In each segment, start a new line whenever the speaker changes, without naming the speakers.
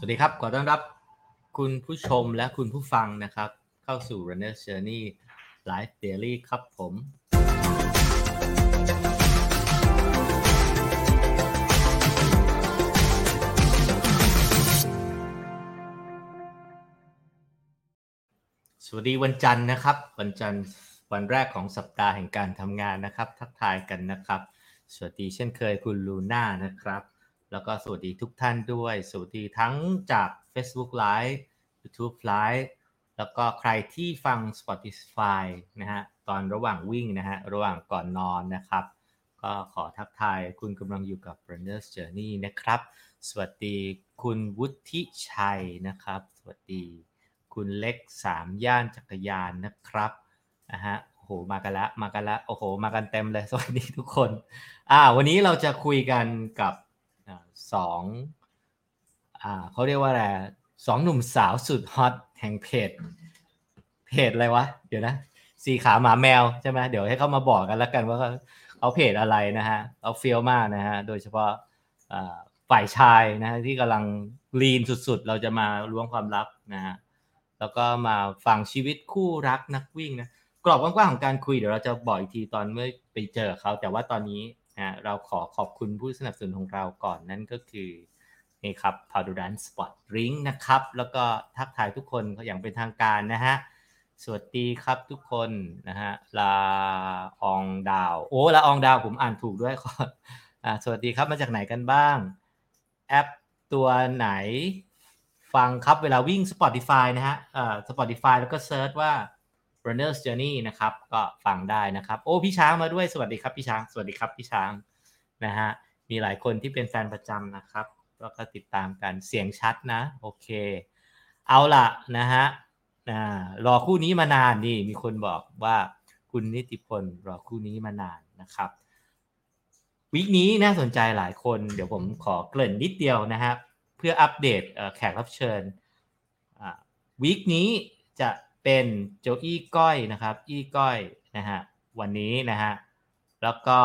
สวัสดีครับ ขอต้อนรับคุณผู้ชมและคุณผู้ฟังนะครับ เข้าสู่ Runner Journey Live Daily ครับผม สวัสดีวันจันทร์นะครับ วันจันทร์วันแรกของสัปดาห์แห่งการทำงานนะครับ ทักทายกันนะครับ สวัสดีเช่นเคยคุณลูน่านะครับ แล้วก็สวัสดีทุกท่านด้วย สวัสดีทั้งจาก Facebook Live YouTube Live แล้วก็ใครที่ฟัง Spotify นะฮะตอนระหว่างวิ่งนะฮะระหว่างก่อนนอนนะครับ ก็ขอทักทายคุณกำลังอยู่กับ Runner's Journey นะครับ สวัสดีคุณวุฒิชัยนะครับ สวัสดีคุณเล็กสามย่านจักรยานนะครับนะฮะโอ้โหมากันละมากันละโอ้โห มากันเต็มเลย สวัสดีทุกคนอ่าวันนี้เราจะคุยกันกับ สองอ่าเขาเรียกว่าอะไรสองหนุ่มสาวสุดฮอตแห่งเพจเพจอะไรวะ เดี๋ยวนะสีขาหมาแมวใช่ไหมเดี๋ยวให้เขามาบอกกันแล้วกันว่าเขาเขาเพจอะไรนะฮะเขาเฟี้ยวมากนะฮะโดยเฉพาะฝ่ายชายนะฮะที่กำลังลีนสุดๆ เราจะมาล้วงความลับนะฮะแล้วก็มาฟังชีวิตคู่รักนักวิ่งนะกรอบกว้างๆของการคุยเดี๋ยวเราจะบอกอีกทีตอนเมื่อไปเจอเขาแต่ว่าตอนนี้ นะเราขอขอบคุณผู้สนับสนุนของเราก่อนนั่นก็คือนี่ครับ p a d u r a n Sport Drink นะครับ แล้วก็ทักทายทุกคนอย่างเป็นทางการนะฮะ สวัสดีครับทุกคนนะฮะลาอองดาว โอ้ลาอองดาวผมอ่านถูกด้วยขออ่าสวัสดีครับมาจากไหนกันบ้าง แอปตัวไหน ฟังครับเวลาวิ่ง Spotify นะฮะอ่อ Spotify แล้วก็เซิร์ชว่า Runner's Journey นะครับ ก็ฟังได้นะครับ โอ้พี่ช้างมาด้วยสวัสดีครับพี่ช้าง สวัสดีครับพี่ช้างนะฮะมีหลายคนที่เป็นแฟนประจำนะครับแล้วก็ติดตามกันเสียงชัดนะ โอเค เอาล่ะนะฮะรอคู่นี้มานานนี่มีคนบอกว่าคุณนิติพลรอคู่นี้มานานนะครับวิกนี้น่าสนใจหลายคน เดี๋ยวผมขอเกริ่นนิดเดียวนะครับ เพื่ออัปเดตแขกรับเชิญ week นี้จะ เป็นโจอี้ก้อยนะครับ อี้ก้อยนะฮะวันนี้นะฮะแล้วก็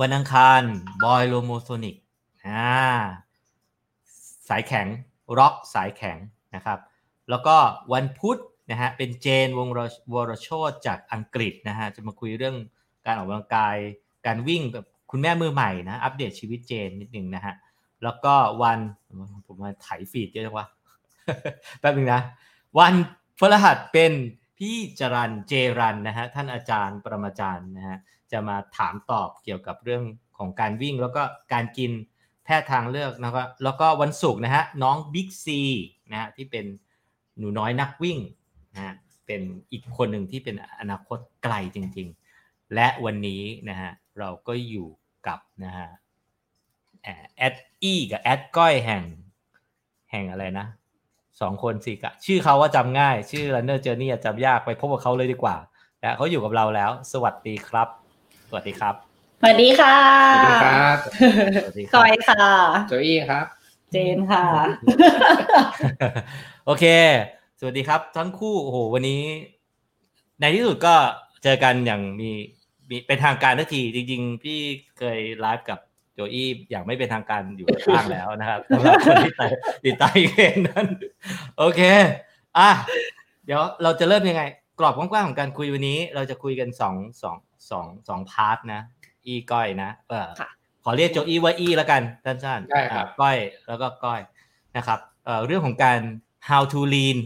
วันอังคารบอย Lomosonic อ่าสายแข็งร็อกสายแข็งนะครับ แล้วก็วันพุธนะฮะเป็นเจนวงวรโชตจากอังกฤษนะฮะจะมาคุยเรื่องการออกกำลังกาย การวิ่งกับคุณแม่มือใหม่นะอัปเดตชีวิตเจนนิดนึงนะฮะแล้วก็วันผมมาไถฟีดเยอะจังวะแป๊บนึงนะ วัน พฤหัสเป็นพี่จรันเจรันนะฮะท่านอาจารย์ปรมาจารย์นะฮะจะมาถามตอบเกี่ยวกับเรื่องของการวิ่งแล้วก็การกินแพทย์ทางเลือกนะครับแล้วก็วันศุกร์นะฮะน้องบิ๊กซีนะฮะที่เป็นหนูน้อยนักวิ่งนะฮะเป็นอีกคนหนึ่งที่เป็นอนาคตไกลจริงๆ และวันนี้นะฮะเราก็อยู่กับนะฮะแอดอี้กับแอดก้อยแห่งแห่งอะไรนะ สองคนสิกะ ชื่อเขาว่าจำง่าย ชื่อ Runner Journey จำยากไปพบกับเขาเลยดีกว่าและเขาอยู่กับเราแล้ว สวัสดีครับ สวัสดีครับ
สวัสดีค่ะ
สวัสดีครับ
สวัสดีค
ก้
รั
อยค่ะ
โจอี้ครับ
เจนค่ะ
โอเค สวัสดีครับ ทั้งคู่โอ้โหวันนี้ ในที่สุดก็เจอกันอย่างมีมีเป็นทางการทันทีจริง ๆ พี่เคยไลฟ์กับ โจอี้อย่างไม่เป็นทางการอยู่ข้างแล้วนะครับสำหรับคนที่ติดตามเพลงนั้น โอเค อะเดี๋ยวเราจะเริ่มยังไง กรอบกว้างๆของการคุยวันนี้ เราจะคุยกันสองสองสองสองพาร์ทนะ อีก้อยนะ เออ
ค่ะ
ขอเรียกโจอี้ว่าอีแล้วกันสั้นๆ
ได้ครับ
อะก้อยแล้วก็ก้อยนะครับเอ่อเรื่องของการ how to lean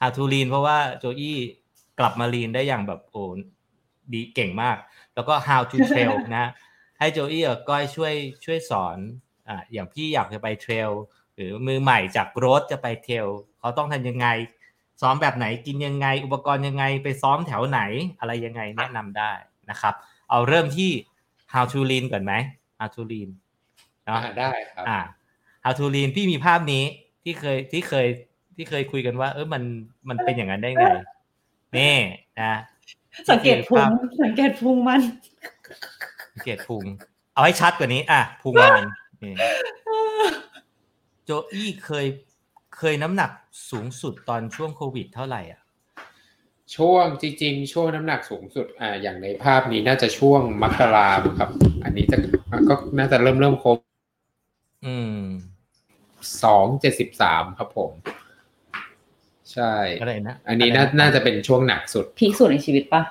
how to lean เพราะว่าโจอี้กลับมา lean ได้อย่างแบบโอ้ดีเก่งมาก แล้วก็ how to trail นะ ให้โจอี้กับก้อยช่วยช่วยสอนอ่าอย่างพี่อยากจะไปเทรลหรือมือใหม่จากรถจะไปเทรลเขาต้องทำยังไง ซ้อมแบบไหนกินยังไง อุปกรณ์ยังไงไปซ้อมแถวไหนอะไรยังไงแนะนำได้นะครับ เอาเริ่มที่ how to lean ก่อนไหม how to lean เนาะ
อ่าได้ครับ
อ่า how to lean พี่มีภาพนี้ที่เคยที่เคยที่เคยคุยกันว่า เออมันมันเป็นอย่างนั้นได้ไงนี่นะ
สังเกตพุงสังเกตพุงมัน
สังเกตพุง เอาให้ชัดกว่านี้ อะพุงมันนี่โจอี้เคยเคยน้ำหนักสูงสุดตอนช่วงโควิดเท่าไหร่อะ
ช่วงจริงๆ ช่วงน้ำหนักสูงสุด อ่า อย่างในภาพนี้น่าจะช่วงมกราคมครับ อันนี้จะก็น่าจะเริ่มเริ่มครบ
อืม
สองเจ็ดสิบสามครับผม ใช่
อะไรนะ
อันนี้น่าน่าจะเป็นช่วงหนักสุด
พีคสุดในชีวิตปะ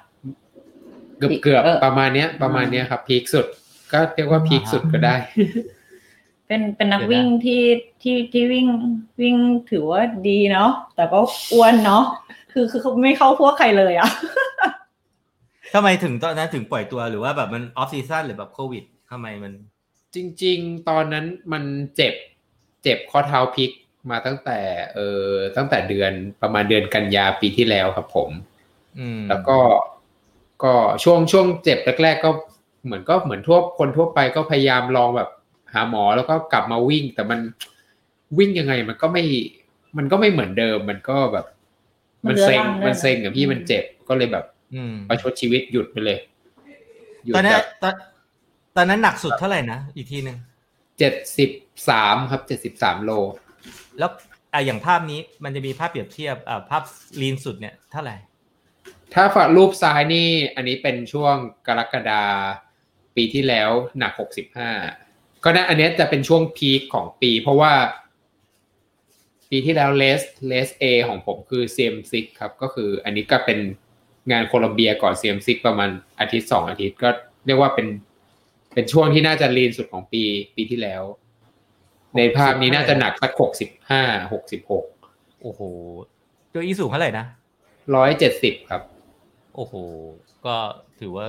เกือบเกือบ
เออ
ประมาณเนี้ย ประมาณเนี้ยครับพีคสุด ก็เรียกว่าพีคสุดก็ได้
เป็นเป็นนักวิ่งที่ที่ที่วิ่งวิ่งถือว่าดีเนาะแต่ก็อ้วนเนาะคือคือเขาไม่เข้าพวกใครเลยอะ
ทำไมถึงตอนนั้นถึงปล่อยตัวหรือว่าแบบมัน off season หรือแบบโควิดทำไมมัน
จริง ๆ ตอนนั้นมันเจ็บ เจ็บข้อเท้าพลิกมาตั้งแต่ เออตั้งแต่เดือนประมาณเดือนกันยาปีที่แล้วครับผม
อืม
แล้วก็ ก็ช่วงช่วงเจ็บแรกๆก็เหมือนก็เหมือนทั่วคนทั่วไปก็พยายามลองแบบหาหมอแล้วก็กลับมาวิ่ง แต่มันวิ่งยังไงมันก็ไม่ มันก็ไม่เหมือนเดิม มันก็แบบ มันเซ็ง
มันเรื้อรังด้วยนะ
มันเซ็งกับพี่มันเจ็บก็เลยแบบ
อืม
ประชดชีวิตหยุดไปเลยหยุด
ตอนนั้
แบ
น
บ
ตอนตอนนั้นหนักสุดเท่าไหร่นะอีกทีหนึ่ง
เจ็ดสิบสามครับเจ็ดสิบสามโล
แล้วอะอย่างภาพนี้มันจะมีภาพเปรียบเทียบอ่าภาพลีนสุดเนี่ยเท่าไหร่
ถ้าฝั่งรูปซ้ายนี่ อันนี้เป็นช่วงกรกฎาปีที่แล้วหนักหกสิบห้าก็นะอันเนี้ยจะเป็นช่วงพีคของปี เพราะว่า ปีที่แล้วเลสเลสเอของผมคือ CM6 ครับ ก็คืออันนี้ก็เป็นงานโคลัมเบียก่อน CM6 ประมาณอาทิตย์สองอาทิตย์ก็เรียกว่าเป็นเป็นช่วงที่น่าจะลีนสุดของปีปีที่แล้ว ในภาพนี้น่าจะหนักสักหกสิบห้าหกสิบหก
โอ้โหโจอีสูงเท่าไหร่นะ
ร้อยเจ็ดสิบครับ
โอ้โห ก็ถือว่า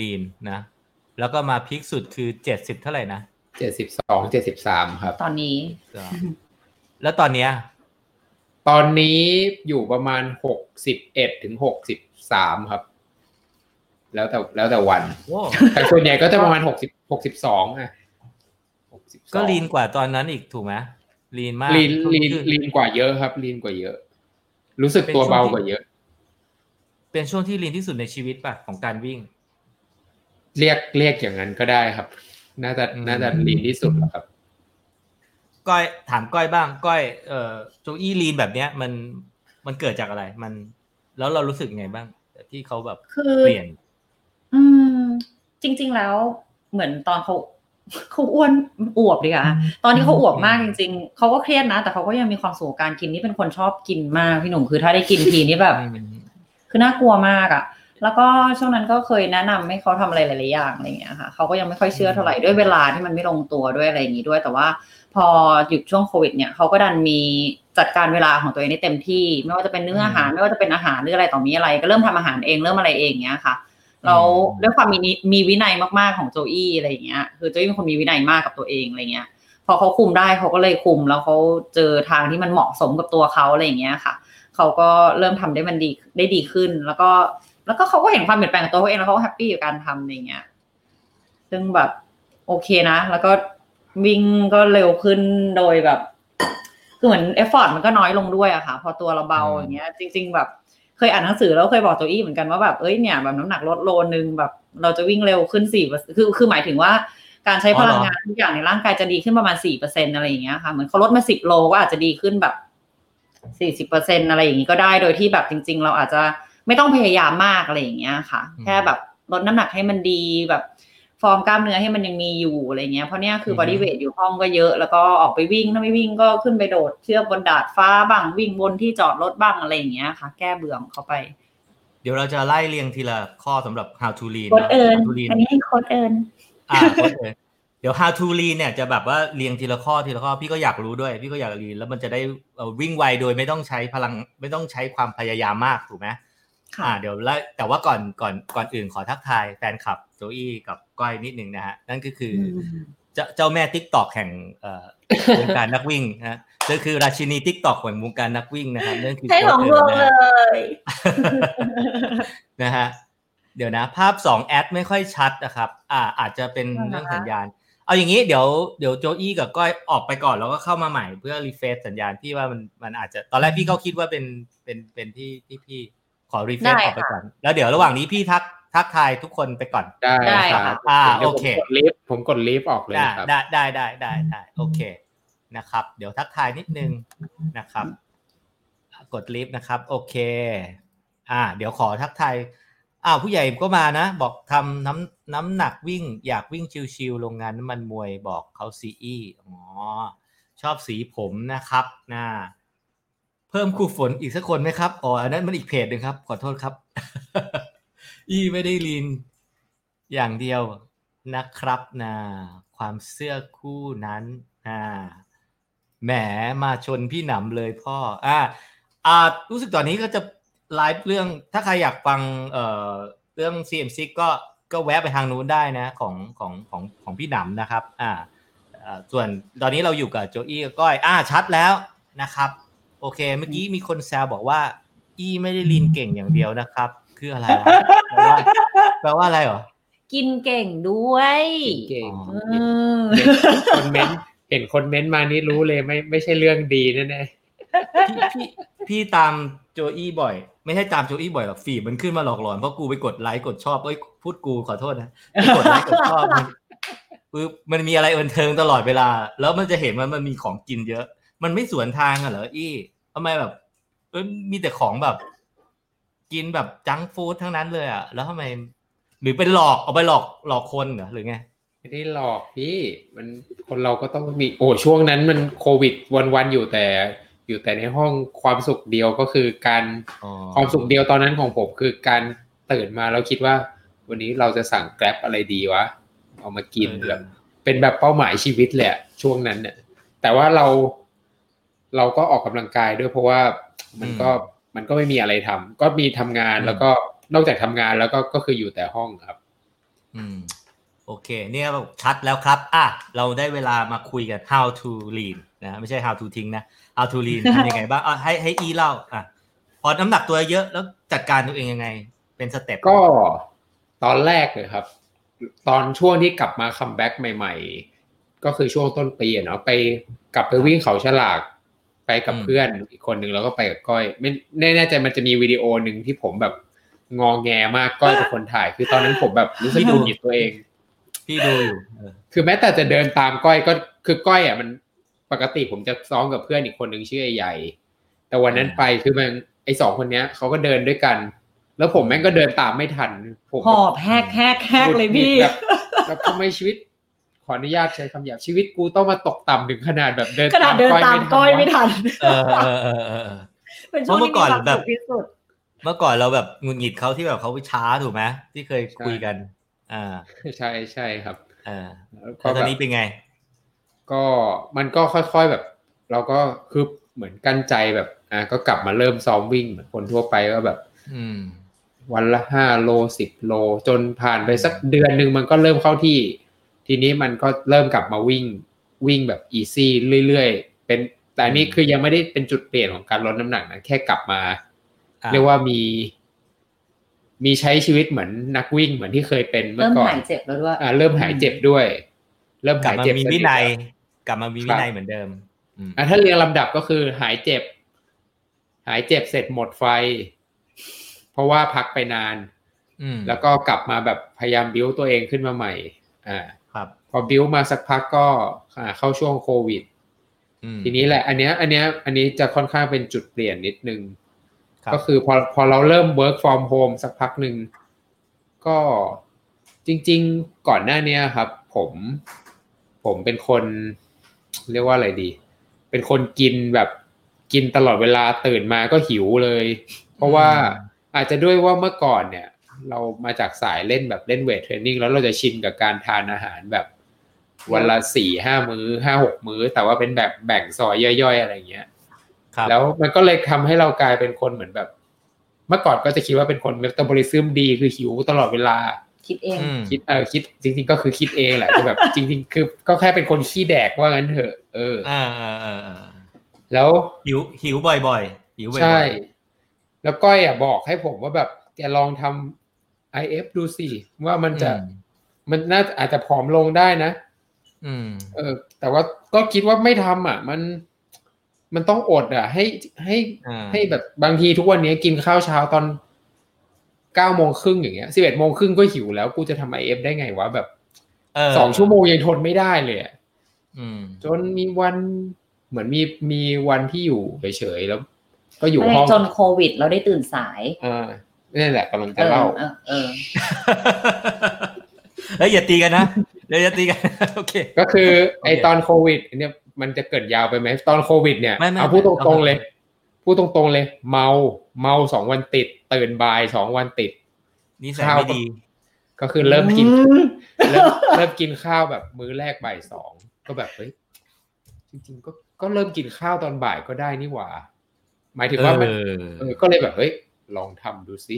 ลีนนะ แล้วก็มาพีคสุดคือเจ็ดสิบเท่าไหร่นะ
เจ็ดสิบสองเจ็ดสิบสามครับ
ตอนนี้
ก็แล้วตอนเนี้ย
ตอนนี้อยู่ประมาณหกสิบเอ็ดถึงหกสิบสามครับ แล้วแต่แล้วแต่วัน
โอ้
แต่ส่วนใหญ่ก็จะประมาณหกสิบหกสิบสองอะ62
ก็ลีนกว่าตอนนั้นอีกถูกไหมลีนมาก
ลีนลีน
คือ
ลีนกว่าเยอะครับลีนกว่าเยอะ รู้สึกตัวเบากว่าเยอะ
เป็นช่วงที่ลีนที่สุดในชีวิตป่ะของการวิ่ง
เรียกเรียกอย่างนั้นก็ได้ครับ น่าจะ
อืม
น่าจะลีนที่สุดแล้วครับ
ก้อยถามก้อยบ้าง ก้อยเอ่อโจอี้ลีนแบบเนี้ย มันมันเกิดจากอะไร มัน แล้วเรารู้สึกไงบ้าง ที่เขาแบบ
คือ
เปลี่ยน
อืม จริง ๆ แล้วเหมือนตอนเขาเขาอ้วนอวบดีกว่าตอนที่เขาอวบมากจริง ๆ เขาก็เครียดนะ แต่เขาก็ยังมีความสุขกับการกินนี่เป็นคนชอบกินมากพี่หนุ่มคือถ้าได้กินทีนี่แบบ
อืม
คือน่ากลัวมากอะ่ะ แล้วก็ช่วงนั้นก็เคยแนะนำให้เขาทำอะไรหลายๆอย่างอะไรอย่างเงี้ยค่ะเขาก็ยังไม่ค่อยเชื่อเท่าไหร่ด้วยเวลาที่มันไม่ลงตัวด้วยอะไรอย่างงี้ด้วย แต่ว่าพอหยุดช่วงโควิดเนี่ยเขาก็ดันมีจัดการเวลาของตัวเองได้เต็มที่ ไม่ว่าจะเป็นเนื้ออาหารไม่ว่าจะเป็นอาหารหรืออะไรต่อมีอะไร ก็เริ่มทำอาหารเองเริ่มอะไรเองเงี้ยค่ะเราด้วยความมีนิมีวินัยมากๆของโจอี้อะไรอย่างเงี้ย คือโจอี้เป็นคนมีวินัยมากกับตัวเองอะไรเงี้ย พอเขาคุมได้เขาก็เลยคุมแล้วเขาเจอทางที่มันเหมาะสมกับตัวเขาอะไรอย่างเงี้ยค่ะ เขาก็เริ่มทำได้มันดีได้ดีขึ้น แล้วก็ แล้วก็เขาก็เห็นความเปลี่ยนแปลงของตัวเขาเองแล้วเขาก็ happy กับการทำอะไรเงี้ยซึ่งแบบโอเคนะ แล้วก็วิ่งก็เร็วขึ้นโดยแบบคือเหมือน effort มันก็น้อยลงด้วยอะค่ะ พอตัวเราเบา
อืม
อย่างเงี้ย จริง ๆ แบบเคยอ่านหนังสือแล้วเคยบอกโจอี้เหมือนกันว่าแบบเอ้ยเนี่ยแบบน้ำหนักลดโลนึงแบบ เราจะวิ่งเร็วขึ้นสี่คือคือหมายถึงว่าการใช้พลังงานทุกอย่างในร่างกายจะดีขึ้นประมาณสี่เปอร์เซ็นอะไรอย่างเงี้ยค่ะเหมือนเขาลดมาสิบโลก็อาจจะดีขึ้นแบบ สี่สิบเปอร์เซ็นอะไรอย่างงี้ก็ได้โดยที่แบบจริง ๆ เราอาจจะไม่ต้องพยายามมากอะไรอย่างเงี้ยค่ะ แค่แบบลดน้ำหนักให้มันดีแบบฟอร์มกล้ามเนื้อให้มันยังมีอยู่อะไรเงี้ย เพราะเนี้ยคือ
อื
บ
อฮึ
อดี้เวทอยู่ห้องก็เยอะ แล้วก็ออกไปวิ่ง ถ้าไม่วิ่งก็ขึ้นไปโดด เชือกบนดาดฟ้าบ้างวิ่งบนที่จอดรถบ้างอะไรอย่างเงี้ยค่ะ แก้เบื่อของเขาไป
เดี๋ยวเราจะไล่เรียงทีละข้อสำหรับ how to lean
โค้ชเอิญ
how to lean
อันนี้ให้โค้ชเอิญ
อ่าโค้ชเอิญ เดี๋ยว how to lean เนี่ยจะแบบว่าเรียงทีละข้อทีละข้อพี่ก็อยากรู้ด้วย พี่ก็อยากเรียนแล้วมันจะได้เอ่อวิ่งไวโดยไม่ต้องใช้พลังไม่ต้องใช้ความพยายามมากถูกไหม
ค่ะ
อ่าเดี๋ยวไล่แต่ว่าก่อนก่อนก่อนอื่นขอทักทายแฟนคลับโจอี้กับก้อยนิดนึงนะฮะนั่นก็คืออ
ม
เจ้าเจ้าแม่ TikTok แห่งเอ่อวงการนักวิ่งนะฮะก็คือราชินี TikTok แห่งวงการนักวิ่งนะครับนั่นคือ
ให้ของ
โค้
ล
ด
ง
เอิญ
เล
นะฮะ
ย
นะฮะเดี๋ยวนะ ภาพสองแอดไม่ค่อยชัดนะครับ อ่าอาจจะเป็น
อ่าฮะ
เรื่องสัญญาณ เอาอย่างนี้เดี๋ยวเดี๋ยวโจอี้กับก้อยออกไปก่อนแล้วก็เข้ามาใหม่เพื่อ refresh สัญญาณพี่ว่ามันมันอาจจะตอนแรกพี่ก็คิดว่าเป็นเป็นเป็นที่ที่พี่ขอ refresh
ได้
ออกไป
ค่ะ
ก่อน แล้วเดี๋ยวระหว่างนี้พี่ทักทักทายทุกคนไปก่อน
ได้
ได้
ครับ
ค่ะ
อ่า
ดี๋ยวผม
โอเค
กด leave ผมกด leave ออกเลย
ได้
ครับ
ได้ได้ได้ได้ได้โอเคนะครับ เดี๋ยวทักทายนิดนึงนะครับ กดลิฟต์นะครับ โอเค อ่า เดี๋ยวขอทักทาย อ้าวผู้ใหญ่ก็มานะ บอกทำน้ำน้ำหนักวิ่ง อยากวิ่งชิวๆโรงงานน้ำมันมวยบอกเขาซีอีอ๋อชอบสีผมนะครับนะเพิ่มครูฝนอีกสักคนไหมครับอ๋ออันนั้นมันอีกเพจหนึ่งครับ ขอโทษครับ อีไม่ได้ลีนอย่างเดียวนะครับนะความเสื้อคู่นั้นนะแหมมาชนพี่หนำเลยพ่ออ่าอ่ารู้สึกตอนนี้ก็จะ ไลฟ์เรื่องถ้าใครอยากฟังเอ่อเรื่อง CMC ก็ก็แวะไปทางนู้นได้นะของของของของพี่หนำนะครับ อ่าอ่าส่วนตอนนี้เราอยู่กับโจอี้กับก้อย อ่าชัดแล้วนะครับ โอเค เมื่อกี้มีคนแซวบอกว่า อีไม่ได้ลีนเก่งอย่างเดียวนะครับ คืออะไรวะแปลว่าแปลว่าอะไรเหรอ
กินเก่งด้วย
เก่ง
เอ
เห็น
อ
เห็นคนเม้นต์เห็นคนเม้นต์มานี่รู้เลยไม่ไม่ใช่เรื่องดีแน่
พี่ พี่พี่ตามโจอี้บ่อย ไม่ใช่ตามโจอี้บ่อยหรอก feed มันขึ้นมาหลอกหลอนเพราะกูไปกดไลค์กดชอบเอ้ยพูดกูขอโทษนะกดไลค์กดชอบมันคือมันมีอะไรบันเทิงตลอดเวลา แล้วมันจะเห็นว่ามันมีของกินเยอะ มันไม่สวนทางอะเหรออี้ทำไมแบบเอ้ยมีแต่ของแบบ กินแบบจังฟู้ดทั้งนั้นเลยอะแล้วทำไม หรือเป็นหลอกเอาไปหลอกหลอกคนเหรอหรือไง
ไม่ได้หลอกพี่ มันคนเราก็ต้องมีโอ้ช่วงนั้นมันโควิดวันๆอยู่แต่ อยู่แต่ในห้องความสุขเดียวก็คือการ
อ๋อ
ความสุขเดียวตอนนั้นของผมคือการตื่นมาแล้วคิดว่า วันนี้เราจะสั่งแกร็บอะไรดีวะเอามากินแบบเป็นแบบเป้าหมายชีวิตแหลยอะช่วงนั้นเนี่ยแต่ว่าเราเราก็ออกกำลังกายด้วยเพราะว่ามันก็มันก็ไม่มีอะไรทำก็มีทำงานแล้วก็นอกจากทำงานแล้วก็ก็คืออยู่แต่ห้องครับ
อืม โอเค เนี่ยชัดแล้วครับ อะเราได้เวลามาคุยกัน how to lean นะไม่ใช่ how to ทิ้งนะ how to lean ทำยังไงบ้างอะให้ให้อีเล่าอะพอน้ำหนักตัวเยอะแล้วจัดการตัวเองยังไง เป็นสเต็ป
ก็ตอนแรกเลยครับ ตอนช่วงที่กลับมา comeback ใหม่ๆ ก็คือช่วงต้นปีอะเนาะไปกลับไปวิ่งเขาฉลากไปกับเพื่อนอีกคนหนึ่งแล้วก็ไปกับก้อย ไม่ไม่แน่ใจมันจะมีวิดีโอหนึ่งที่ผมแบบงอแงมากก้อยเป็นคนถ่าย คือตอนนั้นผมแบบรู้สึกหงุดหงิดตัวเอง
พี่ดูอยู่เออ
คือแม้แต่จะเดินตามก้อยก็คือก้อยอะมัน ปกติผมจะซ้อมกับเพื่อนอีกคนหนึ่งชื่อไอ้ใหญ่ แต่วันนั้นไปคือมันไอ้สองคนเนี้ยเขาก็เดินด้วยกัน แล้วผมแม่งก็เดินตามไม่ทัน ผม
หอบแฮกแฮกแฮกเลยพี่
แบบแบบทำไมชีวิตขออนุญาตใช้คำหยาบชีวิตกูต้องมาตกต่ำถึงขนาดแบบเดิน
ขนาดเดินตามก้อยไม่
ทัน
ทัน
เออเออเออเออเออ
เป็นช่วง
เพราะเมื่
ที่
อก่
มี
อน
ความ
แบบ
สุขที่สุด
เมื่อก่อนเราแบบหงุดหงิดเขาที่แบบเขาช้าถูกไหมที่เคยคุยกัน อ่า
ใช่ใช่ครับ
เออ
แล้ว
แล้วต
แบ
อน
บ
นี้เป็นไง
ก็มันก็ค่อยๆแบบ เราก็คือเหมือนกั้นใจแบบอะก็กลับมาเริ่มซ้อมวิ่งเหมือนคนทั่วไปก็แบบ
อืม
วันละห้าโลสิบโล จนผ่านไปสักเดือนหนึ่งมันก็เริ่มเข้าที่ ทีนี้มันก็เริ่มกลับมาวิ่งวิ่งแบบอีซี่เรื่อยๆเป็นแต่อันนี้คือยังไม่ได้เป็นจุดเปลี่ยนของการลดน้ำหนักนะแค่กลับมา
อะ
เรียกว่ามี มีใช้ชีวิตเหมือนนักวิ่งเหมือนที่เคยเป็นเมื่
เริ่
อ
ม
ก่อน
หายเจ็บแล้วด้วย
อ่าเริ่มหายเจ็บด้วย เริ่ม
กลับ
หาย
มา
เจ็บ
มี
สนิท
วินัย
แล้ว
กลับมามีวินัยเหมือนเดิมอืม
อะถ้าเรียงลำดับก็คือหายเจ็บ หายเจ็บเสร็จหมดไฟ เพราะว่าพักไปนาน
อืม
แล้วก็กลับมาแบบพยายามบิ้วตัวเองขึ้นมาใหม่ อ่า
ครับ
พอบิ้วมาสักพักก็อ่าเข้าช่วงโควิด
อืม
ทีนี้แหละ อันเนี้ย อันเนี้ย อันนี้จะค่อนข้างเป็นจุดเปลี่ยนนิดนึง
ครับ
ก็คือพอพอเราเริ่ม work from home สักพักหนึ่ง ก็จริง ๆ ก่อนหน้าเนี้ยครับ ผม ผมเป็นคน เรียกว่าอะไรดี เป็นคนกินแบบกินตลอดเวลาตื่นมาก็หิวเลย เพราะว่าอาจจะด้วยว่าเมื่อก่อนเนี่ย เรามาจากสายเล่นแบบเล่นเวทเทรนนิ่งแล้วเราจะชินกับการทานอาหารแบบวันละสี่ห้ามื้อห้าหกมื้อ แต่ว่าเป็นแบบแบ่งซอยย่อยๆ อะไรอย่างเงี้ย
ครับ
แล้วมันก็เลยทำให้เรากลายเป็นคนเหมือนแบบ เมื่อก่อนก็จะคิดว่าเป็นคนเมตาบอลิซึมดีคือหิวตลอดเวลา
คิดเอง
อืม
คิดเออคิดจริง ๆ ก็คือคิดเองแหละคือแบบจริง ๆ คือก็แค่เป็นคนขี้แดกว่างั้นเถอะ เออ
อ่าอ่าอ่าอ่า
แล้ว
หิวหิวบ่อยๆหิวบ่อยๆ
ใช่แล้วก้อยอะบอกให้ผมว่าแบบแกลองทำ IF ดูสิว่ามันจะ
อืม
มันน่าอาจจะผอมลงได้นะ
อืม
เออ แต่ว่าก็คิดว่าไม่ทำอะ มันมันต้องอดอะ ให้ให้
อ่า
ให้แบบบางทีทุกวันนี้กินข้าวเช้าตอน เก้าโมงครึ่งอย่างเงี้ยสิบเอ็ดโมงครึ่งก็หิวแล้วกูจะทำไอเอฟได้ไงวะแบบ
เส
องชั่วโมงยังทนไม่ได้เลยอะ
อืม
จนมีวันเหมือนมีมีวันที่อยู่เฉยๆแล้ว ก็อยู่
อะไร
ห้อง
จนโควิด เราได้ตื่นสาย
อ่านี่นแหละกำลัง
เอ
จะ
อ
เล่า
เออเออ
เฮ้ยอย่าตีกันนะเดี๋ยวอย่าตีกันโอเค
ก็คือ
โอเค
ไอตอนโควิด เนี่ยมันจะเกิดยาวไปไหมตอนโควิดเนี่ย
ไม่ไม่
เอาพูดต
ไม่
รงๆเลย
เอา
พูดตรงๆเลย เมาเมาสองวันติด ตื่นบ่ายสองวันติด
นี่ใส่ไม่ดี
ก็คือเริ่มกิน
อืม
เริ่มเริ่มกินข้าวแบบมื้อแรกบ่ายสองก็แบบเฮ้ยจริงๆก็ก็เริ่มกินข้าวตอนบ่ายก็ได้นี่หว่า หมายถึงว่ามัน
เออ
เออก็เลยแบบเฮ้ยลองทำดูซิ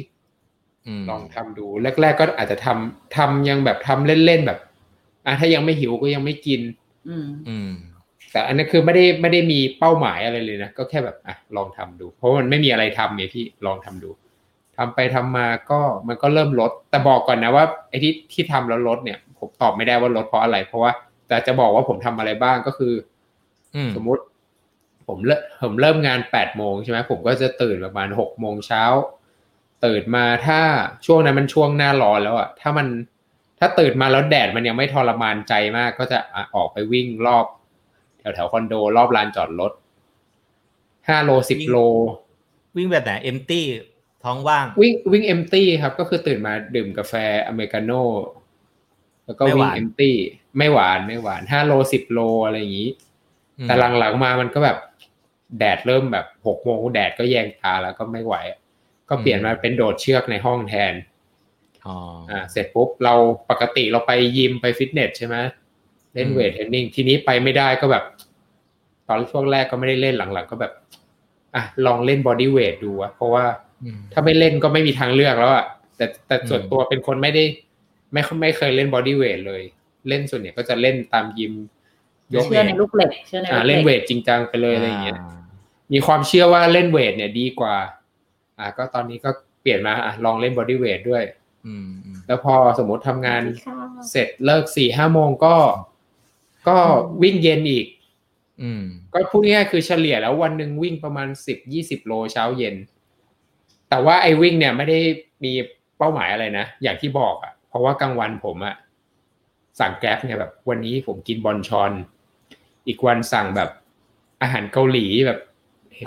ม
ลองทำดูแรก ๆ ก็อาจจะทำทำยังแบบทำเล่นๆแบบอะถ้ายังไม่หิวก็ยังไม่กิน
อืม
อืม
แต่อันนี้คือไม่ได้ไม่ได้มีเป้าหมายอะไรเลยนะก็แค่แบบอะลองทำดู เพราะมันไม่มีอะไรทำไงพี่ลองทำดูทำไปทำมาก็มันก็เริ่มลด แต่บอกก่อนนะว่าไอ้ที่ที่ทำแล้วลดเนี่ย ผมตอบไม่ได้ว่าลดเพราะอะไร เพราะว่าแต่จะบอกว่าผมทำอะไรบ้างก็คือ
อืม
สมมุติ ผมเริ่มผมเริ่มงานแปดโมงใช่ไหมผมก็จะตื่นประมาณหกโมงเช้าตื่นมาถ้าช่วงนั้นมันช่วงหน้าร้อนแล้วอะถ้ามันถ้าตื่นมาแล้วแดดมันยังไม่ทรมานใจมาก ก็จะอะออกไปวิ่งรอบ แถวแถวๆคอนโดรอบลานจอดรถห้าโลสิบโล
วิ่งแบบไหนเอ็มตี้ท้องว่าง
วิ่งวิ่งเอมตี้ครับ ก็คือตื่นมาดื่มกาแฟอเมริกาโน่แล้วก็
ไม่ห
วิ่ง
วาน
เอมตี้ไม่หวานไม่หวานห้าโลสิบโลอะไรอย่างนี้
อืม
แต่หลังๆมามันก็แบบ แดดเริ่มแบบหกโมงแดดก็แยงตาแล้วก็ไม่ไหว ก็เปลี่ยนมาเป็นโดดเชือกในห้องแทน
อ๋อ
อ่าเสร็จปุ๊บเราปกติเราไปยิมไปฟิตเนสใช่ไหม เล่น
อืม
weight training ทีนี้ไปไม่ได้ก็แบบ ตอนช่วงแรกก็ไม่ได้เล่นหลังๆ ก็แบบอะลองเล่น body weight ดูอะเพราะว่า
อืม
ถ้าไม่เล่นก็ไม่มีทางเลือกแล้วอะแต่แต่
อืม
ส่วนตัวเป็นคนไม่ได้ ไม่ไม่เคยเล่น body weight เลย เล่นส่วนใหญ่ก็จะเล่นตามยิมยก
เชื่อในลูกเหล็กเชื่อใน
อ่า
ลูก
เล่น
เห
เว
ล็ก
ทจริงจังไปเลยอะไรอย่างเงี้ยมีความเชื่อว่าเล่นเวทเนี่ยดีกว่า อ่าก็ตอนนี้ก็เปลี่ยนมาอะลองเล่นบอดี้เวทด้วย
อืมอืม
แล้วพอสมมติทำงาน
ค่ะ
เสร็จเลิกสี่ห้าโมงก็ ก็วิ่งเย็นอีก
อืม
ก็พูดง่ายๆคือเฉลี่ยแล้ววันหนึ่งวิ่งประมาณสิบยี่สิบโลเช้าเย็น แต่ว่าไอ้วิ่งเนี่ยไม่ได้มีเป้าหมายอะไรนะ อย่างที่บอกอะ่ะ เพราะว่ากลางวันผมอะสั่งแกร็บเนี่ยแบบ วันนี้ผมกินบอลชอน อีกวันสั่งแบบอาหารเกาหลีแบบ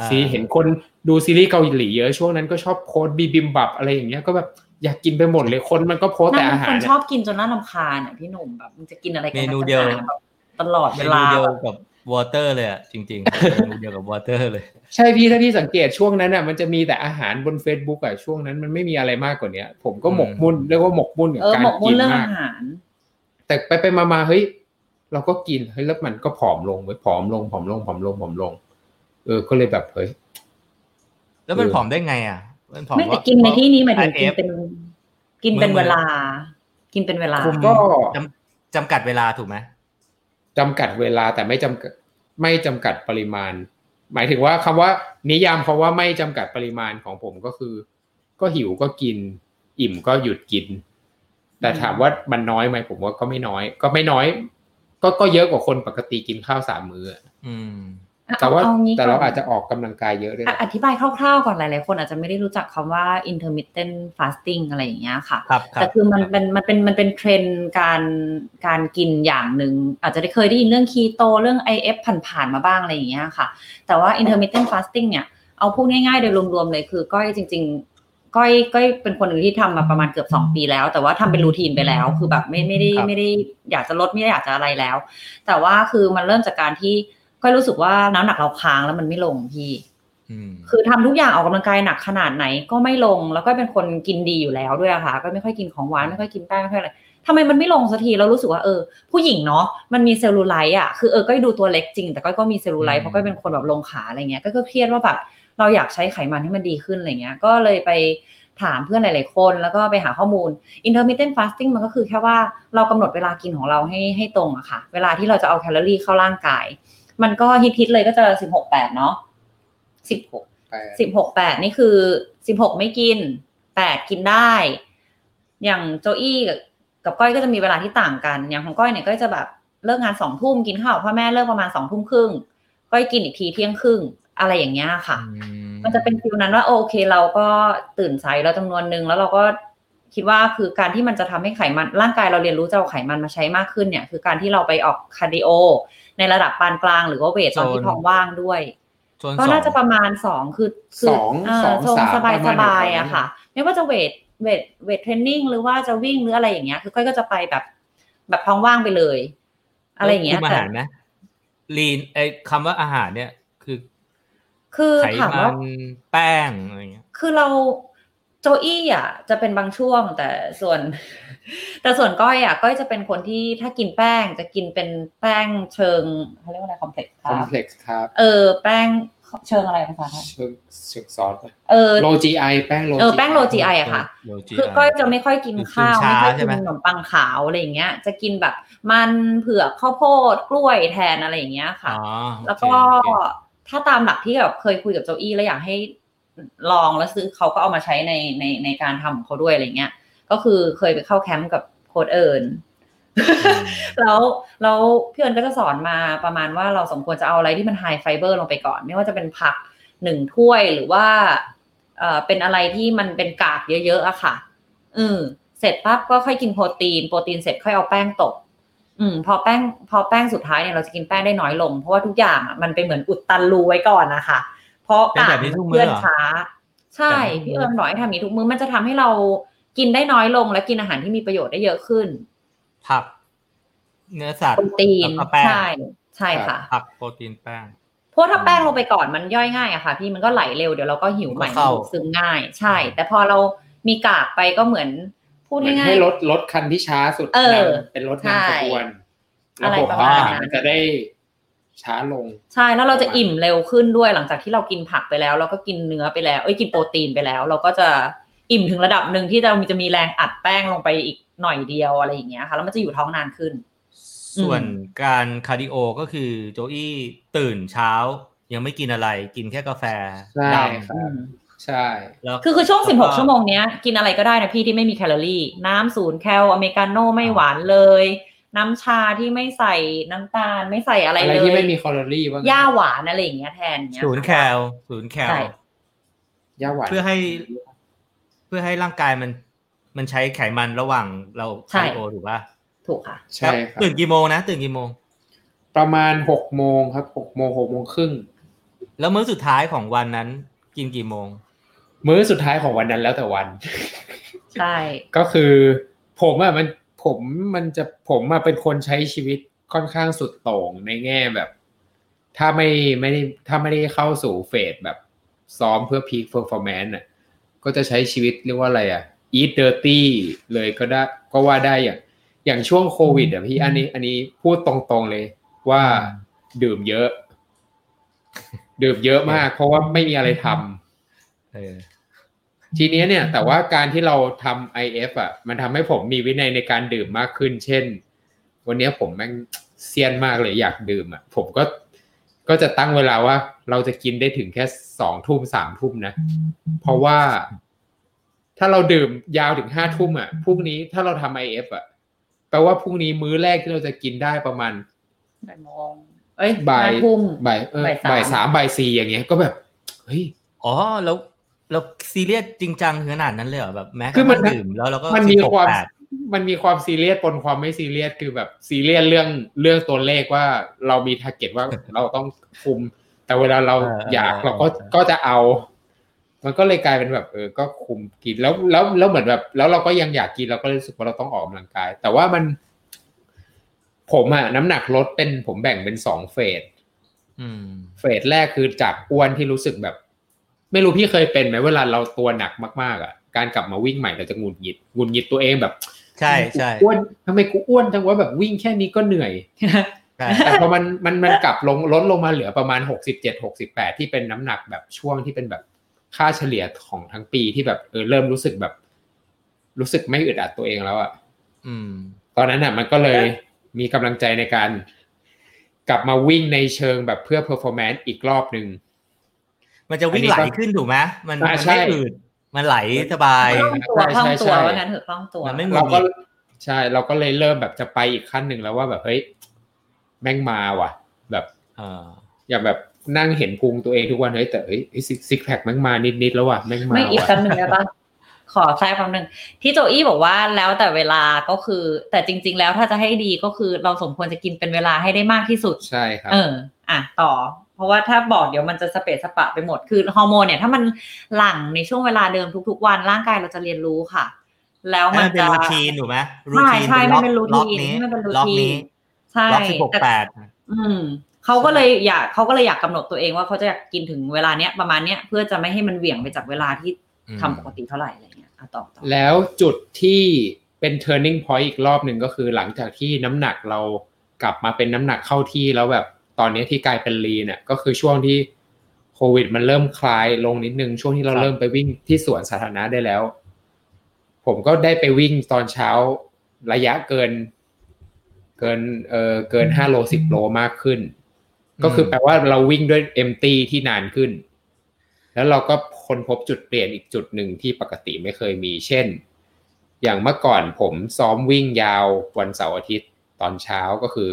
ซีเห็นคนดูซีรีส์เกาหลีเยอะช่วงนั้นก็ชอบโพสต์บีบิมบับอะไรอย่างเงี้ยก็แบบอยากกินไปหมดเลยคนมันก็โพสต์แต่
นั่น
อา
เป็น
หา
ค
ร
น
อะ
ชอบกินจนน่ารำคาญอะพี่หนุ่มแบบมันจะกินอะไรกัน
เมนูเดียว
นักหนาแบบ ตลอด
เม
เว
นู
ลา
เดียว
แบบ
กับวอเตอร์เลยอะจริงๆเมนูเดียวกับวอเตอร์เลย
ใช่พี่ถ้าพี่สังเกตช่วงนั้นอะมันจะมีแต่อาหารบน Facebook อะช่วงนั้นมันไม่มีอะไรมากกว่าเนี้ยผมก็หมกมุ่นเรียกว่าหมกมุ่นกับ
เออ
การ
หมกมุ่
กิ
น
น
เรื่อง
มาก
อาหาร
แต่ไปไปมามาเฮ้ยเราก็กินเฮ้ยแล้วมันก็ผอมลงเว้ยผอมลงผอมลงผอมลงผอมลง เออก็เลยแบบเฮ้ย
แล้วมัน
เออ
ผอมได้ไง อะ มันผอม
ไม่แต่
ว่า
กินในที่นี้หมายถึงกิน
IF
เป็น กินเป็น
มื้อ
เวลา กินเป็นเวลา
คุม
ก็
จำจำกัดเวลาถูกไหม
จำกัดเวลาแต่ไม่จำกัดไม่จำกัดปริมาณ หมายถึงว่าคำว่า นิยามคำว่าไม่จำกัดปริมาณของผมก็คือ ก็หิวก็กิน อิ่มก็หยุดกิน แต่ถามว่ามันน้อยไหมผมว่าก็ไม่น้อย ก็ไม่น้อย ก็ก็เยอะกว่าคนปกติกินข้าวสามมื้ออะ
อืม
แต่ว่า
เองี้
แต่เรา
ก่น
อาจจะออกกำลังกายเยอะด้วย
อะ
นะ
อธิบายคร่าวๆก่อนหลายๆคนอาจจะไม่ได้รู้จักคำว่า intermittent fasting อะไรอย่างเงี้ยค่ะ
ครับรับ
แต่คือมันเป็นมันเป็นมันเป็นเทรนด์การการกินอย่างหนึ่งอาจจะได้เคยได้ยินเรื่องคีโตเรื่อง IF ผ่านๆมาบ้างอะไรอย่างเงี้ยค่ะ แต่ว่า intermittent fasting เนี่ยเอาพูดง่ายๆโดยรวมๆเลยคือก้อยจริง ๆก้อยก้อยเป็นคนหนึ่งที่ทำมาประมาณเกือบสองปีแล้ว แต่ว่าทำเป็น routine ไปแล้ว คือแบบไม่ไม่ได้
ครับ
ไม่ได้อยากจะลดไม่ได้อยากจะอะไรแล้ว แต่ว่าคือมันเริ่มจากการที่ ก้อยรู้สึกว่าน้ำหนักเราค้างแล้วมันไม่ลงพี่
อืม
คือทำทุกอย่างออกกำลังกายหนักขนาดไหนก็ไม่ลงแล้วก็เป็นคนกินดีอยู่แล้วด้วยอะค่ะ ก็ไม่ค่อยกินของหวานไม่ค่อยกินแป้งไม่ค่อยอะไรทำไมมันไม่ลงสักทีเรารู้สึกว่าเออ ผู้หญิงเนาะมันมีเซลลูไลท์อะคือเออก็ดูตัวเล็กจริง แต่ก็ก็มีเซลลูไลท์เพราะก็เป็นคนแบบลงขาอะไรเงี้ยก็ก็เครียดว่าแบบเราอยากใช้ไขมันให้มันดีขึ้นอะไรเงี้ย ก็เลยไปถามเพื่อนหลาย ๆ คน แล้วก็ไปหาข้อมูล intermittent fasting มันก็คือแค่ว่าเรากำหนดเวลากินของเราให้ให้ตรงอะค่ะ เวลาที่เราจะเอาแคลอรี่เข้าร่างกาย มันก็ฮิตๆเลยก็จะสิบหกแปดเนาะสิบหกสิบหกแปดนี่คือสิบหกไม่กินแปดกินได้ อย่างโจอี้กับกับก้อยก็จะมีเวลาที่ต่างกัน อย่างของก้อยเนี่ยก็จะแบบเลิกงานสองทุ่มกินข้าวกับพ่อแม่เลิกประมาณสองทุ่มครึ่งก้อยกินอีกทีเที่ยงครึ่งอะไรอย่างเงี้ยค่ะ มันจะเป็น feel นั้นว่าโอเคเราก็ตื่นสายแล้วจำนวนหนึ่งแล้วเราก็ คิดว่าคือการที่มันจะทำให้ไขมันร่างกายเราเรียนรู้จะเอาไขมันมาใช้มากขึ้นเนี่ย คือการที่เราไปออก cardio ในระดับปานกลางหรือว่า weight ตอนที่
โซน
ท้องว่างด้วย
โซน
ก็
สอง
น่าจะประมาณสองคือคื
สอง
เอ่อ
สอง
โซน
สาม
สบาย
ประ
ส
มาณ
บาย
นั้น
อะค่ะ ไม่ว่าจะ weight weight weight training หรือว่าจะวิ่งหรืออะไรอย่างเงี้ย คือก้อยก็จะไปแบบ แบบท้องว่างไปเลย อะไรอย่างเงี้ย
คุมอา
แต่
หารไหมลีนไอ้คำว่าอาหารเนี่ยคือ
คือ
ไข
ถาม
มั
ว่า
นแป้งอะไรเงี้ย
คือเรา โจอี้อะจะเป็นบางช่วงแต่ส่วน แต่ส่วนก้อยอะก้อยจะเป็นคนที่ถ้ากินแป้งจะกินเป็นแป้งเชิงเขาเรียกว่าอะไรคอมเพล็กซ์
คอมเพล็กซ์ครับ
เออแป้งเชิงอะไรภาษาไทย
เชิงเชิงซอส
เออ
โลจีไอแป้งโล
เออแป้งโลจีไออะค่ะ
โลจิ
คือก้อยจะไม่ค่อยกินข้าว
กินช้า
ไม่ค่อย
ใช่
กิน
ไหม
ขนมปังขาวอะไรอย่างเงี้ย จะกินแบบมันเผือกข้าวโพดกล้วยแทนอะไรอย่างเงี้ยค่ะ
อ๋อโอเค
แล้วก็
โอเค
ถ้าตามหลักที่แบบเคยคุยกับโจอี้แล้วอยากให้ ลองแล้วซื้อเขาก็เอามาใช้ในในในการทำของเขาด้วยอะไรเงี้ย ก็คือเคยไปเข้าแคมป์กับโค้ชเอิญแล้วแล้วพี่เอิญก็จะสอนมาประมาณว่าเราสมควรจะเอาอะไรที่มัน high fiber ลงไปก่อน ไม่ว่าจะเป็นผักหนึ่งถ้วยหรือว่าเอ่อเป็นอะไรที่มันเป็นกากเยอะๆอะค่ะอืมเสร็จปั๊บก็ค่อยกินโปรตีน โปรตีนเสร็จค่อยเอาแป้งตก อืม พอแป้ง พอแป้งสุดท้ายเนี่ยเราจะกินแป้งได้น้อยลง เพราะว่าทุกอย่างอะมันเป็นเหมือนอุดตันรูไว้ก่อนนะคะเพ ราะ
เป็นแบบนี้ทุกมื้อ
เพื่อน
เหรอ
ช้า ใช่
แบบนี้ทุกมื้อ
พี่เอิญบอกให้ทำอย่างนี้ทุกมื้อมันจะทำให้เรากินได้น้อยลงและกินอาหารที่มีประโยชน์ได้เยอะขึ้น
ผัก เนื้อสัต
โป
ว์
รตีน
แล้วก็แป้ง
ใช่ใช่ค่ะ
ผักโปรตีนแป้ง
เพราะถ้าแป้งลงไปก่อนมันย่อยง่ายอะค่ะ พี่มันก็ไหลเร็วเดี๋ยวเราก็หิวใหม่
ก็เข้า
ซึมง่าย ใช่ แต่พอเรามีกากไปก็เหมือน พูด
เหมือน
ง่าย
ให้รถรถคันที่ช้าสุด
เออ
นำเป็นรถ
ใช่
นำขบวน
อะไร
ระบบ
ประมาณ
อาหาร
นั้น
มันจะได้ ช้าลง
ๆใช่แล้วเราจะอิ่มเร็วขึ้นด้วยหลังจากที่เรากินผักไปแล้ว เราก็กินเนื้อไปแล้วเอ้ยกินโปรตีนไปแล้ว เราก็จะอิ่มถึงระดับหนึ่งที่เราจะมีแรงอัดแป้งลงไปอีกหน่อยเดียวอะไรอย่างเงี้ยค่ะแล้วมันจะอยู่ท้องนานขึ้น
ส่วน
อืม
การ cardio ก็คือโจอี้ตื่นเช้า ยังไม่กินอะไร กินแค่กาแฟ
ใช่
ด
ครับ
อืม
ใช่ำ
แล้ว
คือคือช่วง
แล้วก็
16 ชั่วโมงเนี้ย กินอะไรก็ได้นะพี่ที่ไม่มีแคลอรี่ น้ำศูนย์แคลอเมริกาโน่ไม่หวานเลย น้ำชาที่ไม่ใส่น้ำตาลไม่ใส่อะไร
อะไร
เลย
ที่ไม่มีแคลอรี่ว่างั้น
หญ้าหวานอะไรอย่างเงี้ยแทนเงี้ย
ศูนย์แคลศูนย์แคล
ใช่
หญ้าหวาน
เพื่อให้ เพื่อให้ร่างกายมัน มันใช้ไขมันระหว่างเรา cardio ถูกป่ะ
ถูกค่ะ
ใช่ครับ
ตื่นกี่โมงนะตื่นกี่โมง
ประมาณหกโมงครับหกโมงหกโมงครึ่ง
แล้วมื้อสุดท้ายของวันนั้น กินกี่โมง
มื้อสุดท้ายของวันนั้นแล้วแต่วัน
ใช่
ก็คือ ผมอะมัน ผมมันจะผมอะเป็นคนใช้ชีวิตค่อนข้างสุดโต่งในแง่แบบ ถ้าไม่ไม่ได้ถ้าไม่ได้เข้าสู่ phase แบบซ้อมเพื่อพีคเ e อร์ฟอร์แมนซ์อะก็จะใช้ชีวิตเรียกว่าอะไรอะ eat dirty เลยก็ได้ก็ว่าได้อย่าง อย่างช่วงโควิดอะพี่อันนี้ อันนี้พูดตรงๆเลยว่าดื่มเยอะ ดื่มเยอะมาก เพราะว่าไม่มีอะไรทำ
เออ
ทีเนี้ยเนี่ยแต่ว่าการที่เราทำ IF อะมันทำให้ผมมีวินัยในการดื่มมากขึ้น เช่น วันเนี้ยผมแม่งเสี้ยนมากเลยอยากดื่มอะผมก็ก็จะตั้งเวลาว่า เราจะกินได้ถึงแค่สองทุ่มสามทุ่มนะ เพราะว่า ถ้าเราดื่มยาวถึงห้าทุ่มอะพรุ่งนี้ถ้าเราทำ IF อะแปลว่าพรุ่งนี้มื้อแรกที่เราจะกินได้ประมาณ
บ่ายโมงเอ้ย
บ่าย
ห้ทุ่ม
บ่ายเออ
บ่ายสาม
บ่ายสามบ่ายสี่อย่างเงี้ย ก็แบบเฮ้ย
อ๋อแล้ว แล้วซีเรียสจริงจังขนาดนั้นเลยเหรอแบบแม้ก
คื
ระ
อมั
ทั่
น
งดื่มแล้วเราก็
มันมี
16
ความ
แปด
มันมีความซีเรียสปนความไม่ซีเรียสคือแบบซีเรียสเรื่องเรื่องตัวเลขว่าเรามีทาร์เก็ตว่าเราต้องคุม แต่เวลาเราอยากเราก็ก็จะเอา มันก็เลยกลายเป็นแบบเออก็คุมกินแล้วแล้วแล้วเหมือนแบบ แล้วเราก็ยังอยากกินเราก็เลยรู้สึกว่าเราต้องออกกำลังกาย แต่ว่ามัน ผมอะน้ำหนักลดเป็นผมแบ่งเป็นสองเฟส
อืม
เฟสแรกคือจากอ้วนที่รู้สึกแบบ ไม่รู้พี่เคยเป็นไหมเวลาเราตัวหนักมากๆอะการกลับมาวิ่งใหม่เราจะหงุดหงิดหงุดหงิดตัวเองแบบ
ใช่ใช่
อ้วนทำไมกูอ้วนจังว่าแบบวิ่งแค่นี้ก็เหนื่อย
ใช่
แต่พอมันมันมันกลับลงลดลงมาเหลือประมาณหกสิบเจ็ดหกสิบแปดที่เป็นน้ำหนักแบบช่วงที่เป็นแบบค่าเฉลี่ยของทั้งปีที่แบบเออเริ่มรู้สึกแบบ รู้สึกไม่อึดอัดตัวเองแล้วอะ
อืม
ตอนนั้นอะ มันก็เลยมีกำลังใจในการ กลับมาวิ่งในเชิงแบบเพื่อ performance อีกรอบหนึ่ง
มันจะวิ่งไหลขึ้นถูกไหมมัน
อ่า
มัน
ใช่
ไม่อืดมันไหลสบาย
คล่องตัวคล่อง
ใช่
ตัว
ใช่
ว่างั้นเถอะคล่องตัว
มันไม่
เราก็ใช่เราก็เลยเริ่มแบบจะไปอีกขั้นหนึ่งแล้วว่าแบบเฮ้ยแม่งมาว่ะ แบบ
เออ
อย่างแบบนั่งเห็นพุงตัวเองทุกวันเฮ้ยแต่เฮ้ยซิกแพคแม่งมานิดๆแล้วว่ะแม่งมา
ไม่อีก
ว่ะ
คำหนึ่งได้ปะขอแทรกคำหนึ่งที่โจอี้บอกว่าแล้วแต่เวลาก็คือ แต่จริง ๆ แล้วถ้าจะให้ดีก็คือเราสมควรจะกินเป็นเวลาให้ได้มากที่สุด
ใช่ครับ
เออ อะต่อ เพราะว่าถ้าบอกเดี๋ยวมันจะสเปซสปะไปหมด คือฮอร์โมนเนี่ยถ้ามันหลั่งในช่วงเวลาเดิมทุกๆ วันร่างกายเราจะเรียนรู้ค่ะ แล้ว
ให้
มัน
มันเป็น
จะ
รูทีนถูกไหมรู
ใช่
ทีน
ใช่
ล็อก
มันเป็นรู
ล็อก
ทีน
นี้
ให้มันเป็นรู
ล็อก
ทีน
นี้
ใช่
ล็อกสิบหก
แต่
แปด
อืมเขาก็เลยอยากเขาก็เลยอยากกำหนดตัวเองว่าเขาจะอยากกินถึงเวลาเนี้ยประมาณเนี้ยเพื่อจะไม่ให้มันเหวี่ยงไปจากเวลาที่
อืม
ทำปกติเท่าไหร่อะไรเงี้ยอะต่อต่อ
แล้วจุดที่เป็น turning point อีกรอบหนึ่งก็คือหลังจากที่น้ำหนักเรากลับมาเป็นน้ำหนักเข้าที่แล้วแบบ ตอนนี้ที่กลายเป็นลีเนี่ยก็คือช่วงที่โควิด มันเริ่มคลายลงนิดนึงช่วงที่เรา
ครับ
เริ่มไปวิ่งที่สวนสาธารณะได้แล้ว ผมก็ได้ไปวิ่งตอนเช้าระยะเกิน เกินเออเกินห้าโลสิบโลมากขึ้น ก็คือแปลว่าเราวิ่งด้วยเอมตีที่นานขึ้น แล้วเราก็ค้นพบจุดเปลี่ยนอีกจุดหนึ่งที่ปกติไม่เคยมี เช่น อย่างเมื่อก่อนผมซ้อมวิ่งยาววันเสาร์อาทิตย์ตอนเช้าก็คือ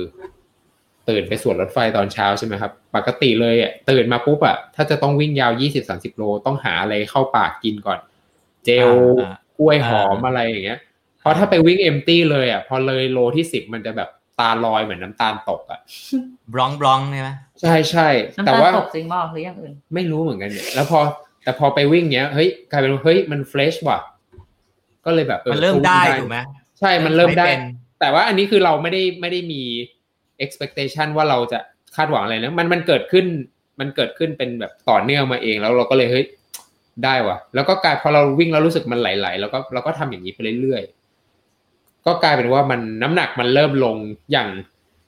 ตื่นไปสวนรถไฟตอนเช้าใช่ไหมครับปกติเลยอะตื่นมาปุ๊บอะถ้าจะต้องวิ่งยาวยี่สิบสาสิบโลต้องหาอะไรเข้าปากกินก่อน เจล
อ่า
กล้วยหอม
อ่า
อะไรอย่างเงี้ยเพราะถ้าไปวิ่งเอมตี้เลยอะพอเลยโลที่สิบมันจะแบบตาลอยเหมือนน้ำตาลตกอะ
บล็องบล็องใช่ไหม
ใช่ใช่
น้ำ
แต่
ตาล
ว่า
ตกจริงบ่หรืออย่างอื่น
ไม่รู้เหมือนกันเนี่ยแล้วพอแต่พอไปวิ่งเนี้ยเฮ้ยกลายเป็นว่าเฮ้ยมันเฟรชว่ะ ก็เลยแบบออ
มันเริ่ม
ก็วิ่ง
ได้ถูกไหม
ใช่มันเริ่มได้
เป็น
แต่ว่าอันนี้คือเราไม่ได้ไม่ได้มี expectation ว่าเราจะคาดหวังอะไรนะมันมันเกิดขึ้นมันเกิดขึ้นเป็นแบบต่อเนื่องมาเองแล้วเราก็เลยเฮ้ยได้ว่ะ แล้วก็กลายพอเราวิ่งแล้วรู้สึกมันไหลๆแล้วก็เราก็ทำอย่างนี้ไปเรื่อยๆก็กลายเป็นว่ามันน้ำหนักมันเริ่มลงอย่าง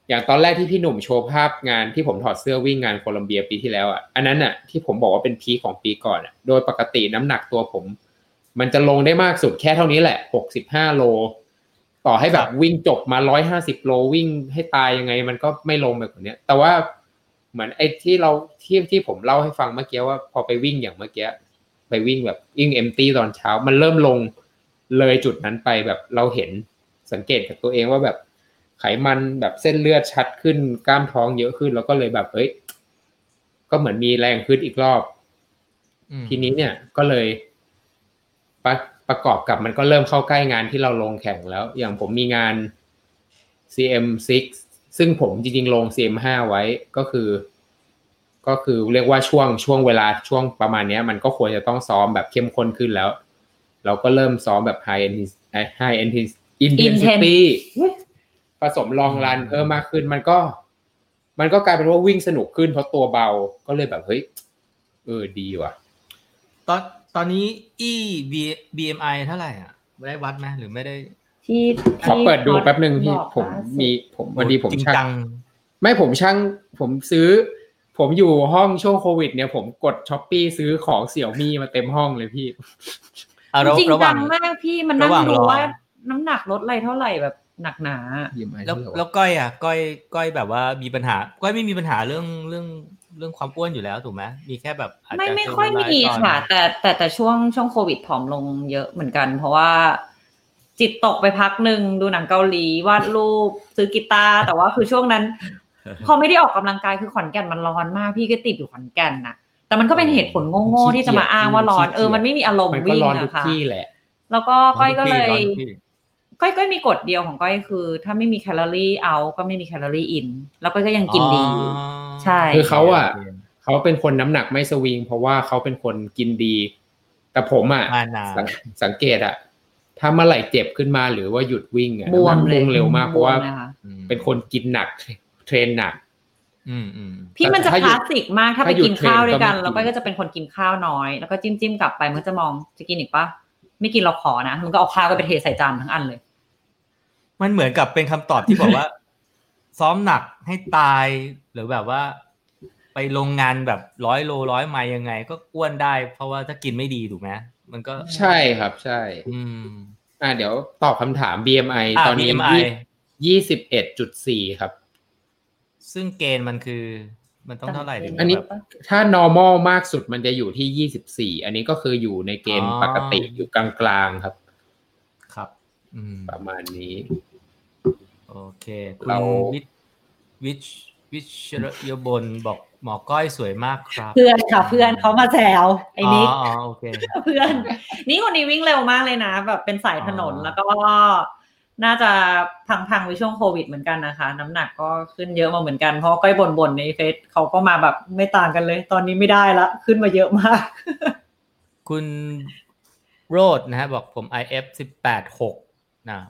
อย่างตอนแรกที่พี่หนุ่มโชว์ภาพงานที่ผมถอดเสื้อวิ่งงานโคลัมเบียปีที่แล้วอะอันนั้นอะที่ผมบอกว่าเป็นพีของปีก่อนอะโดยปกติน้ำหนักตัวผม มันจะลงได้มากสุดแค่เท่านี้แหละหกสิบห้าโล ต่อให้แบบวิ่งจบมาร้อยห้าสิบโลวิ่งให้ตายยังไง มันก็ไม่ลงไปกว่านี้แต่ว่าเหมือนไอ้ที่เราที่ที่ผมเล่าให้ฟังเมื่อกี้ว่าพอไปวิ่งอย่างเมื่อกี้ไปวิ่งแบบวิ่งเอมตี้ตอนเช้า มันเริ่มลงเลยจุดนั้นไปแบบเราเห็นสังเกตกับตัวเองว่าแบบไขมันแบบเส้นเลือดชัดขึ้นกล้ามท้องเยอะขึ้น แล้วก็เลยแบบเอ้ยก็เหมือนมีแรงขึ้นอีกรอบ
อืม
ทีนี้เนี่ยก็เลยประ ประกอบกับมันก็เริ่มเข้าใกล้งานที่เราลงแข่งแล้ว อย่างผมมีงาน CM6 ซึ่งผมจริงๆลง CM5 ไว้ก็คือ ก็คือเรียกว่าช่วงช่วงเวลาช่วงประมาณเนี้ยมันก็ควรจะต้องซ้อมแบบเข้มข้นขึ้นแล้ว เราก็เริ่มซ้อมแบบ high intensity high intensity ผสมลองรันเพิ่มมากขึ้น มันก็ มันก็กลายเป็นว่าวิ่งสนุกขึ้นเพราะตัวเบาก็เลยแบบเฮ้ยเออดีว่ะ
ตอน ตอนนี้ e b bmi เท่าไหร่อะได้วัดไหมหรือไม่ได้
ที่
ขอเปิดดูแป๊บหนึ่งพี่
บอก
ผม
ล่าสุด
มีผมวันดีผม
จริง
ช่า
จั
ง
ง
ไม่ผมช่าง ผมซื้อ ผมอยู่ห้องช่วงโควิด เนี่ยผมกดช้อปปีซื้อของเสี่ยวมี่มาเต็มห้องเลยพี่
อะระ
จริง
ระห
จั
ว่าง
งมากพี่มันนั่ง
ระหว่าง
ดู
รอ
ว่าน้ำหนักลดอะไรเท่าไหร่แบบหนักหนา
แล้วแล้วก้อยอะ ก้อยก้อยแบบว่ามีปัญหา ก้อยไม่มีปัญหาเรื่องเรื่อง เรื่องความอ้วนอยู่แล้วถูกไหมมีแค่แบบอาจจะ
ไม่ไม่ค่อยมี
เซลลูไลท์ตอน
ค่ะ แต่แต่แต่ช่วงช่วงโควิดผอมลงเยอะเหมือนกัน เพราะว่าจิตตกไปพักหนึ่งดูหนังเกาหลีวาดรูปซื้อกีตาร์แต่ว่าคือช่วงนั้น พอไม่ได้ออกกำลังกายคือขอนแก่นมันร้อนมากพี่ก็ติดอยู่ขอนแก่นน่ะ แต่มันก็เป็นเหตุผลโง่ๆที่จะมาอ้างว่าร้อนเออมันไม่มีอารมณ์
มันก็
วิ่ง
ร้อนทุก
อะค่ะ
ที่แหละ
แล้วก็ก้อยก็เลย
ร้อนทุ กที่
ก้อยก้อยมีกฎเดียวของก้อยคือ ถ้าไม่มีแคลอรี่เอาก็ไม่มีแคลอรี่อิน แล้วก้อยก็ยังกินดี
อ๋อ
ใช่
คือเขาอะ
โค
เขาเป็นคนน้ำหนักไม่สวิง เพราะว่าเขาเป็นคนกินดี แต่ผมอะ
มานา
สังสังเกตอะถ้าเมื่อไหร่เจ็บขึ้นมาหรือว่าหยุดวิ่งอะ
บวม
น้ำหนัก
เลย
พุ่งเร็วมากเพราะว่า
บมลยค่
อืม
เป็นคนกินหนักเทรนหนัก
อืมอืม
พี่มันจะ
ถ้า
ค
หยุด
ลาสสิกมากถ้าไป
ถ้าหยุด
กินข้าวด้วยกัน
เทรนก็ไม่
แล้วก้อยก็จะเป็นคนกินข้าวน้อย แล้วก็จิ้มจิ้มกลับไปมันก็จะมองจะกินอีกปะไม่กินเราขอนะมันก็เอาข้าวก็ไปเทใส่จานทั้งอันเลย
มันเหมือนกับเป็นคำตอบที่บอกว่า ซ้อมหนักให้ตายหรือแบบว่า ไปโรงงานแบบร้อยโลร้อยไมล์ยังไง ก็อ้วนได้ เพราะว่าถ้ากินไม่ดีถูกไหมมันก็
ใช่ครับใช่
อืม
อ่าเดี๋ยวตอบคำถาม BMI
อ่า
ตอนนี้
BMI
ยี่สิบเอ็ดจุดสี่ครับ
ซึ่งเกณฑ์มันคือ มันต้องเท่าไหร่ถึง
อันนี้
แบบ
ถ้า normal มากสุดมันจะอยู่ที่ยี่สิบสี่อันนี้ก็คืออยู่ในเกณฑ์
อ๋อ
ปกติอยู่กลางๆครับ
ครับ อืม
ประมาณนี้
โอเค คุณ
เรา
วิทวิชวิชรยบนบอกหมอก้อยสวยมากครับ
เพื่อนค่ะ เพื่อนเขามาแซวไอ้นิก
อ๋ออ๋อโอเค
เพื่อน นี่คนนี้วิ่งเร็วมากเลยนะ แบบเป็นสายถนน
อ๋อ
แล้วก็น่าจะพังๆไปช่วงโควิดเหมือนกันนะคะ น้ำหนักก็ขึ้นเยอะมาเหมือนกันเพราะก้อยบ่นๆในเฟซเขาก็มาแบบไม่ต่างกันเลย ตอนนี้ไม่ได้ละ ขึ้นมาเยอะมาก
คุณโรดนะฮะบอกผม IF สิบแปดหกนะ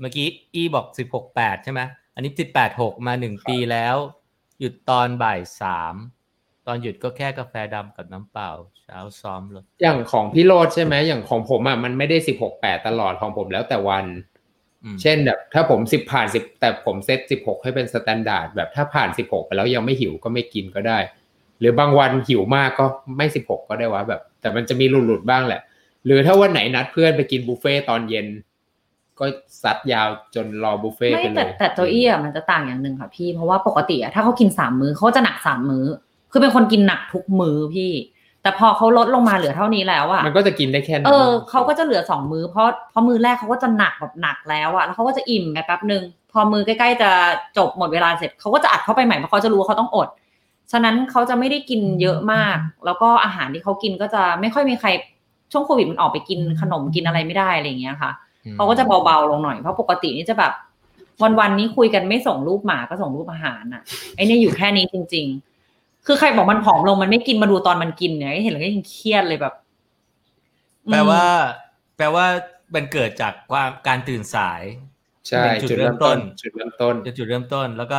เมื่อกี้อีบอกสิบหกแปดใช่ไหมอันนี้สิบแปดหกมาหนึ่งปีแล้ว หยุดตอนบ่ายสามตอนหยุดก็แค่กาแฟดำกับน้ำเปล่า เช้าซ้อมเลย
อย่างของพี่โรดใช่ไหมอย่างของผมอะมันไม่ได้สิบหกแปดตลอดของผมแล้วแต่วัน
อืม
เช่นแบบ ถ้าผมสิบผ่านสิบแต่ผมเซตสิบหกให้เป็น standard แบบถ้าผ่านสิบหกไปแล้วยังไม่หิวก็ไม่กินก็ได้ หรือบางวันหิวมากก็ไม่สิบหกก็ได้วะแบบ แต่มันจะมีหลุดๆบ้างแหละ หรือถ้าวันไหนนัดเพื่อนไปกินบุฟเฟ่ตอนเย็น ก็ซัดยาวจนรอบบุฟเฟ่
ไม่
ไปเลย
แต่แต่โจอี้อะมันจะต่างอย่างหนึ่งค่ะพี่ เพราะว่าปกติอะถ้าเขากินสามมื้อเขาจะหนักสามมื้อ คือเป็นคนกินหนักทุกมื้อพี่ แต่พอเขาลดลงมาเหลือเท่านี้แล้วอะ
มันก็จะกินได้แค่นั้
เอนอเขาก็จะเหลือสองมื้อเพราะเพราะมื้อแรกเขาก็จะหนักแบบหนักแล้วอะแล้วเขาก็จะอิ่มไปแป๊บหนึ่งพอมื้อใกล้ๆจะจบหมดเวลาเสร็จเขาก็จะอัดเข้าไปใหม่เพราะเขาจะรู้ว่าเขาต้องอด ฉะนั้นเขาจะไม่ได้กินเยอะมาก แล้วก็อาหารที่เขากินก็จะไม่ค่อยมีใครช่วงโควิดมันออกไปกินขนมกินอะไรไม่ได้อะไรอย่างเงี้ยค่ะ เขาก็จะเบาๆลงหน่อยเพราะปกตินี่จะแบบ วันๆนี้คุยกันไม่ส่งรูปหมาก็ส่งรูปอาหารอะไอเนี่ยอยู่แค่นี้จริง ๆ คือใครบอกมันผอมลงมันไม่กินมาดูตอนมันกินเนี่ยเห็นแล้วก็ยังเครียดเลยแบบ
แปลว่า แปลว่ามันเกิดจากความการตื่นสาย
ใช่
เป็นจุ
จุ
ด
ด
เริ่
เริ่
ม
ม
ต้
ต้
น
นจุดเริ่มต้น
จะจุดเริ่มต้น แล้วก็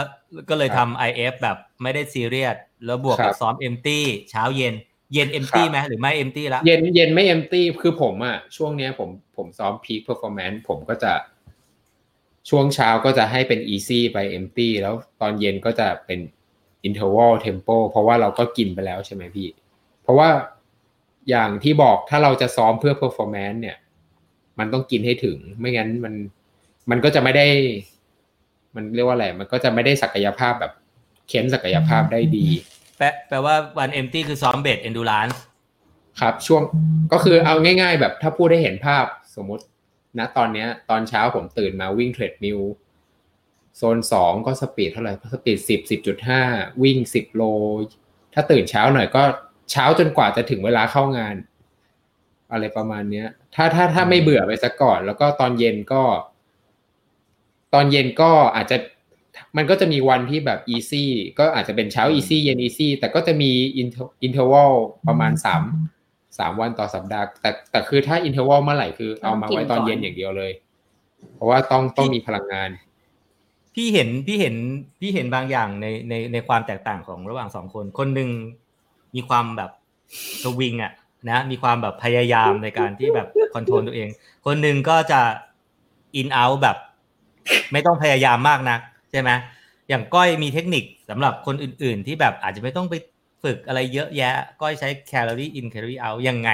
ก็เลย
ครั
ทำ
บ
IF แบบไม่ได้ซีเรียสแล้วบวก
ครั
กับบซ้อมเอมตี้เช้าเย็น เย็นเอม
ครั
ตี้
บ
ไหมหรือไม่เอมตี้ละ
เย็นเย็นไม่เอมตี้คือผมอะช่วงเนี้ยผม ผมซ้อมพีคเพอร์ฟอร์แมนซ์ผมก็จะช่วงเช้าก็จะให้เป็นอีซี่ไปเอมตี้แล้วตอนเย็นก็จะเป็นอินเทอร์วลเทมโปเพราะว่าเราก็กินไปแล้วใช่ไหมพี่ เพราะว่าอย่างที่บอกถ้าเราจะซ้อมเพื่อ performance เนี่ย มันต้องกินให้ถึง ไม่งั้นมันมันก็จะไม่ได้ มันเรียกว่าอะไร มันก็จะไม่ได้ศักยภาพแบบเค้นศักยภาพได้ดี
แปลแปลว่าวัน empty คือซ้อม base endurance
ครับ ช่วงก็คือเอาง่าย ๆ แบบถ้าพูดได้เห็นภาพ สมมติณตอนเนี้ย ตอนเช้าผมตื่นมาวิ่ง treadmill โซนสองก็ speed เท่าไหร่ speed สิบสิบจุดห้าวิ่งสิบโล ถ้าตื่นเช้าหน่อยก็เช้าจนกว่าจะถึงเวลาเข้างาน อะไรประมาณเนี้ย ถ้าถ้าถ้าไม่เบื่อไปซะก่อน แล้วก็ตอนเย็นก็ ตอนเย็นก็อาจจะมันก็จะมีวันที่แบบ easy ก็อาจจะเป็นเช้า easy เย็น easy แต่ก็จะมี inter- interval ประมาณสาม สามวันต่อสัปดาห์ แต่แต่คือถ้า interval เมื่อไหร่คือเอามาไว้ตอนเย็นอย่างเดียวเลย เพราะว่าต้องต้องมีพลังงาน
พี่เห็นพี่เห็นพี่เห็นบางอย่างในในในความแตกต่างของระหว่างสองคน คนหนึ่งมีความแบบสวิงอะนะ มีความแบบพยายามในการที่แบบ control ตัวเอง คนหนึ่งก็จะ in out แบบ ไม่ต้องพยายามมากนักใช่ไหมอย่างก้อยมีเทคนิคสำหรับคนอื่น ๆ ที่แบบอาจจะไม่ต้องไป ฝึกอะไรเยอะแยะก้อยใช้ calorie in calorie out ยังไง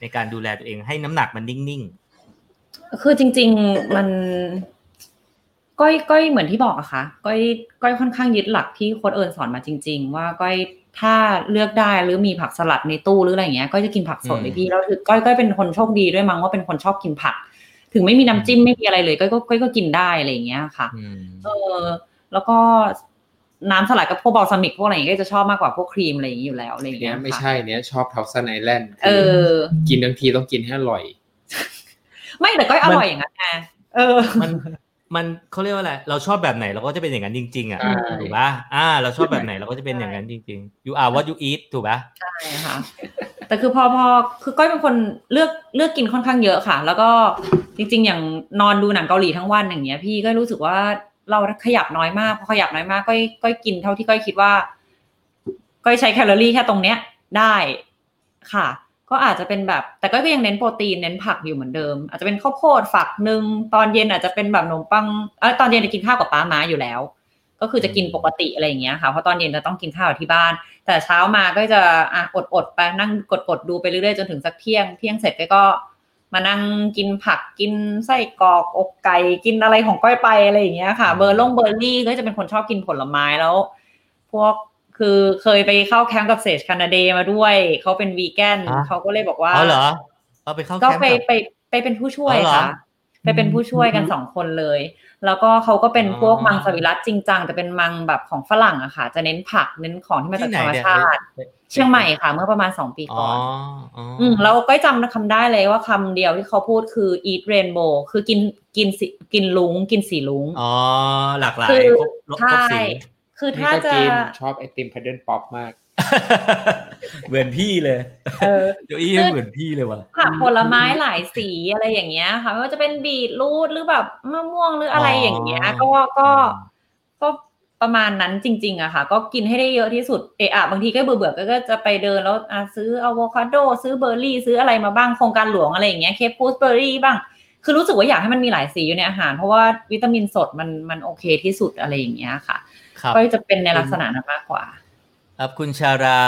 ในการดูแลตัวเองให้น้ำหนักมันนิ่ง
คือจริง ๆมันก้อยก้อยเหมือนที่บอกอะค่ะก้อยก้อยค่อนข้างยึดหลักที่โค้ชเอิญสอนมาจริง ๆ ว่าก้อยถ้าเลือกได้หรือมีผักสลัดในตู้หรืออะไรอย่างเงี้ยก้อยจะกินผักสดเลยพี่แล้วคือก้อยก้อยเป็นคนโชคดีด้วยมั้งว่าเป็นคนชอบกินผัก ถึงไม่มีน้ำจิ้มไม่มีอะไรเลยก้อยก็ก้อยก็กินได้อะไรอย่างเงี้ยค่ะ
ๆอืม
เออแล้วก็ น้ำสลัดกับพวก balsamic พวกอะไรอย่างเงี้ยก็จะชอบมากกว่าพวกครีมอะไรอย่างเงี้ยอยู่แล้วอะไรอย่าง
เนี้
เงี้
ย
ย
ไม่
ค่ะ
ใช่เนี้ยชอบ Thousand Island
เออ
กินทั้งทีต้องกินให้อร่อย
ไม่แต่ก้อยอร่อยอย่างนั้นไงเออ
มันมันเขาเรียกว่าอะไร เราชอบแบบไหนเราก็จะเป็นอย่างนั้นจริง ๆ อะ
ใช่
ถูกปะอ่า เราชอบแบบไหนเราก็จะเป็นอย่างนั้นจริงๆ you are what you eat ถูกปะ
ใช่ค่ะ แต่คือพอพอคือก้อยเป็นคนเลือกเลือกกินค่อนข้างเยอะค่ะ แล้วก็จริง ๆ อย่างนอนดูหนังเกาหลีทั้งวันอย่างเงี้ย พี่ก็รู้สึกว่า เราขยับน้อยมากพอขยับน้อยมากก้อยก้อยกินเท่าที่ก้อยคิดว่า ก้อยใช้แคลอรี่แค่ตรงเนี้ย ได้ค่ะ ก็อาจจะเป็นแบบ แต่ก้อยก็ยังเน้นโปรตีนเน้นผักอยู่เหมือนเดิม อาจจะเป็นข้าวโพดฝักหนึ่งตอนเย็นอาจจะเป็นแบบขนมปังเออตอนเย็นจะกินข้าวกับป้าม้าอยู่แล้ว ก็คือจะกินปกติอะไรอย่างเงี้ยค่ะเพราะตอนเย็นจะต้องกินข้าวที่บ้าน แต่เช้ามาก็จะอะอดอดๆไปนั่งกดกดๆดูไปเรื่อยๆจนถึงสักเที่ยงเที่ยงเสร็จก็ มานั่งกินผักกินไส้กรอกอกไก่กินอะไรของก้อยไปอะไรอย่างเงี้ยค่ะ เบอร์ลงเบอร์รี่ก็จะเป็นคนชอบกินผลไม้แล้ว พวกคือเคยไปเข้าแคมป์กับเซจคานาเดมาด้วยเขาเป็นวีแกน
อะ
เขาก็เลยบอกว่า
อ๋อเหรอเอาไปเข้า
ก็
แคมป์
ไป
กับ
ไปไปเป็นผู้ช่วย
อ๋อเหรอ
ค่ะไปเป็นผู้ช่วยกันสองคนเลย แล้วก็เขาก็เป็น
อ๋อ
พวกมังสวิรัตจริงจังแต่เป็นมังแบบของฝรั่งอะค่ะ จะเน้นผักเน้นของที่มาจาก
ที่ไหน
ธรรม
เนี่ย
ชาติ เชียงใหม่ค่ะ เมื่อประมาณสองปี
อ๋อ
ก่อน
อ๋อ
อืมแล้วก็จำคำได้เลยว่าคำเดียวที่เขาพูดคือ eat rainbow คือกินกินสีกินรุ้งกินสีรุ้ง
อ๋อหลากหลาย
คือ
ครบครบ
ใช่
สี
คือ
นี่
ถ้า
ก็
จะ
กินชอบไอติม Paddle Pop มาก
เหมือนพี่เลย
เออ
เดี๋ยวอี้เหมือนพี่เลยว่ะ
ผักผลไม้หลายสีอะไรอย่างเงี้ยค่ะไม่ว่าจะเป็นบีทรูทหรือแบบมะม่วงหรืออะไรอย่างเงี้ย ก็ก็ก็ประมาณนั้นจริง ๆอะค่ะ ก็กินให้ได้เยอะที่สุดเอะอะบางทีก็เบื่อๆก็จะไปเดินแล้วอะซื้ออะโวคาโด ซื้อเบอร์รี่ ซื้ออะไรมาบ้างโครงการหลวงอะไรอย่างเงี้ย cape gooseberry บ้าง คือรู้สึกว่าอยากให้มันมีหลายสีอยู่ในอาหาร เพราะว่าวิตามินสดมันมันโอเคที่สุดอะไรอย่างเงี้ยค่ะ
ครับ
ก็จะเป็นในลักษณะนั้นมากกว่า
ครับคุณชารา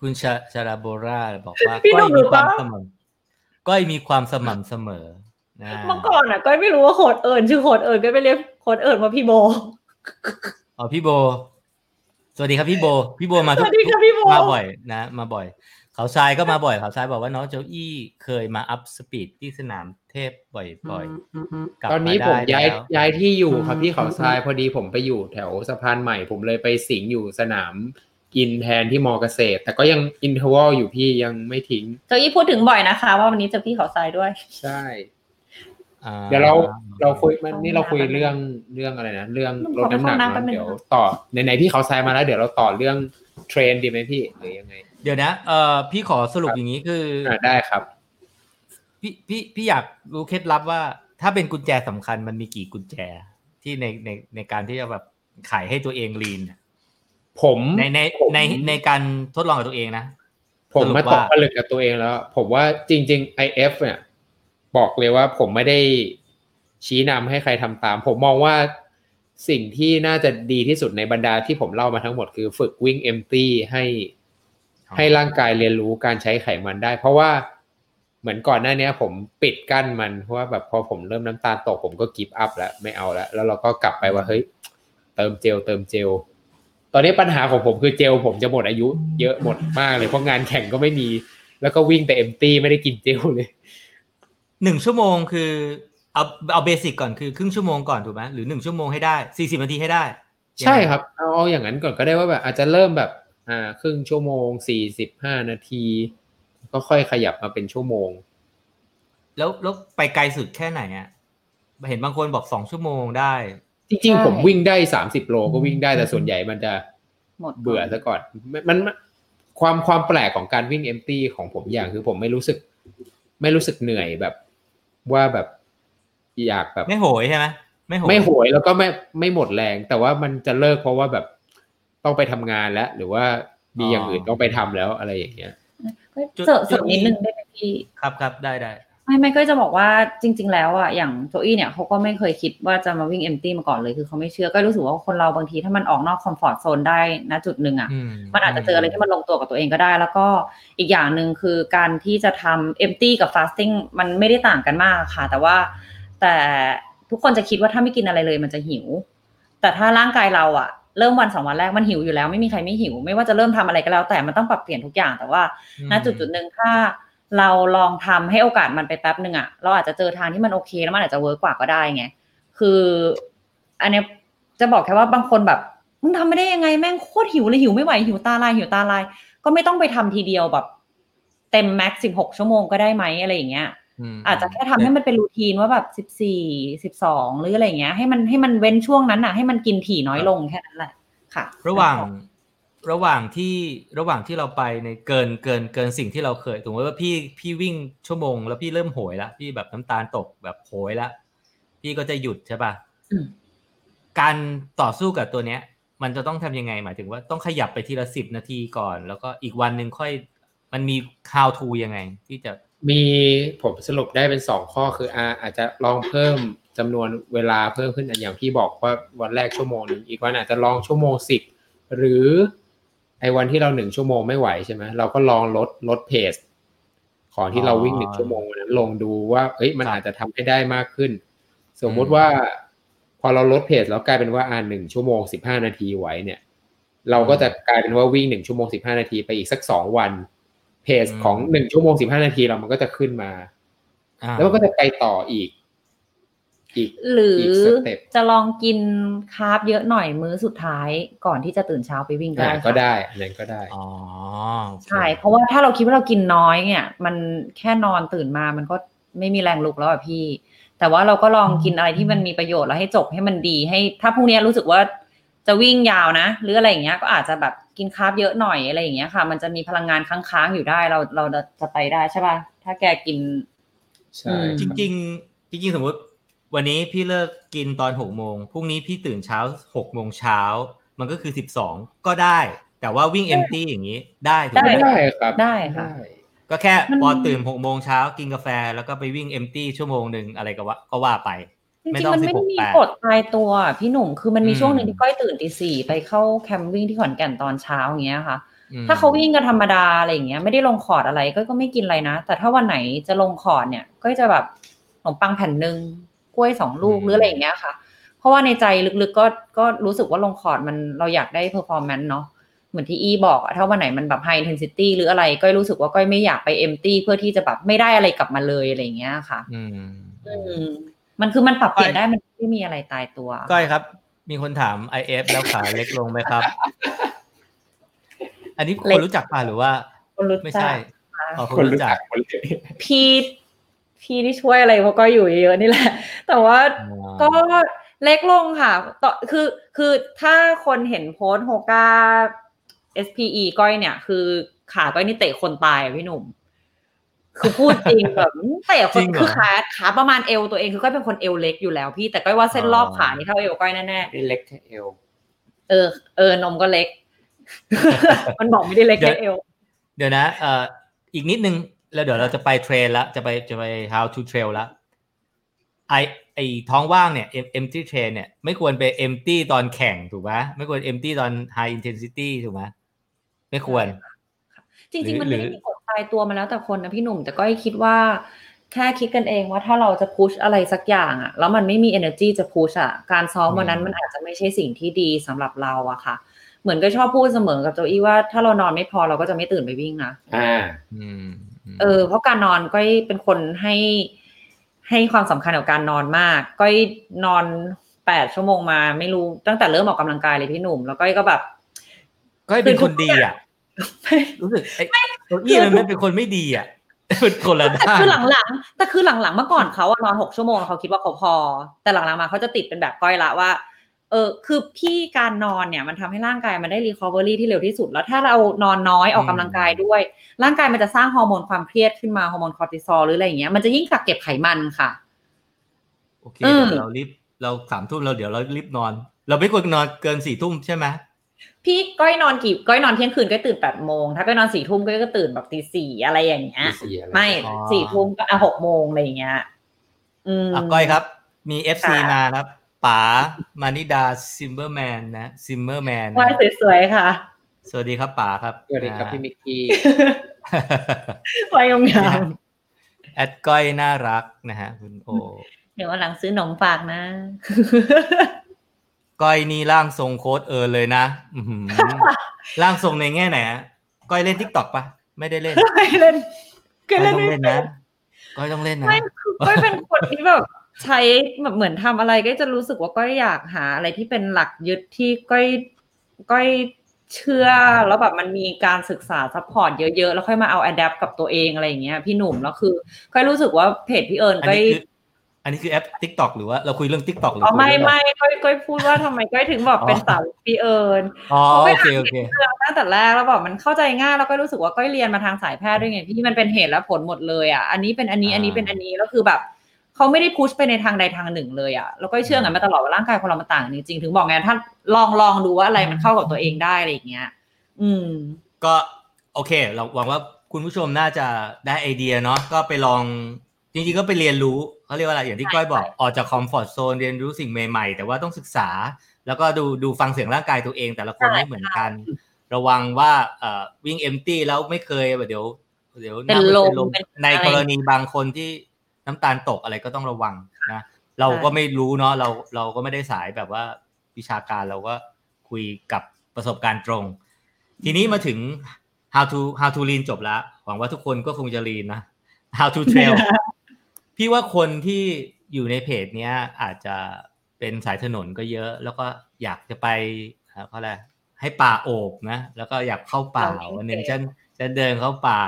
คุณชาชาราโบราบอกว่า
พี่หนุ่
ก้อย
ม
มีความ
หรือเปล่า
สม่ำก้อยมีความสม่ำเสมอนะ
เมื่อก่อนอะก็ไม่รู้ว่าโคดเอิญชื่อโคดเอิญก็ไปเรียกโคดเอิญว่าพี่โบ
อ๋อพี่โบ สวัสดีครับพี่โบ พี่โบมาทุ
ส
ก
วัสดีครับพี่โบ
มาบ่อยนะ มาบ่อย เขาทรายก็มาบ่อย เขาทรายบอกว่าน้องโจอี้เคยมา up speed ที่สนามเทพบ่อยๆกลับ
ตอนนี้
มา
ผม
ได้
ย้าย
แล้ว
ย้ายที่อยู่ครับ
อืม
ที่เขาทรายพอดีผมไปอยู่แถวสะพานใหม่ ผมเลยไปสิงอยู่สนาม กินแทนที่มอเกษตร แต่ก็ยัง interval อยู่พี่ยังไม่ทิ้ง
โจอี้พูดถึงบ่อยนะคะ ว่าวันนี้เจอพี่เขาทรายด้วย
ใช่
อ่า
เดี๋ยวเราเราคุยมันนี่เราคุยเรื่องเรื่องอะไรนะเรื่องลดน้ำหนัก
ขอไปเข้าห้องน้ำแป๊
เนาะ
บนึง
เดี๋ยวต่อไหนๆพี่เขาทรายมาแล้วเดี๋ยวเราต่อเรื่องเทรนดีไหมพี่หรือยังไง
เดี๋ยวนะเอ่อพี่ขอสรุปอย่างนี้คืออ
อ่าได้ครับ
พี่พี่พี่อยากรู้เคล็ดลับว่า ถ้าเป็นกุญแจสำคัญมันมีกี่กุญแจที่ในในในการที่จะแบบขายให้ตัวเองลีนเนี่ย
ผม
ในใน
ผม
ในในการทดลองกับตัวเองนะ
ผมมา
สรุป
ต
ว่า
กผลึกกับตัวเองแล้ว ผมว่าจริง ๆ IF เนี่ย บอกเลยว่าผมไม่ได้ชี้นำให้ใครทำตาม ผมมองว่าสิ่งที่น่าจะดีที่สุดในบรรดาที่ผมเล่ามาทั้งหมดคือฝึกวิ่ง empty ให้
อ๋อ
ให้ร่างกายเรียนรู้การใช้ไขมันได้ เพราะว่าเหมือนก่อนหน้าเนี้ยผมปิดกั้นมันเพราะว่าแบบพอผมเริ่มน้ำตาลตกผมก็ give up แล้วไม่เอาแล้ว แล้วเราก็กลับไปว่าเฮ้ยเติมเจลเติมเจล ตอนนี้ปัญหาของผมคือเจลผมจะหมดอายุ เยอะหมดมากเลยเพราะงานแข่งก็ไม่มี แล้วก็วิ่งแต่ empty ไม่ได้กินเจลเลย
หนึ่งชั่วโมงคือเอาเอาเบสิกก่อนคือครึ่งชั่วโมงก่อนถูกไหมหรือหนึ่งชั่วโมงให้ได้สี่สิบนาทีให้ได้
ใช่ครับเอาเอาอย่างนั้นก่อนก็ได้ว่าแบบอาจจะเริ่มแบบอ่าครึ่งชั่วโมงสี่สิบห้านาที ก็ค่อยขยับมาเป็นชั่วโมง
แล้วแล้วไปไกลสุดแค่ไหนอะเห็นบางคนบอกสองชั่วโมงได้
จริงๆ ผมวิ่งได้สามสิบโลก็วิ่งได้แต่ส่วนใหญ่มันจะ
หมด
เบื่อซะก่อนมันมันมันความความแปลกของการวิ่งเอมตี้ของผมอย่างคือผมไม่รู้สึก ไม่รู้สึกเหนื่อยแบบ ว่าแบบอยากแบบ
ไม่โหยใช่ไหมไม่โหย
ไม่โหยแล้วก็ไม่ไม่หมดแรง แต่ว่ามันจะเลิกเพราะว่าแบบต้องไปทำงานแล้ว หรือว่ามีอย่างอื่นต้องไปทำแล้วอะไรอย่างเงี้ย
เสริมเสริมนิดนึงได้ไหมพี่
ครับครับได้ได้
ไม่ไม่ก็จะบอกว่าจริง ๆ แล้วอะอย่างโจอี้เนี่ยเขาก็ไม่เคยคิดว่าจะมาวิ่งเอมตี้มาก่อนเลยคือเขาไม่เชื่อก็รู้สึกว่าคนเราบางทีถ้ามันออกนอกคอมฟอร์ทโซนได้ณจุดหนึ่งอะ
อื
มันอาจจะเจออะไรที่มันลงตัวกับตัวเองก็ได้ แล้วก็อีกอย่างหนึ่งคือการที่จะทำ empty กับ fasting มันไม่ได้ต่างกันมากค่ะ แต่ว่า แต่ทุกคนจะคิดว่าถ้าไม่กินอะไรเลยมันจะหิว แต่ถ้าร่างกายเราอะเริ่มวันสองวันแรกมันหิวอยู่แล้วไม่มีใครไม่หิว ไม่ว่าจะเริ่มทำอะไรก็แล้ว แต่มันต้องปรับเปลี่ยนทุกอย่างแต่ว่า
อืม
ณจุดจุดหนึ่งถ้า เราลองทำให้โอกาสมันไปแป๊บหนึ่งอะเราอาจจะเจอทางที่มันโอเคแล้วมันอาจจะ work กว่าก็ได้ไงคือ อันเนี้ยจะบอกแค่ว่าบางคนแบบมึงทำไม่ได้ยังไงแม่งโคตรหิวเลยหิวไม่ไหวหิวตาลายหิวตาลาย ก็ไม่ต้องไปทำทีเดียวแบบ เต็มแม็กสิบหกชั่วโมงก็ได้ไหมอะไรอย่างเงี้ย
ม
อาจจะแค่ทำให้มันเป็นรูทีนว่าแบบสิบสี่สิบสองหรืออะไรอย่างเงี้ย ให้มันให้มันเว้นช่วงนั้นน่ะ ให้มันกินถี่น้อยลงแค่นั้นแหละค่ะ
ระหว่าง ระหว่างที่ระหว่างที่เราไปในเกินเกินเกินสิ่งที่เราเคยสมมติว่าพี่พี่วิ่งชั่วโมง แล้วพี่เริ่มโหยแล้วพี่แบบน้ำตาลตกแบบโหยแล้วพี่ก็จะหยุดใช่ป่ะ
อืม
การต่อสู้กับตัวเนี้ย มันจะต้องทำยังไงหมายถึงว่าต้องขยับไปทีละสิบนาทีก่อน แล้วก็อีกวันหนึ่งค่อย มันมี how to ยังไง ที่จะ
มีผมสรุปได้เป็นสองข้อคืออาอาจจะลองเพิ่มจำนวนเวลาเพิ่มขึ้นอย่างที่บอกว่าวันแรกชั่วโมงหนึ่งอีกวันอาจจะลองชั่วโมงสิบหรือ ไอ้วันที่เราหนึ่งชั่วโมงไม่ไหวใช่ไหมเราก็ลองลดลดเพจของที่เราวิ่งหนึ่งชั่วโมงวันนั้นลงดูว่าเอ้ยมันอาจจะทำให้ได้มากขึ้น สมมุติว่า พอเราลดเพจแล้วกลายเป็นว่าอ่านหนึ่งชั่วโมงสิบห้านาทีไหวเนี่ย เราก็จะกลายเป็นว่าวิ่งหนึ่งชั่วโมงสิบห้านาทีไปอีกสักสองวัน เพจของหนึ่งชั่วโมงสิบห้านาทีเรามันก็จะขึ้นมา
อ่า
แล้วมันก็จะไปต่ออีกอีก
หรือ
อีกสเต็ป
จะลองกินคาร์บเยอะหน่อยมื้อสุดท้ายก่อนที่จะตื่นเช้าไปวิ่งก็
อ่า
ได้
ก็
ค่ะ
ได้อันนั้นก็ได้
อ๋อโอเค
ใช่เพราะว่าถ้าเราคิดว่าเรากินน้อยเนี่ย มันแค่นอนตื่นมามันก็ไม่มีแรงลุกแล้วอะพี่ แต่ว่าเราก็ลองกินอะไรที่มันมีประโยชน์แล้วให้จบให้มันดีให้ ถ้าพรุ่งนี้รู้สึกว่าจะวิ่งยาวนะ หรืออะไรอย่างเงี้ยก็อาจจะแบบกินคาร์บเยอะหน่อยอะไรอย่างเงี้ยค่ะ มันจะมีพลังงานค้างๆอยู่ได้เราเราจะไปได้ใช่ป่ะถ้าแกกิน
ใช่
อืม
จริง ๆ จริง ๆ สมมติ วันนี้พี่เลิกกินตอนหกโมงพรุ่งนี้พี่ตื่นเช้าหกโมงเช้า มันก็คือสิบสองก็ได้ แต่ว่าวิ่ง empty อย่างนี้ได้ถูก
ได้
ไหม
ได้ครับ
ได้ค่ะ
ก็แค่
มัน
พอตื่นหกโมงเช้ากินกาแฟแล้วก็ไปวิ่ง empty ชั่วโมงหนึ่งอะไรก็ว่าก็ว่าไป
จ
ไม่
ริง
ต้อง
ๆมันไม่ได้มี
16
กฎตายตัวอะพี่หนุ่มคือมันมี
อืม
ช่วงหนึ่งที่ก้อยตื่นตีสี่ไปเข้าแคมป์วิ่งที่ขอนแก่นตอนเช้าอย่างเงี้ยค่ะ
อืม
ถ้าเขาวิ่งกันธรรมดาอะไรอย่างเงี้ยไม่ได้ลงคอร์ดอะไรก็ก็ไม่กินอะไรนะ แต่ถ้าวันไหนจะลงคอร์ดเนี่ยก็จะแบบขนมปังแผ่นหนึ่ง กล้วยสองลูกหรืออะไรอย่างเงี้ยค่ะ เพราะว่าในใจลึกๆก็ก็รู้สึกว่าลงคอร์ดมันเราอยากได้ performance เนาะเหมือนที่อีบอกอะถ้าวันไหนมันแบบ high intensity หรืออะไรก็รู้สึกว่าก้อยไม่อยากไป empty เพื่อที่จะแบบไม่ได้อะไรกลับมาเลยอะไรอย่างเงี้ยค่ะ
อืม
อืมมันคือมันปรับเปลี่ยนได้มันไม่มีอะไรตายตัว
ก้อยครับ มีคนถาม IF แล้วขาเล็กลงไหมครับ อันนี้คนรู้จักป่ะหรือว่า
คนรู้
ไม่
จั
ใช่
ก
อ๋อ
คนรู้จักหมดเลย
พี่ พี่ที่ช่วยอะไรเพราะก็อยู่เยอะๆนี่แหละ แต่ว่าก็เล็กลงค่ะต่อคือคือถ้าคนเห็นโพสต์โฮก้า SPE ก้อยเนี่ย คือขาก้อยนี่เตะคนตายอะพี่หนุ่ม คือพูดจริงแบบเตะค
จริ
น
งเหรอ
คือขาขาประมาณเอวตัวเองคือก้อยเป็นคนเอวเล็กอยู่แล้วพี่แต่ก้อยว่าเส้นรอบ
อ๋อ
ขานี่เท่าเอวก้อยแน่
นี่เล็กแค่เอว
ๆเออเออนมก็เล็ก มันบอกไม่ได้เล็กแค่เอว
เดี๋ยวนะเอ่ออีกนิดนึง แล้วเดี๋ยวเราจะไปเทรนละจะไปจะไป how to trail ละไอไอท้องว่างเนี่ย empty train เนี่ยไม่ควรไป empty ตอนแข่งถูกไหมไม่ควร empty ตอน high intensity ถูกไหมไม่ควร
จริง ๆ มัน
หรื
ไม่
อ
ได้มีกฎตายตัวมาแล้วแต่คนนะพี่หนุ่ม แต่ก็คิดว่า แค่คิดกันเองว่าถ้าเราจะพุชอะไรสักอย่างอะแล้วมันไม่มี energy จะพุชอะการซ้อมวันนั้นมันอาจจะไม่ใช่สิ่งที่ดีสำหรับเราอะค่ะ เหมือนก็ชอบพูดเสมอกับโจอี้ว่าถ้าเรานอนไม่พอเราก็จะไม่ตื่นไปวิ่งนะ
อ่า
อืมม
เออเพราะการนอนก็เป็นคนให้ให้ความสำคัญกับการนอนมากก็นอนแปดชั่วโมงมา ไม่รู้ตั้งแต่เริ่มออกกำลังกายเลยพี่หนุ่ม แล้วก็ก็แบบ
ก็ให้เป็นคนดีอะรู้สึกไอ้ตัวอี้มันไม่เป็นคนไม่ดีอะเป็นคนละ
แต่
ด้าน
คือหลังๆแต่คือหลังๆเมื่อก่อนเขาอะนอนหกชั่วโมงเขาคิดว่าเขาพอ แต่หลังๆมาเขาจะติดเป็นแบบก้อยละว่า เออคือพี่การนอนเนี่ยมันทำให้ร่างกายมันได้ recovery ที่เร็วที่สุด แล้วถ้าเรานอนน้อยออกกำลังกายด้วย ร่างกายมันจะสร้างฮอร์โมนความเครียดขึ้นมาฮอร์โมนคอร์ติซอลหรืออะไรอย่างเงี้ยมันจะยิ่งกักเก็บไขมันค่ะ
โอเค
อืม
เดี๋ยวเรารีบเราสามทุ่มเราเดี๋ยวเรารีบนอน เราไม่ควรนอนเกินสี่ทุ่มใช่ไหม
พี่ก้อยนอนกี่ก้อยนอนเที่ยงคืนก้อยตื่นแปดโมงถ้าก้อยนอนสี่ทุ่มก้อยก็ตื่นแบบตีสี่อะไรอย่างเงี้ย
ตีสี่อะไร
ไม่สี่ทุ่มก็อะหกโมงอะไรอย่างเงี้ย อืม
อะก้อยครับ มี FC
ค่ะ
มาครับ ป๋ามานิดาซิมเบอร์แมนนะซิมเบอร์แมน
ว่ายสวยๆค่ะ
สวัสดีครับป๋าครับ
สวัสดีครับพี่มิกกี้
ว่ายงาม
แอดก้อยน่ารักนะฮะคุณโอ
เดี๋ยววันหลังซื้อหนมฝากนะ
ก้อยนี่ร่างทรงโค้ชเอิญเลยนะอื้อหือร่างทรงในแง่ไหนฮะก้อยเล่น TikTok ปะไม่ได้เล่น
ไม่เล่น
ก้
ก็
อย
เล่น
ต้อง
ไม่
เล่น
เป็น
นะก้อยต้องเล่นนะ
ไม่คือก้อยเป็นคนที่แบบ ใช้แบบเหมือนทำอะไรก็จะรู้สึกว่าก้อยอยากหาอะไรที่เป็นหลักยึดที่ก้อยก้อยเชื่อแล้วแบบมันมีการศึกษา support เยอะๆ แล้วค่อยมาเอา adapt กับตัวเองอะไรอย่างเงี้ยพี่หนุ่มแล้วคือก้อยรู้สึกว่าเพจพี่เอิญ
อัน
ก้อย
นี้คืออันนี้คือแอป TikTok หรือว่าเราคุยเรื่อง TikTok หรือ
อ๋อ
คุย
ไม่
เรื่องอะร
ไม่ก้อยก้อยพูดว่าทำไมก้อยถึงบอกเป็น
อ๋อ
สาวพี่เอิญ
อ๋อ
เขาไป
โอเค
หา
โอเค
เรื่องตั้งแต่แรกแล้วแบบมันเข้าใจง่ายแล้วก็รู้สึกว่าก้อยเรียนมาทางสายแพทย์ด้วยไงพี่มันเป็นเหตุและผลหมดเลยอะอันนี้เป็นอันนี้อันนี้เป็นอันนี้แล้วคือแบบ เขาไม่ได้พุชไปในทางใดทางหนึ่งเลยอะแล้วก็เชื่อกันมาตลอดว่าร่างกายคนเรามันต่างกันจริงๆถึงบอกไงถ้าลองลองดูว่าอะไรมันเข้ากับตัวเองได้อะไรอย่างเงี้ย อืม
ก็โอเค เราหวังว่าคุณผู้ชมน่าจะได้ไอเดียเนาะก็ไปลองจริงๆก็ไปเรียนรู้เขาเรียกว่าอะไรอย่างที่
ใช่
ก้อยบอก
ใช่
ออกจากคอมฟอร์ทโซนเรียนรู้สิ่งใหม่ๆ แต่ว่าต้องศึกษา แล้วก็ดูดูฟังเสียงร่างกายตัวเอง แต่ละคนไม่เหมือนกัน ระวังว่าเอ่อวิ่งเอมตี้แล้วไม่เคยแบบเดี๋ยว เดี๋ยว
เป็นลม
เป็น
เป็น
ใน
อะไร
กรณีบางคนที่ น้ำตาลตกอะไรก็ต้องระวังนะเราก็ไม่รู้เนาะเราเราก็ไม่ได้สายแบบว่าวิชาการเราก็คุยกับประสบการณ์ตรง ทีนี้มาถึง how to how to lean จบแล้วหวังว่าทุกคนก็คงจะ lean นะ how to trail พี่ว่าคนที่อยู่ในเพจเนี้ยอาจจะเป็นสายถนนก็เยอะ แล้วก็อยากจะไปเอ่อเขาอะไรให้ป่าโอบนะ แล้วก็อยากเข้าป่า
เราวิ่ง
วันหนึ่ง
เป็น
ฉันจะเดินเข้าป่า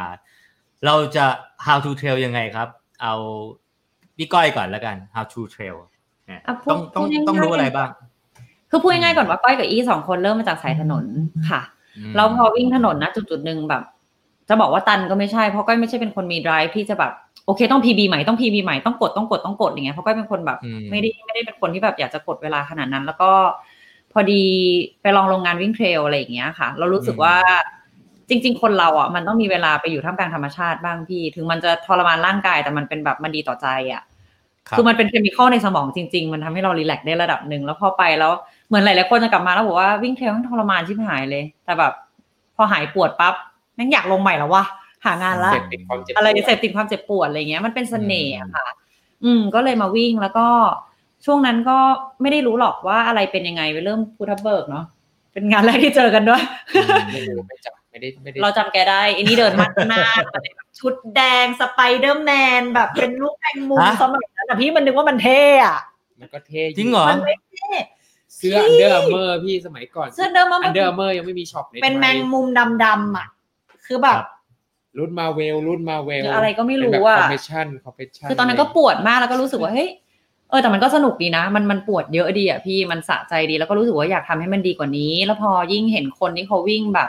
เราจะ how to trail ยังไงครับ เอาพี่ก้อยก่อนแล้วกัน how to trail เนี่ย
อะพูด
ต้องต้อง
พูดง่ายๆ
ต้องรู้อะไรบ้าง
คือพูดง่ายๆก่อนว่าก้อยกับอีสองคนเริ่มมาจากสายถนนค่ะ
ม
แล้วพอวิ่งถนนนะจุดจุดๆหนึ่งแบบ จะบอกว่าตันก็ไม่ใช่เพราะก้อยไม่ใช่เป็นคนมี drive ที่จะแบบโอเคต้อง PB ใหม่ต้อง PB ใหม่ต้องกดต้องกดต้องกดอย่างเงี้ยเพราะก้อยเป็นคนแบบ
อืม
ไม่ได้ไม่ได้เป็นคนที่แบบอยากจะกดเวลาขนาดนั้น แล้วก็พอดีไปลองโรงงานวิ่งเทรลอะไรอย่างเงี้ยค่ะ เรารู้สึกว่า จริง ๆ คนเราอะมันต้องมีเวลาไปอยู่ท่ามกลางธรรมชาติบ้างพี่ ถึงมันจะทรมานร่างกายแต่มันเป็นแบบมันดีต่อใจอะ
ครับ
คือมันเป็นเคมีคอลในสมองจริง ๆ มันทำให้เรารีแลกซ์ได้ระดับหนึ่งแล้วพอไปแล้วเหมือนหลายๆคนจะกลับมาแล้วบอกว่าวิ่งเทรลมันทรมานชิบหายเลย แต่แบบ พอหายปวดปั๊บแม่งอยากลงใหม่แล้ววะหางานละ
เสพติดความเจ็บ
อะไร
ปวด
เสพติดความเจ็บปวดอะไรเงี้ยมันเป็นเสน่ห์
อืม
อะค่ะ อืม ก็เลยมาวิ่งแล้วก็ช่วงนั้นก็ไม่ได้รู้หรอกว่าอะไรเป็นยังไงไปเริ่มพูทับเบิร์กเนาะเป็นงานแรกที่เจอกันด้วย
ไม่รู้ไม่จำไม่ได้ไม่ได้
เราจำแกได้อันนี้เดินมัดหน้าแบบชุดแดงสไปเดอร์แมนแบบเป็นลูกแมงมุม
ฮะ
สมัยนั้นอะพี่มันนึกว่ามันเท่อะ
มันก็เท่ยู่
จริงเหรอ
มันไม่เท่
เสื้อ Under Armour พี่สมัยก่อน
เสื้อเดิมมัน
Under Armour ยังไม่มีช็อปใน
เป็น
ไทย
แมงมุมดำๆอะคือแบบ
ครับ
รุ่นมาเวลรุ่นมาเวล
หรืออะไรก็ไม่รู้
เป็นแบบ
อะ
compression compression คือ
ตอนนั้นก็ปวดมากแล้วก็รู้สึกว่าเฮ้ยเออแต่มันก็สนุกดีนะ มันมันปวดเยอะดีอะพี่มันสะใจดีแล้วก็รู้สึกว่าอยากทำให้มันดีกว่านี้ แล้วพอยิ่งเห็นคนที่เขาวิ่งแบบ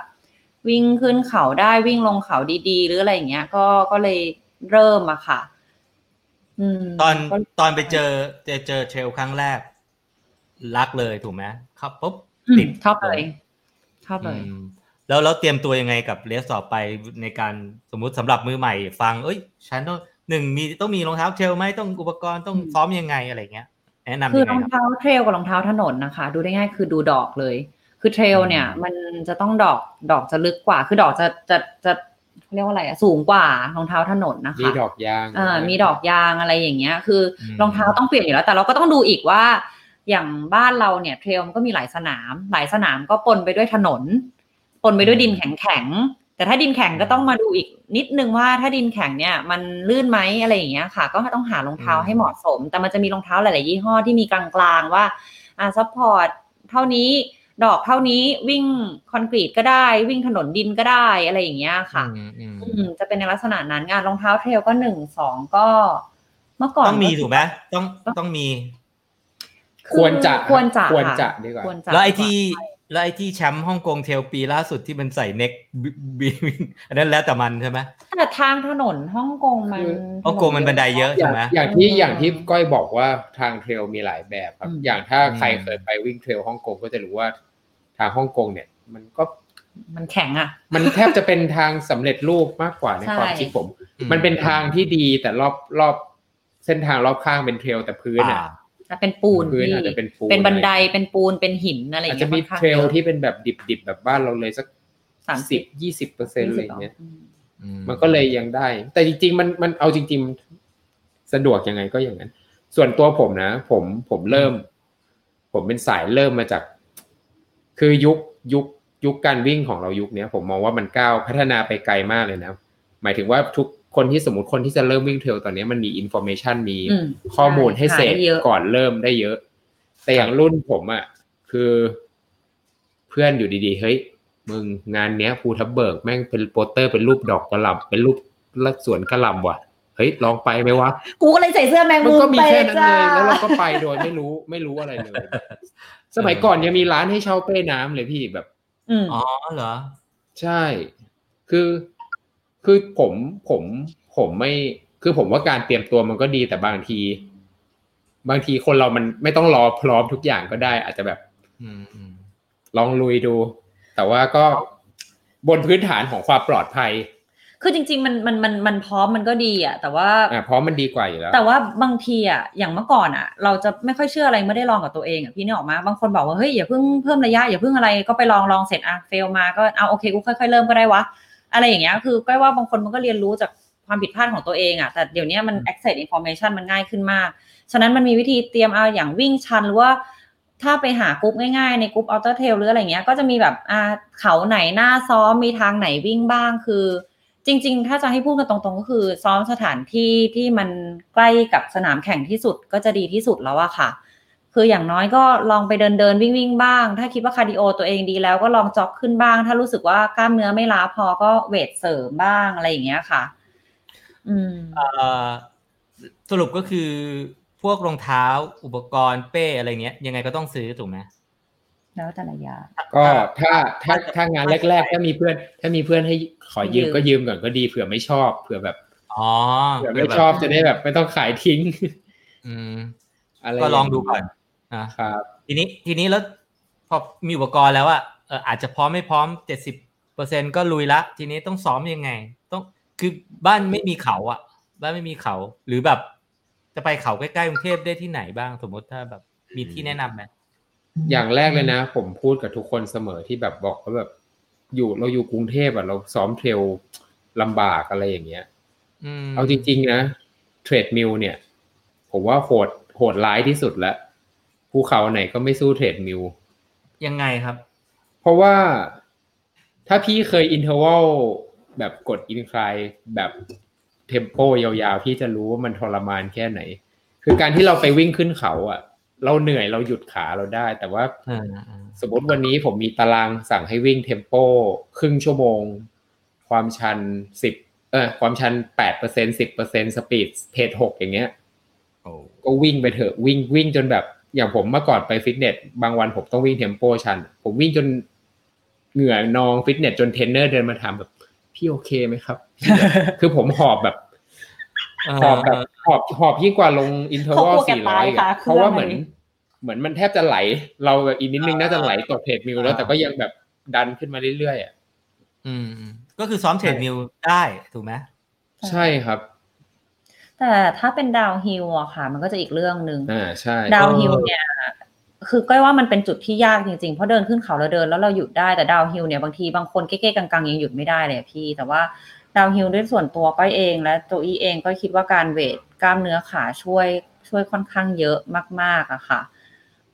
วิ่งขึ้นเขาได้วิ่งลงเขาดีๆ หรืออะไรอย่างเงี้ย ก็ก็เลยเริ่มอะค่ะอืม
ตอน
ก็
ตอนไปเจอเจอเจอเทรลครั้งแรก รักเลยถูกไหมครับปุ๊บ
อืม
ติด
ชอบเลยชอบเลย
อืมแล้วแล้วเตรียมตัวยังไงกับเลสต่อไปในการสมมุติสำหรับมือใหม่ ฟัง เอ้ยฉันต้องหนึ่งมีต้องมีรองเท้าเทรลไหมต้องอุปกรณ์ต้องซ้อมยังไงอะไรเงี้ยแนะนำ
คือ
ยัง
ร
ไง
อง
ครับ
เท้าเทรลกับรองเท้าถนนนะคะ ดูได้ง่ายคือดูดอกเลย คือเทรลเนี่ย
อืม
มันจะต้องดอกดอกจะลึกกว่า คือดอกจะจะจะเรียกว่าอะไรอะสูงกว่ารองเท้าถนนนะคะ
มีดอกยาง
เอ่ามีดอกยางอะไรอย่างเงี้ย คืออ
ม
รองเท้าต้องเปลี่ยนอยู่แล้ว แต่เราก็ต้องดูอีกว่า อย่างบ้านเราเนี่ย trail มันก็มีหลายสนาม หลายสนามก็ปนไปด้วยถนน ปนไปด้วยดินแข็งแข็งๆแต่ถ้าดินแข็งก็ต้องมาดูอีกนิดนึงว่าถ้าดินแข็งเนี่ยมันลื่นไหมอะไรอย่างเงี้ยค่ะ ก็ต้องหารองเท้าให้เหมาะสม แต่มันจะมีรองเท้าหลาย ๆ ยี่ห้อที่มีกลางๆว่าอ่า support เท่านี้ ดอกเท่านี้วิ่งคอนกรีตก็ได้ วิ่งถนนดินก็ได้อะไรอย่างเงี้ยค่ะ
อืมอืม
อืมจะเป็นในลักษณะนั้นงานรองเท้าเทรลก็หนึ่งสองก็ เมื่อก่อน
ต้องมีถูกไหมต้องต้องมี
อ
ควรจะ
ควรจะ
ควร
ค่ะ
จะดีกว่า
ควรจะ
แล้วไอ้ที่แล้วไอ้ที่แชมป์ฮ่องกงเทรลปีล่าสุดที่มันใส่เน็กบิบิอันนั้นแล้วแต่มันใช่ไหม
แต่ทางถนนฮ่องกงมัน
คือ
ฮ่องกงมันบันไดเยอะ
อย่า
ใช่
ง
ไหม
อย่างที่
อืม
อย่างที่ก้อยบอกว่าทางเทรลมีหลายแบบครับ
อืม
อย่างถ้าใคร
อืม
เคยไปวิ่งเทรลฮ่องกงก็จะรู้ว่า ทางฮ่องกงเนี่ยมันก็
มันแข็งอะ
มันแทบจะเป็นทางสำเร็จรูปมากกว่าใน
ใช่
ความคิดผม มันเป็นทางที่ดีแต่รอบรอบเส้นทางรอบข้างเป็นเทรลแต่พื้นอะ
อ่า
แต่เป็นปูน
พื้น
พี่
อาจจะเป็นปูน
เป็นบันไดเป็นปูนเป็นหินอะไรอ
อาจ
ย่าง
จะ
เงี้ย
มี
ค่อนข้าง
เทรล
ยอะ
ที่เป็นแบบดิบๆแบบบ้านเราเลยสัก
สาม
สิ
สิ
บบยี่สิบเปอร์เซ็นต์อะไรอย่างเงี้ย
อืม
อื
มันก็เลยยังได้ แต่จริงๆมันมันเอาจริงๆสะดวกยังไงก็อย่างนั้น ส่วนตัวผมนะ ผมผมเริ่ม ผมเป็นสายเริ่มมาจาก คือยุคยุคยุคการวิ่งของเรายุคเนี้ยผมมองว่ามันก้าวพัฒนาไปไกลมากเลยนะ หมายถึงว่าทุกคนที่สมมติคนที่จะเริ่มวิ่ง trail ตอนนี้มันมี information มี
อืม
ข้อมูลให้เสพ
หาได้เยอะ
ก่อนเริ่มได้เยอะ แต่อย่างรุ่นผมอะคือเพื่อนอยู่ดีๆ เฮ้ย มึงงานเนี้ยภูทับเบิกแม่งเป็นโปสเตอร์เป็นรูปดอกกระหล่ำเป็นรูปลักสวนกระหล่ำว่ะเฮ้ยลองไปไหมวะ
กูก็เลยใส่เสื้อแมง
มัน
มุม
ก็มี
ไป
แค่นั้น
จ้า
เลยแล้วเราก็ไปโดยไม่รู้ไม่รู้อะไรเลย สมัยก่อนยังมีร้านให้เช่าเป้น้ำเลยพี่แบบ
อืม
อ๋อเหรอ
ใช่ คือคือผมผมผมไม่ คือผมว่าการเตรียมตัวมันก็ดีแต่บางที บางทีคนเรามันไม่ต้องรอพร้อมทุกอย่างก็ได้ อาจจะแบบ
อืมอืม
ลองลุยดู แต่ว่าก็บนพื้นฐานของความปลอดภัย
คือจริง ๆ มันมันมันมันพร้อมมันก็ดีอะแต่ว่า
อ่าเพราะมันดีกว่าอยู่แล้ว
แต่ว่าบางทีอะอย่างเมื่อก่อนอะ เราจะไม่ค่อยเชื่ออะไรไม่ได้ลองกับตัวเองอะพี่นึกออกมาบางคนบอกว่าเฮ้ยอย่าเพิ่งเพิ่มระยะอย่าเพิ่งอะไรก็ไปลองลองเสร็จอะเฟลมาก็เอาโอเคกูค่อยๆเริ่มก็ได้วะอะไรอย่างเงี้ยคือก็ว่าบางคนมันก็เรียนรู้จากความผิดพลาดของตัวเองอะแต่เดี๋ยวนี้มัน access information มันง่ายขึ้นมาก ฉะนั้นมันมีวิธีเตรียมเอาอย่างวิ่งชันหรือว่าถ้าไปหากรุ๊ปง่ายๆ ในกรุ๊ป ultra trail หรืออะไรเงี้ย ก็จะมีแบบอ่าเขาไหนน่าซ้อมมีทางไหนวิ่งบ้างคือ จริง ๆ ถ้าจะให้พูดกันตรงๆ ก็คือ ซ้อมสถานที่ที่มันใกล้กับสนามแข่งที่สุดก็จะดีที่สุดแล้วอะค่ะ คืออย่างน้อยก็ลองไปเดินเดินวิ่งวิ่งบ้าง ถ้าคิดว่า cardio ตัวเองดีแล้วก็ลอง jog ขึ้นบ้าง ถ้ารู้สึกว่ากล้ามเนื้อไม่ล้าพอก็ weight เสริมบ้างอะไรอย่างเงี้ยค่ะ อืม
สรุปก็คือพวกรองเท้าอุปกรณ์เป้อะไรเงี้ย ยังไงก็ต้องซื้อถูกไหม
แล้วแต่ละอย่าง
ก็ถ้าถ้าถ้างานแรก ๆ ถ้ามีเพื่อน ถ้ามีเพื่อนให้ขอยืม
ยืม
ก็ยืมก่อนก็ดีเผื่อไม่ชอบเผื่อแบบ
อ๋อ
เผื่อ
เผื่
ไม่
แบบ
ชอบจะได้แบบ ไม่ต้องขายทิ้ง
อืม
อะไร
ก็ลองดูก่อนนะ
ครับ
ทีนี้ทีนี้แล้วพออมีอุปกรณ์แล้วอะเอออาจจะพร้อมไม่พร้อมเจ็ดสิบเปอร์เซ็นก็ลุยละ ทีนี้ต้องซ้อมยังไง ต้องคือบ้านไม่มีเขาอะบ้านไม่มีเขา หรือแบบ จะไปเขาใกล้ๆกรุงเทพได้ที่ไหนบ้างสมมติถ้าแบบ มีที่แนะนำไหม
อย่างแรกเลยนะ ผมพูดกับทุกคนเสมอที่แบบบอกว่าแบบอยู่เราอยู่กรุงเทพอะเราซ้อม trail ลำบากอะไรอย่างเงี้ย
อืม
เอาจริง ๆ นะ treadmill เนี่ย ผมว่าโหดโหดร้ายที่สุดแล้วภูเขาไหนก็ไม่สู้ treadmill
ยังไงครับ
เพราะว่าถ้าพี่เคย interval แบบกด incline แบบ tempo ยาวๆ พี่จะรู้ว่ามันทรมานแค่ไหน คือการที่เราไปวิ่งขึ้นเขาอะ เราเหนื่อยเราหยุดขาเราได้ แต่ว่า
อ่า
สมมติวันนี้ผมมีตารางสั่งให้วิ่ง tempo ครึ่งชั่วโมง ความชันสิบเออความชันแปดเปอร์เซ็นสิบเปอร์เซ็น speed pace หกอย่างเงี้ย
โอ้
ก็วิ่งไปเถอะวิ่งวิ่งจนแบบ อย่างผมเมื่อก่อนไปฟิตเนสบางวันผมต้องวิ่งเทมโปชัน ผมวิ่งจนเหงื่อนองฟิตเนสจนเทรนเนอร์เดินมาถามแบบพี่โอเคไหมครับ คือผมหอบแบบหอบแบบหอบหอบยิ่งกว่าลงอินเทอร์วัล
เขากลัวแก
สี่ร้
ตา
อยย
ค่ะ
เพราะว่า
เค
เห
รื่อง
มือน
เลย
เหมือนมันแทบจะไหล เราแบบอีกนิดนึงน่าจะไหลตกเพจมิวแล้วแต่ก็ยังแบบดันขึ้นมาเรื่อยๆอะ
อืม ก็คือซ้อมเทรดมิลได้ถูกไหม
ใช่ครับ
แต่ถ้าเป็น downhill อะค่ะ มันก็จะอีกเรื่องหนึ่ง
อ่าใช่
downhill เนี่ยคือก้อยว่ามันเป็นจุดที่ยากจริงๆ เพราะเดินขึ้นเขาแล้วเดินแล้วเราหยุดได้แต่ downhill เนี่ยบางทีบางคนเก้ๆกังๆยังหยุดไม่ได้เลยอะพี่แต่ว่า downhill ด้วยส่วนตัวก้อยเองและตัวอีเองก็คิดว่าการ weight กล้ามเนื้อขาช่วยช่วยค่อนข้างเยอะมากๆอะค่ะ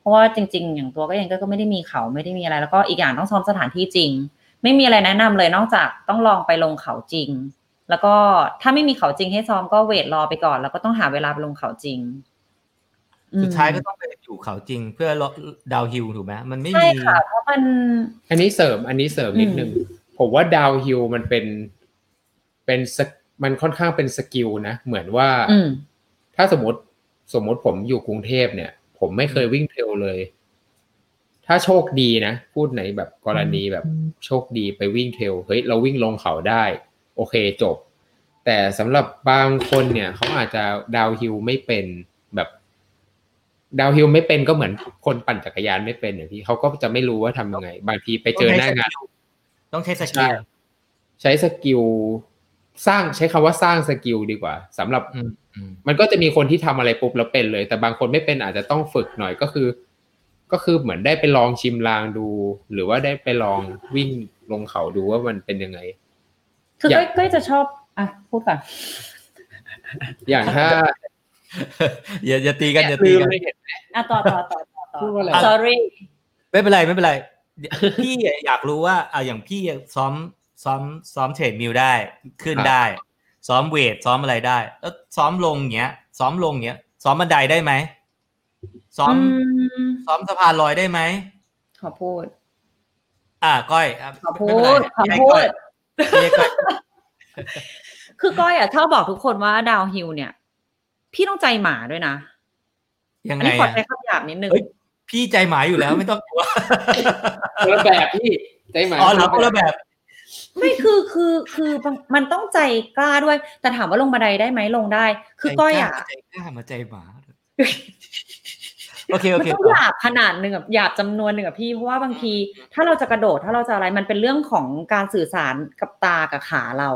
เพราะว่าจริง ๆ อย่างตัวก้อยเองก็ไม่ได้มีเขาไม่ได้มีอะไร แล้วก็อีกอย่างต้องซ้อมสถานที่จริง ไม่มีอะไรแนะนำเลยนอกจากต้องลองไปลงเขาจริง แล้วก็ถ้าไม่มีเขาจริงให้ซ้อมก็ weight รอไปก่อน แล้วก็ต้องหาเวลาไปลงเขาจริงอืม
สุดท้ายก็ต้องไปอยู่เขาจริงเพื่อ downhill ถูกไหมมันไม่
ใช่
มี
ค่ะเพราะมัน
อันนี้เสริมอันนี้เสริมนิดนึงผมว่า downhill มันเป็นเป็น skill มันค่อนข้างเป็น skill นะเหมือนว่า
อืม
ถ้าสมมติสมมติผมอยู่กรุงเทพเนี่ย ผมไม่เคยวิ่ง trail เลย ถ้าโชคดีนะ พูดในแบบกรณีแบบโชคดีไปวิ่ง trail เฮ้ยเราวิ่งลงเขาได้ โอเคจบ แต่สำหรับบางคนเนี่ยเขาอาจจะ downhill ไม่เป็นแบบ downhill ไม่เป็นก็เหมือนคนปั่นจักรยานไม่เป็นอย่างที่เขาก็จะไม่รู้ว่าทำยังไง บางทีไปเจอหน้างาน
ต้องใช้สกิ
ใช่ใช้ skill สร้างใช้คำว่าสร้าง skill ดีกว่าสำหรับ
อืมอืม
มันก็จะมีคนที่ทำอะไรปุ๊บแล้วเป็นเลย แต่บางคนไม่เป็นอาจจะต้องฝึกหน่อยก็คือ ก็คือเหมือนได้ไปลองชิมลางดู หรือว่าได้ไปลองวิ่งลงเขาดูว่ามันเป็นยังไง
คือ
อยาก
ก้อยก้อยจะชอบอะพูดก่อน
อย่างถ้า
อย่าอย่าตีกันอย่าตี
ลืม
กัน
ไม่เห็น
อะต่อต่อต่อต่อต่อ
พูดว่าอะไร
sorry
ไม่เป็นไรไม่เป็นไรเดี๋ยวพี่อยากรู้ว่าอะอย่างพี่ซ้อม ซ้อมซ้อมเทรดมิลได้ขึ้นได้ ซ้อมเวทซ้อมอะไรได้ แล้วซ้อมลงเงี้ย ซ้อมลงเงี้ย ซ้อมบันไดได้ไหมซ้อม
อืม
ซ้อมสะพานลอยได้ไหม
ขอพูด
อ่าก้อยอะ
ขอพู
ไม่เป็นไร
ดขอ
ให้
พู
ก้อย
ด
ให้ก้อย
คือก้อยอะชอบบอกทุกคนว่าดาวฮิลเนี่ย พี่ต้องใจหมาด้วยนะ
ยัง
อัน
ไง
นี้ขอ
อะ
ใช้คำหยาบนิดนึง
เฮ้ยพี่ใจหมาอยู่แล้วไม่ต้องกลัว
คนละแบบพี่ใจหมาย
อ๋อเหรอคนละแบบ
ไม่คือคือคือมันต้องใจกล้าด้วย แต่ถามว่าลงบันไดได้ไหมลงได้ คือก้อยอะ
ใจกล้ามาใจหมาโอเคโอ
มัน
เค
ต้องหยาบขนาดหนึ่งแบบหยาบจำนวนหนึ่งอะพี่เพราะว่าบางที ถ้าเราจะกระโดดถ้าเราจะอะไรมันเป็นเรื่องของการสื่อสารกับตากับขาเรา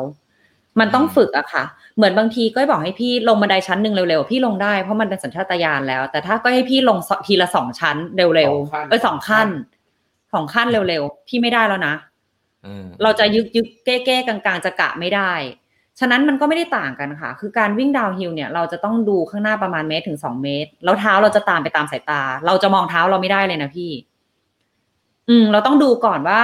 มันต้องฝึกอะค่ะ เหมือนบางทีก็บอกให้พี่ลงบันไดชั้นหนึ่งเร็วๆพี่ลงได้เพราะมันเป็นสัญชาตญาณแล้ว แต่ถ้าก็ให้พี่ลงทีละสองชั้นเร็วๆเออสองขั้นสองขั้นเร็วๆพี่ไม่ได้แล้วนะ
เรา
จะยึกยึกเก้เก้กลางๆ จะกะไม่ได้ ฉะนั้นมันก็ไม่ได้ต่างกันค่ะ คือการวิ่ง downhill เนี่ย เราจะต้องดูข้างหน้าประมาณเมตรถึงสองเมตร แล้วเท้าเราจะตามไปตามสายตา เราจะมองเท้าเราไม่ได้เลยนะพี่ อืม เราต้องดูก่อนว่า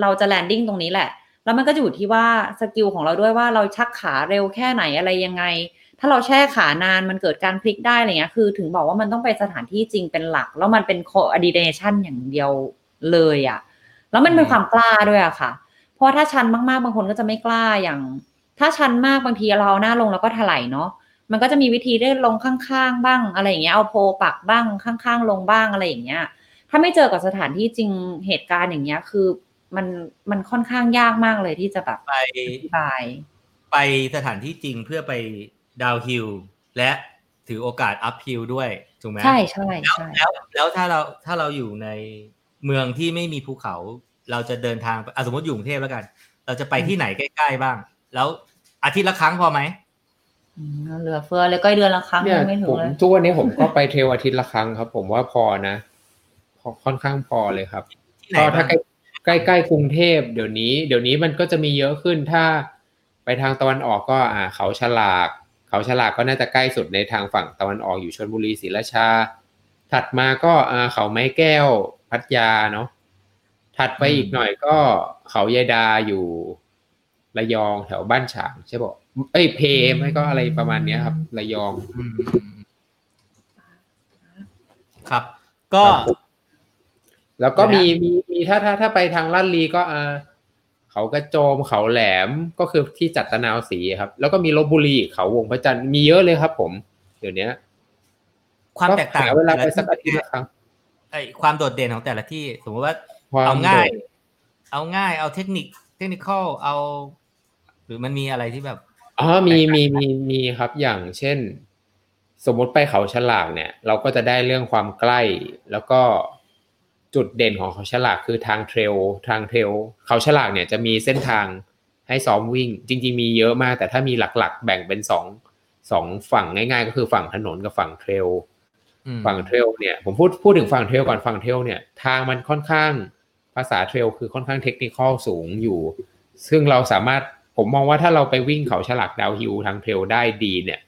เราจะ landing ตรงนี้แหละ แล้วมันก็จะอยู่ที่ว่า skill ของเราด้วยว่าเราชักขาเร็วแค่ไหนอะไรยังไง ถ้าเราแช่ขานานมันเกิดการพลิกได้อะไรเงี้ย คือ ถึงบอกว่ามันต้องไปสถานที่จริงเป็นหลัก แล้วมันเป็น coordination อย่างเดียวเลยอะ่ะ แล้วมันเป็นความกล้าด้วยอะค่ะ เพราะถ้าชันมากๆบางคนก็จะไม่กล้าอย่าง ถ้าชันมากบางทีเราเอาหน้าลงแล้วก็ถลายเนาะมันก็จะมีวิธีได้ลงข้างๆบ้างอะไรอย่างเงี้ยเอาโพปักบ้างข้างๆ ลงบ้างอะไรอย่างเงี้ย ถ้าไม่เจอกับสถานที่จริงเหตุการณ์อย่างเงี้ยคือมันมันค่อนข้างยากมากเลยที่จะแบบ
ไป
อธิบาย
ไปสถานที่จริงเพื่อไปดาวฮิลและถือโอกาสอัพฮิลด้วยถูกไหม
ใช่ใช่ใช่
แล้วแล้วถ้าเราถ้าเราอยู่ในเมืองที่ไม่มีภูเขา เราจะเดินทางอะสมมติอยู่กรุงเทพแล้วกัน เราจะไปที่ไหนใกล้ๆบ้าง แล้วอาทิตย์ละครั้งพอไหม
อืมเหลือเฟือเลยก็เดือนละครั้ง
เนี่ย
ยังไม่ถึ
ผ
ง
ม
เลย
ทุกวันนี้ผมก็ไปเทรลอาทิตย์ละครั้งครับ ผมว่าพอนะพอค่อนข้างพอเลยครับ
ที่ไหน
ก็
บ้า
ถ้างใกล้ใกล้ใกล้กรุงเทพเดี๋ยวนี้ เดี๋ยวนี้มันก็จะมีเยอะขึ้นถ้าไปทางตะวันออกก็อ่า เขาฉลาก เขาฉลากก็น่าจะใกล้สุดในทางฝั่งตะวันออกอยู่ชลบุรีศรีราชา ถัดมาก็อ่าเขาไม้แก้วพัทยาเนาะ ถัดไปอีกหน่อยก็เขายายดาอยู่ระยองแถวบ้านฉางใช่ปะเอ้ยเพไม่ก็อะไรประมาณเนี้ยครับ ระยอง
อืมครับ ก็
ครับแล้วก็
เดี๋
มี
ยวนะ
มีมีถ้าถ้าถ้าไปทางลาดลีก็อ่าเขากระโจมเขาแหลมก็คือที่จัดตะนาวสีครับ แล้วก็มีลบบุรีเขาวงพระจันทร์มีเยอะเลยครับ ผม เดี๋ยวนี้
ความแตกต่าง
หเวลาไปสักอาทิตย์ละครั้ง
ไอ้ความโดดเด่นของแต่ละที่ สมมติว่า
ความ
เอาง่าย
โดด
เอาง่าย เอาเทคนิค เทคนิคอลเอา หรือมันมีอะไรที่แบบ
อ๋อมีมีมีมีครับอย่างเช่น สมมติไปเขาฉลากเนี่ย เราก็จะได้เรื่องความใกล้ แล้วก็จุดเด่นของเขาฉลากคือทาง trail ทาง trail เขาฉลากเนี่ยจะมีเส้นทางให้ซ้อมวิ่ง จริง ๆ มีเยอะมาก แต่ถ้ามีหลักๆ แบ่งเป็นสองสองฝั่งง่าย ๆ ก็คือฝั่งถนนกับฝั่ง trail
อืม
ฝั่ง trail เนี่ยผมพูดพูดถึงฝั่ง trail ก่อนฝั่ง trail เนี่ย ทางมันค่อนข้าง ภาษา trail คือค่อนข้าง technical สูงอยู่ ซึ่งเราสามารถผมมองว่าถ้าเราไปวิ่งเขาฉลาก downhill ทาง trail ได้ดีเนี่ย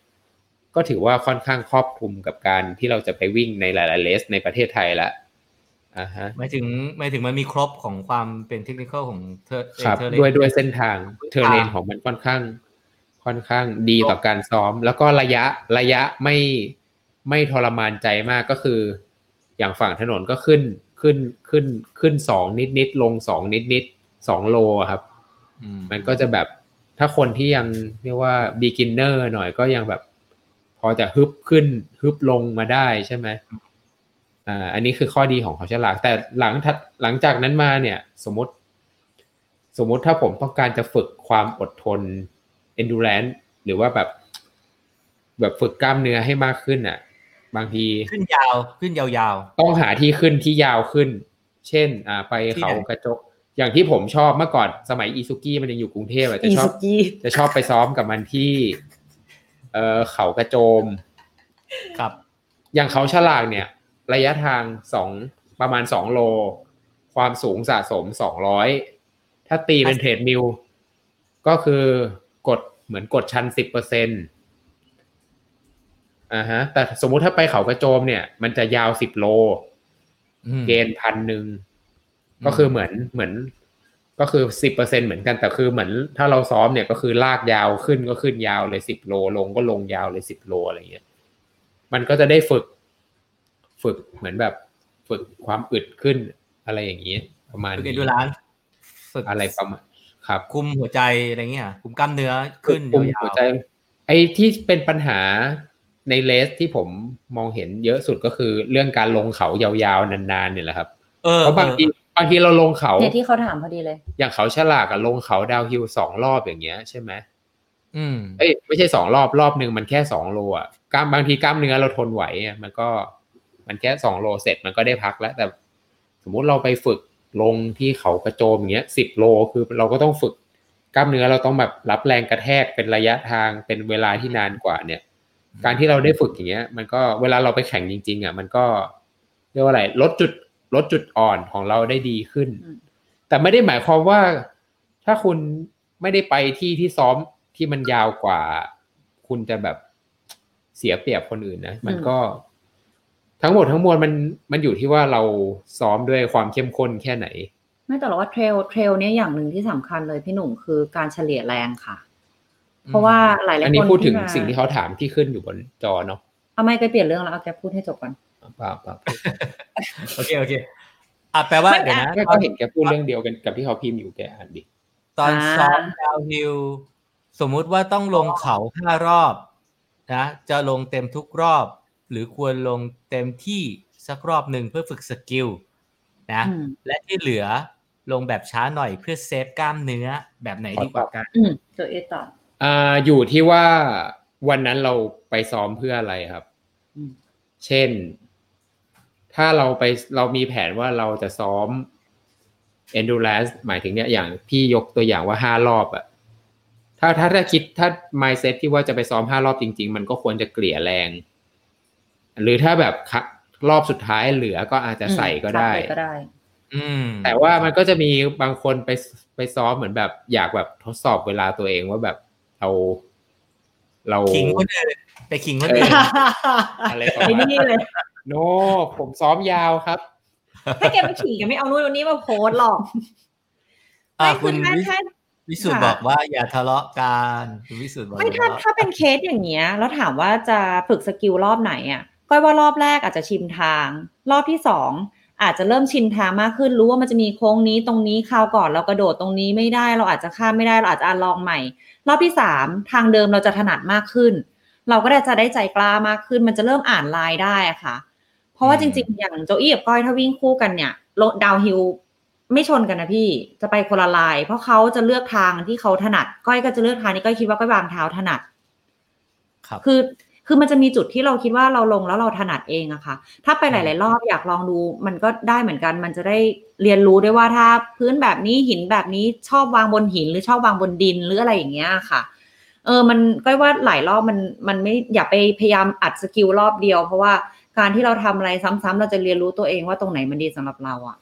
ก็ถือว่าค่อนข้างครอบคลุมกับการที่เราจะไปวิ่งในหลายๆ race ในประเทศไทยแล้วอ่าฮะ
หมายถึงหมายถึงมันมีครบของความเป็นเทคนิคอลของเธอ
ครับ
เธอเล
ด้วยด้วยเส้นทางเทอร์เรน
ทาง
ของมันค่อนข้าง ค่อนข้างดีต่อการซ้อม แล้วก็ระยะระยะไม่ไม่ทรมานใจมากก็คือ อย่างฝั่งถนนก็ขึ้น ขึ้นขึ้นขึ้นสองนิดนิดๆลงสองนิดนิดๆสองโลอะครับ
อืม
มันก็จะแบบถ้าคนที่ยังเรียกว่า beginner หน่อยก็ยังแบบ พอจะฮึบขึ้นฮึบลงมาได้ใช่ไหมอ่าอันนี้คือข้อดีของเขาฉลากแต่หลังถัดหลังจากนั้นมาเนี่ย สมมติ สมมุติถ้าผมต้องการจะฝึกความอดทน endurance หรือว่าแบบ แบบฝึกกล้ามเนื้อให้มากขึ้นอะ บางที
ขึ้นยาวขึ้นยาว
ต้องหาที่ขึ้นที่ยาวขึ้น เช่น อ่า ไป
ที่
เขา
ไหน
กระจก อย่างที่ผมชอบเมื่อก่อนสมัยอีซุกี้มันยังอยู่กรุงเทพอะจะ
อี
ชอบ
สุกี้
จะชอบไปซ้อมกับมันที่ เอ่อเขากระโจม
ๆครับ
อย่างเขาฉลากเนี่ย ระยะทางสองประมาณสองโล ความสูงสะสมสองร้อยถ้าตีเป็นเทรดมิลก็คือกดเหมือนกดชันสิบเปอร์เซ็นต์ อ่าฮะ แต่สมมุติถ้าไปเขากระโจมเนี่ย มันจะยาวสิบโล
อืม
เกณฑ์พันหนึ่งก็คือเหมือนเหมือน ก็คือสิบเปอร์เซ็นเหมือนกันแต่คือเหมือนถ้าเราซ้อมเนี่ยก็คือลากยาวขึ้นก็ขึ้นยาวเลยสิบโล ลงก็ลงยาวเลยสิบโลอะไรเงี้ยมันก็จะได้ฝึก ฝึกเหมือนแบบฝึกความอึดขึ้นอะไรอย่างนี้ ประมาณ
ฝึก
นี้
เอนดูรานฝึก
อะไรประมาณครับ
คุมหัวใจอะไรเงี้ยคุมกล้ามเนื้อขึ้น
คุม
ยาว
หัวใจ ไอ้ที่เป็นปัญหา ในเลสที่ผมมองเห็นเยอะสุดก็คือเรื่องการลงเขายาวๆนานๆเนี่ยแหละครับ
ๆเออ
เพราะบางทีบางทีเราลงเขา
เนี่ยที่เขาถามพอดีเลย
อย่างเขาฉลากอะลงเขาดาวฮิลสองรอบอย่างเงี้ยใช่ไหม
อืม
เอ้ยไม่ใช่สองรอบรอบหนึ่งมันแค่สองโลอะกล้ามบางทีกล้ามเนื้อเราทนไหวอะมันก็ มันแค่สองโลเสร็จมันก็ได้พักแล้ว แต่ สมมุติเราไปฝึกลงที่เขากระโจมอย่างเงี้ยสิบโลคือเราก็ต้องฝึกกล้ามเนื้อเราต้องแบบรับแรงกระแทกเป็นระยะทางเป็นเวลาที่นานกว่าเนี่ย การที่เราได้ฝึกอย่างเงี้ย มันก็เวลาเราไปแข่งจริง ๆ อะ มันก็เรียกว่าอะไรลดจุดลดจุดอ่อนของเราได้ดีขึ้น
อืม
แต่ไม่ได้หมายความว่า ถ้าคุณไม่ได้ไปที่ที่ซ้อมที่มันยาวกว่า คุณจะแบบเสียเปรียบคนอื่นนะมันก็ ทั้งหมดทั้งมวลมันมันอยู่ที่ว่าเราซ้อมด้วยความเข้มข้นแค่ไหน
ไม่แต่ว่าเทรลเทรลเนี่ยอย่างหนึ่งที่สำคัญเลยพี่หนุ่มคือการเฉลี่ยแรงค่ะ เพราะว่าหลายๆคน
อันนี้พูดถึง
มา
สิ่งที่เขาถามที่ขึ้นอยู่บนจอเนาะ
เอาไม่ไปเปลี่ยนเรื่องแล้วเอาแกพูดให้จบก่อน
เปล่าเปล่า
โอเคโอเคอะแปลว่า
ไม่
เดี๋ยวนะ
ไม่ก็เห็นแกพูดเรื่องเดียวกันกับที่เขาพิมพ์อยู่แกอ่านดิ
ตอน
อ่า
ซ้อม downhill สมมุติว่าต้องลงเขาห้ารอบนะจะลงเต็มทุกรอบ หรือควรลงเต็มที่สักรอบหนึ่งเพื่อฝึก skill นะ
อืม
และที่เหลือลงแบบช้าหน่อยเพื่อ save กล้ามเนื้อแบบไหนดีกว่ากัน
อืมตัวเอต่อ
อ่าอยู่ที่ว่าวันนั้นเราไปซ้อมเพื่ออะไรครับ
อืม
เช่นถถ้าเราไปเรามีแผนว่าเราจะซ้อม endurance หมายถึงเนี่ยอย่างพี่ยกตัวอย่างว่าห้ารอบอะถ้าถ้าถ้าคิดถ้า mindset ที่ว่าจะไปซ้อมห้ารอบจริง ๆ มันก็ควรจะเกลี่ยแรง หรือถ้าแบบรอบสุดท้ายเหลือก็อาจจะใส่ก็ได้
ก็ได้
อืม
แต่ว่ามันก็จะมีบางคนไปไปซ้อมเหมือนแบบ อยากแบบทดสอบเวลาตัวเองว่าแบบ เรา เรา
ขิงคนอื่นไปขิงคนอื่น
อะไรประ
ไอ้
มาณ
นี่เลย
โนผมซ้อมยาวครับ
ถ้าแกไม่ขี่กันไม่เอานู่นเอานี่มาโพสต์หรอก
อ่า
ไม่
คุ
คือ
ณ
ถ้า
วิ
ถ้า
วิสุทธ์
ค่ะ
บอกว่าอย่าทะเลาะกันคุณวิสุทธ์บอก
ไม่
อย่า
ถ้า
ทะเลาะ
ถ้าเป็นเคสอย่างเงี้ย แล้วถามว่าจะฝึกสกิลรอบไหนอะก้อยว่ารอบแรกอาจจะชิมทาง รอบที่สอง อาจจะเริ่มชินทางมากขึ้นรู้ว่ามันจะมีโค้งนี้ตรงนี้คราวก่อนเรากระโดดตรงนี้ไม่ได้ เราอาจจะข้ามไม่ได้เราอาจจะลองใหม่ รอบที่สามทางเดิมเราจะถนัดมากขึ้น เราก็ได้จะได้ใจกล้ามากขึ้น มันจะเริ่มอ่านลายได้อะค่ะ เพราะว่าจริง ๆ อย่างโจอี้กับก้อยถ้าวิ่งคู่กันเนี่ยดาวฮิลไม่ชนกันนะพี่จะไปคนละลาย เพราะเขาจะเลือกทางที่เขาถนัด ก้อยก็จะเลือกทางนี้ก้อยคิดว่าก้อยวางเท้าถนัด
ครับ
คือ คือมันจะมีจุดที่เราคิดว่าเราลงแล้วเราถนัดเองอะค่ะ ถ้าไปหลาย ๆ รอบอยากลองดูมันก็ได้เหมือนกัน มันจะได้เรียนรู้ได้ว่าถ้าพื้นแบบนี้หินแบบนี้ชอบวางบนหินหรือชอบวางบนดินหรืออะไรอย่างเงี้ยค่ะ เออ มันก็ว่าหลายรอบมันมันไม่อย่าไปพยายามอัด skill รอบเดียว เพราะว่าการที่เราทำอะไรซ้ำๆเราจะเรียนรู้ตัวเองว่าตรงไหนมันดีสำหรับเราอะ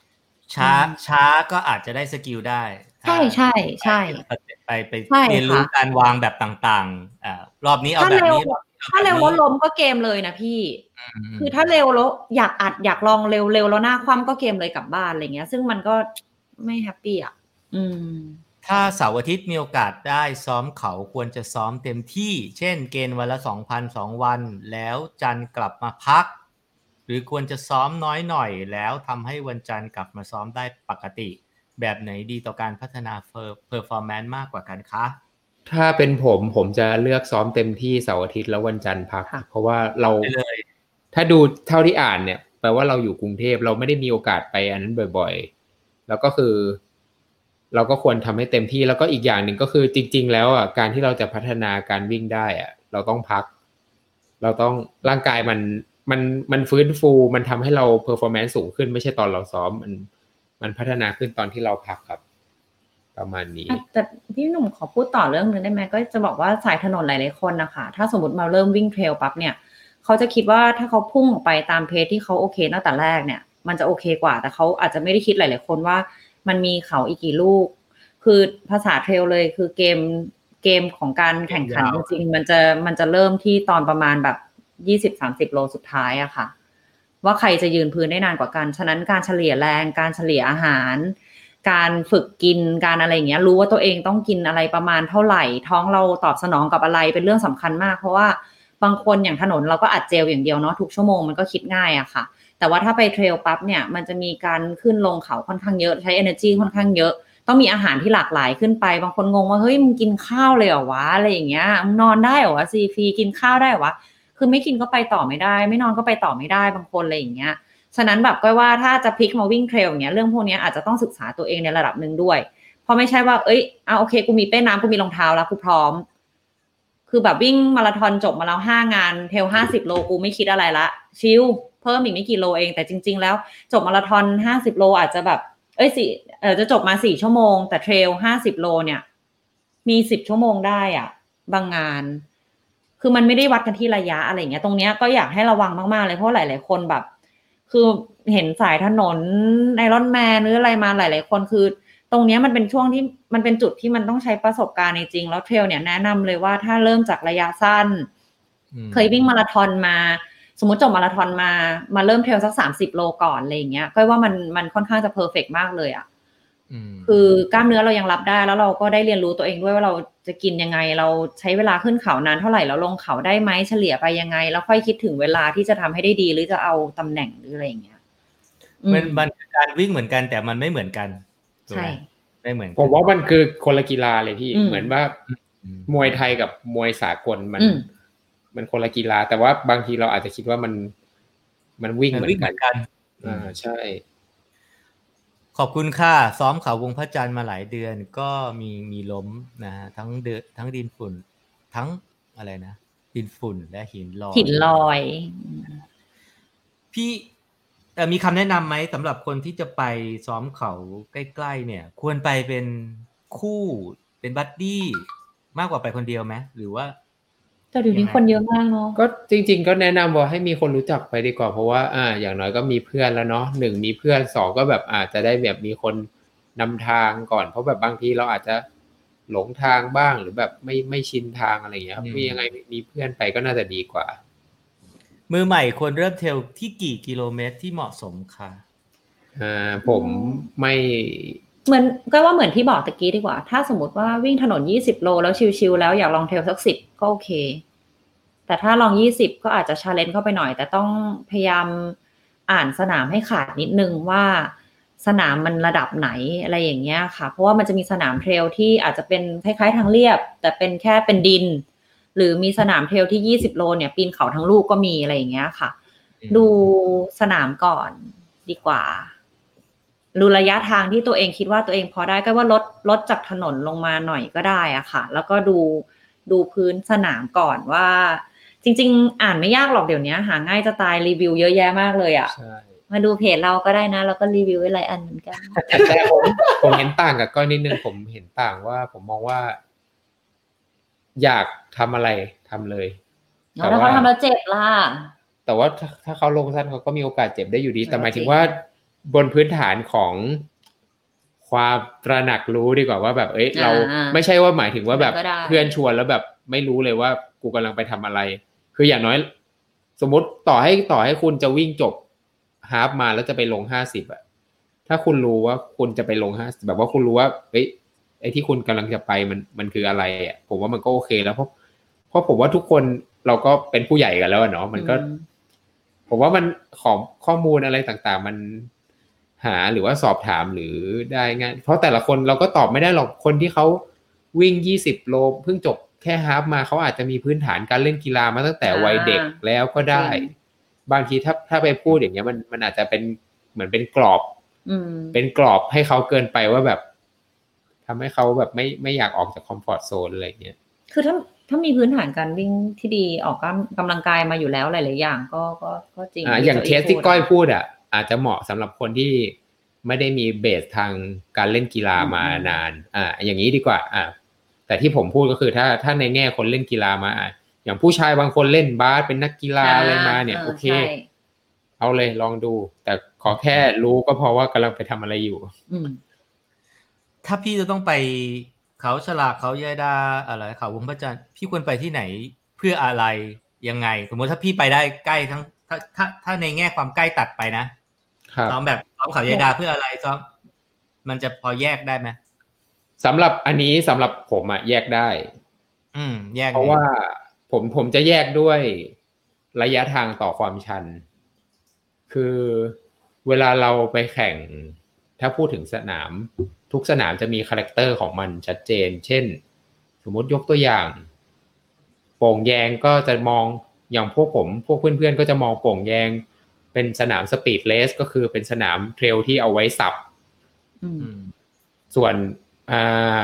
ช้าช้าก็อาจจะได้ skill ได้
ใช่ใช่ใช่
ไปไปไป
ใช่
เรียนรู้
ค่ะ
การวางแบบต่างๆอ่ารอบนี้เอา
ถ้า
แบบ
เร็ว
นี้รอบนี้อ
ถ้าเร็ว
แบบ
แล้ว
นี้
ล้มก็เกมเลยนะพี่
อืม
คือถ้าเร็วแล้วอยากอัดอยากลองเร็วเร็วแล้วหน้าคว่ำก็เกมเลยกลับบ้านอะไรเงี้ย ซึ่งมันก็ไม่แฮปปี้อะอืม
ถ้าเสาร์อาทิตย์มีโอกาสได้ซ้อมเขาควรจะซ้อมเต็มที่ เช่น เกณฑ์วันละสองพันสองวัน แล้วจันทร์กลับมาพัก หรือควรจะซ้อมน้อยหน่อย แล้วทำให้วันจันทร์กลับมาซ้อมได้ปกติ แบบไหนดีต่อการพัฒนา performance มากกว่ากันคะ
ถ้าเป็นผมผมจะเลือกซ้อมเต็มที่เสาร์อาทิตย์แล้ววันจันทร์พัก
ค่ะ
เพราะว่าเรา
ไปเลย
ถ้าดูเท่าที่อ่านเนี่ยแปลว่าเราอยู่กรุงเทพเราไม่ได้มีโอกาสไปอันนั้นบ่อย ๆ แล้วก็คือ เราก็ควรทำให้เต็มที่แล้วก็อีกอย่างหนึ่งก็คือจริง ๆ แล้วอะการที่เราจะพัฒนาการวิ่งได้อะ เราต้องพัก เราต้องร่างกายมันมันมันฟื้นฟู มันทำให้เรา performance สูงขึ้นไม่ใช่ตอนเราซ้อมมัน มันพัฒนาขึ้นตอนที่เราพักครับ ประมาณนี้
อะแต่พี่หนุ่มขอพูดต่อเรื่องนึงได้ไหมก็จะบอกว่าสายถนนหลายๆคนนะคะ ถ้าสมมติมาเริ่มวิ่ง trail ปั๊บเนี่ย เขาจะคิดว่าถ้าเขาพุ่งออกไปตาม pace ที่เขาโอเคตั้งแต่แรกเนี่ย มันจะโอเคกว่า แต่เขาอาจจะไม่ได้คิดหลาย ๆ คนว่ามันมีเขาอีกกี่ลูก คือภาษา trail เลยคือเกมเกมของการแข่งขันจริงๆมันจะมันจะเริ่มที่ตอนประมาณแบบยี่สิบสามสิบโลสุดท้ายอะค่ะ ว่าใครจะยืนพื้นได้นานกว่ากัน ฉะนั้นการเฉลี่ยแรงการเฉลี่ยอาหาร การฝึกกินการอะไรอย่างเงี้ย รู้ว่าตัวเองต้องกินอะไรประมาณเท่าไหร่ ท้องเราตอบสนองกับอะไรเป็นเรื่องสำคัญมาก เพราะว่าบางคนอย่างถนนเราก็อัดเจลอย่างเดียวเนาะทุกชั่วโมงมันก็คิดง่ายอะค่ะ แต่ว่าถ้าไปเทรลปั๊บเนี่ยมันจะมีการขึ้นลงเขาค่อนข้างเยอะใช้ energy ค่อนข้างเยอะ ต้องมีอาหารที่หลากหลายขึ้นไป บางคนงงว่าเฮ้ยมึงกินข้าวเลยเหรอวะอะไรอย่างเงี้ยมึงนอนได้เหรอวะซีฟีกินข้าวได้เหรอวะคือไม่กินก็ไปต่อไม่ได้ ไม่นอนก็ไปต่อไม่ได้บางคนอะไรอย่างเงี้ย ฉะนั้นแบบก็ว่าถ้าจะพลิกมาวิ่งเทรลอย่างเงี้ยเรื่องพวกนี้อาจจะต้องศึกษาตัวเองในระดับหนึ่งด้วย เพราะไม่ใช่ว่าเอ้ยอะโอเคกูมีเป้น้ำกูมีรองเท้าแล้วกูพร้อม คือแบบวิ่งมาราธอนจบมาแล้วห้างานเทรลห้าสิบโลกูไม่คิดอะไรละชิลเพิ่มอีกไม่กี่โลเองแต่จริง ๆ แล้ว จบมาราธอนห้าสิบโลอาจจะแบบเอ้ยสี่เออจะจบมาสี่ชั่วโมง แต่เทรลห้าสิบโลเนี่ย มีสิบชั่วโมงได้อะ บางงาน คือมันไม่ได้วัดกันที่ระยะอะไรเงี้ยตรงเนี้ยก็อยากให้ระวังมากๆเลยเพราะหลาย ๆ คนแบบ คือเห็นสายถนนไอรอนแมนหรืออะไรมาหลาย ๆ คนคือ ตรงเนี้ยมันเป็นช่วงที่มันเป็นจุดที่มันต้องใช้ประสบการณ์จริงๆแล้ว trail เนี่ยแนะนำเลยว่าถ้าเริ่มจากระยะสั้น
อืม
เคยวิ่งมาราธอนมา สมมติจบมาราธอนมามาเริ่ม trail สักสามสิบโลก่อนอะไรอย่างเงี้ยก็ว่ามันมันค่อนข้างจะ perfect มากเลยอะ
ม
คือกล้ามเนื้อเรายังรับได้แล้วเราก็ได้เรียนรู้ตัวเองด้วยว่าเราจะกินยังไง เราใช้เวลาขึ้นเขานานเท่าไหร่แล้วลงเขาได้ไหมเฉลี่ยไปยังไง แล้วค่อยคิดถึงเวลาที่จะทำให้ได้ดีหรือจะเอาตำแหน่งหรืออะไรอย่างเงี้ยอื
มันมันคือการวิ่งเหมือนกันแต่มันไม่เหมือนกันถูก
ใช่
ไหมไม่เหมือนกัน
ผมว่ามันคือคนละกีฬาเลยพี่
อืม
เหมือนว่า
อืม
มวยไทยกับมวยสากลมัน
อืม
มันคนละกีฬา แต่ว่าบางทีเราอาจจะคิดว่ามัน มันวิ่ง
มัน
เหมือ
วิ่ง
น
เห
กั
มื
น
อนกัน
อ่าใช่
ขอบคุณค่ะ ซ้อมเขาวงพระจันทร์มาหลายเดือนก็มีมีล้มนะฮะทั้งเดือทั้งดินฝุ่น ทั้งอะไรนะ ดินฝุ่นและหินลอย
หินลอย
พี่แต่มีคำแนะนำไหมสำหรับคนที่จะไปซ้อมเขาใกล้ๆเนี่ย ควรไปเป็นคู่เป็นบัดดี้มากกว่าไปคนเดียวไหมหรือว่า
แต่เดี๋ยวนี้คนเยอะมากเนาะ
ก็จริง ๆ ก็แนะนำว่าให้มีคนรู้จักไปดีกว่าเพราะว่าอ่า อย่างน้อยก็มีเพื่อนแล้วเนาะหนึ่งมีเพื่อนสองก็แบบอาจจะได้แบบมีคนนำทางก่อน เพราะแบบบางทีเราอาจจะหลงทางบ้างหรือแบบไม่ไม่ชินทางอะไรอย่างเงี้ยครับ
อืม
มียังไงมีเพื่อนไปก็น่าจะดีกว่า
มือใหม่ควรเริ่มเทรลที่กี่กิโลเมตรที่เหมาะสมค่ะ
อ่าผมไม่
เหมือนก็ว่าเหมือนที่บอกตะกี้ดีกว่า ถ้าสมมติว่าวิ่งถนน20โลแล้วชิลๆแล้วอยากลองเทรลสักสิบก็โอเค แต่ถ้าลอง20ก็อาจจะ challenge เข้าไปหน่อย แต่ต้องพยายามอ่านสนามให้ขาดนิดนึงว่าสนามมันระดับไหนอะไรอย่างเงี้ยค่ะ เพราะว่ามันจะมีสนาม trail ที่อาจจะเป็นคล้ายๆทางเรียบ แต่เป็นแค่เป็นดิน หรือมีสนาม trail ที่20โลเนี่ย ปีนเขาทั้งลูกก็มีอะไรอย่างเงี้ยค่ะ ดูสนามก่อนดีกว่า ดูระยะทางที่ตัวเองคิดว่าตัวเองพอได้ก็ว่าลดลดจากถนนลงมาหน่อยก็ได้อะค่ะ แล้วก็ดูดูพื้นสนามก่อนว่า จริง ๆ อ่านไม่ยากหรอกเดี๋ยวนี้หาง่ายจะตายรีวิวเยอะแยะมากเลยอะ
ใช่
มาดูเพจเราก็ได้นะแล้วก็รีวิวไว้หลายอันเหมือนกัน
แต่ผมผมเห็นต่างกับก้อยนิดนึงผมเห็นต่างว่าผมมองว่า อยากทำอะไรทำเลย
แล้วถ้าเขาทำแล้วเจ็บล่ะ
แต่ว่าถ้าถ้าเขาลงสั้นเขาก็มีโอกาสเจ็บได้อยู่ดี
เออ
แต่หมายถึ
จริ
ง
ง
ว่า บนพื้นฐานของความตระหนักรู้ดีกว่าว่าแบบ เอ้ยเรา
อ่า
ไม่ใช่ว่าหมายถึงว่าแบบ
ก็ได้
เพื่อนชวนแล้วแบบไม่รู้เลยว่ากูกำลังไปทำอะไร คืออย่างน้อย สมมติต่อให้ต่อให้คุณจะวิ่งจบฮาฟมาแล้วจะไปลงห้าสิบอะถ้าคุณรู้ว่าคุณจะไปลงห้าแบบว่าคุณรู้ว่าเอ้ยไอ้ที่คุณกำลังจะไปมันมันคืออะไรอะผมว่ามันก็โอเคแล้วเพราะเพราะผมว่าทุกคนเราก็เป็นผู้ใหญ่กันแล้วอะเนาะมันก็
อืม
ผมว่ามันของข้อมูลอะไรต่างๆ มัน หาหรือว่าสอบถามหรือได้ง่ายเพราะแต่ละคนเราก็ตอบไม่ได้หรอกคนที่เขาวิ่งยี่สิบโลเพิ่งจบแค่ฮาฟมาเขาอาจจะมีพื้นฐานการเล่นกีฬามาตั้งแต่วัยเด็กแล้วก็ได้
จริง
บางทีถ้าถ้าไปพูดอย่างเงี้ยมันมันอาจจะเป็นเหมือนเป็นกรอบ
อืม
เป็นกรอบให้เขาเกินไปว่าแบบทำให้เขาแบบไม่ไม่อยากออกจากคอมฟอร์ทโซนอะไรอย่างเงี้ย
คือถ้าถ้ามีพื้นฐานการวิ่งที่ดีออกกำกำลังกายมาอยู่แล้วหลายๆอย่าง ก็ก็ก็จริง
อ่าอย่างเทสที่ก้อยพูดอะ อาจจะเหมาะสำหรับคนที่ไม่ได้มีเบสทางการเล่นกีฬามานาน อ่า อย่างนี้ดีกว่า อ่า แต่ที่ผมพูดก็คือถ้าถ้าในแง่คนเล่นกีฬามาอะอย่างผู้ชายบางคนเล่นบาสเป็นนักกีฬาอะไรมาเนี่ย โอเค
ใช่
เอาเลยลองดู แต่ขอแค่รู้ก็พอว่ากำลังไปทำอะไรอยู่
อืม
ถ้าพี่จะต้องไปเขาฉลากเขายายดาอะไรเขาวงพระจันทร์พี่ควรไปที่ไหนเพื่ออะไรยังไง สมมติถ้าพี่ไปได้ใกล้ทั้ง ถ้าถ้าถ้าในแง่ความใกล้ตัดไปนะครับ ซ้อมแบบซ้อมเขายายดาเพื่ออะไรซ้อมมันจะพอแยกได้ไหม
สำหรับอันนี้สำหรับผมอะแยกได้
อืม แยก
เพราะว่าผมผมจะแยกด้วยระยะทางต่อความชัน คือเวลาเราไปแข่ง ถ้าพูดถึงสนาม ทุกสนามจะมี character ของมันชัดเจน เช่น สมมติยกตัวอย่าง โป่งแยงก็จะมองอย่างพวกผม พวกเพื่อนๆก็จะมองโป่งแยง เป็นสนาม speed race ก็คือเป็นสนาม trail ที่เอาไว้สับ
อืม
อืม
ส่วนอ่า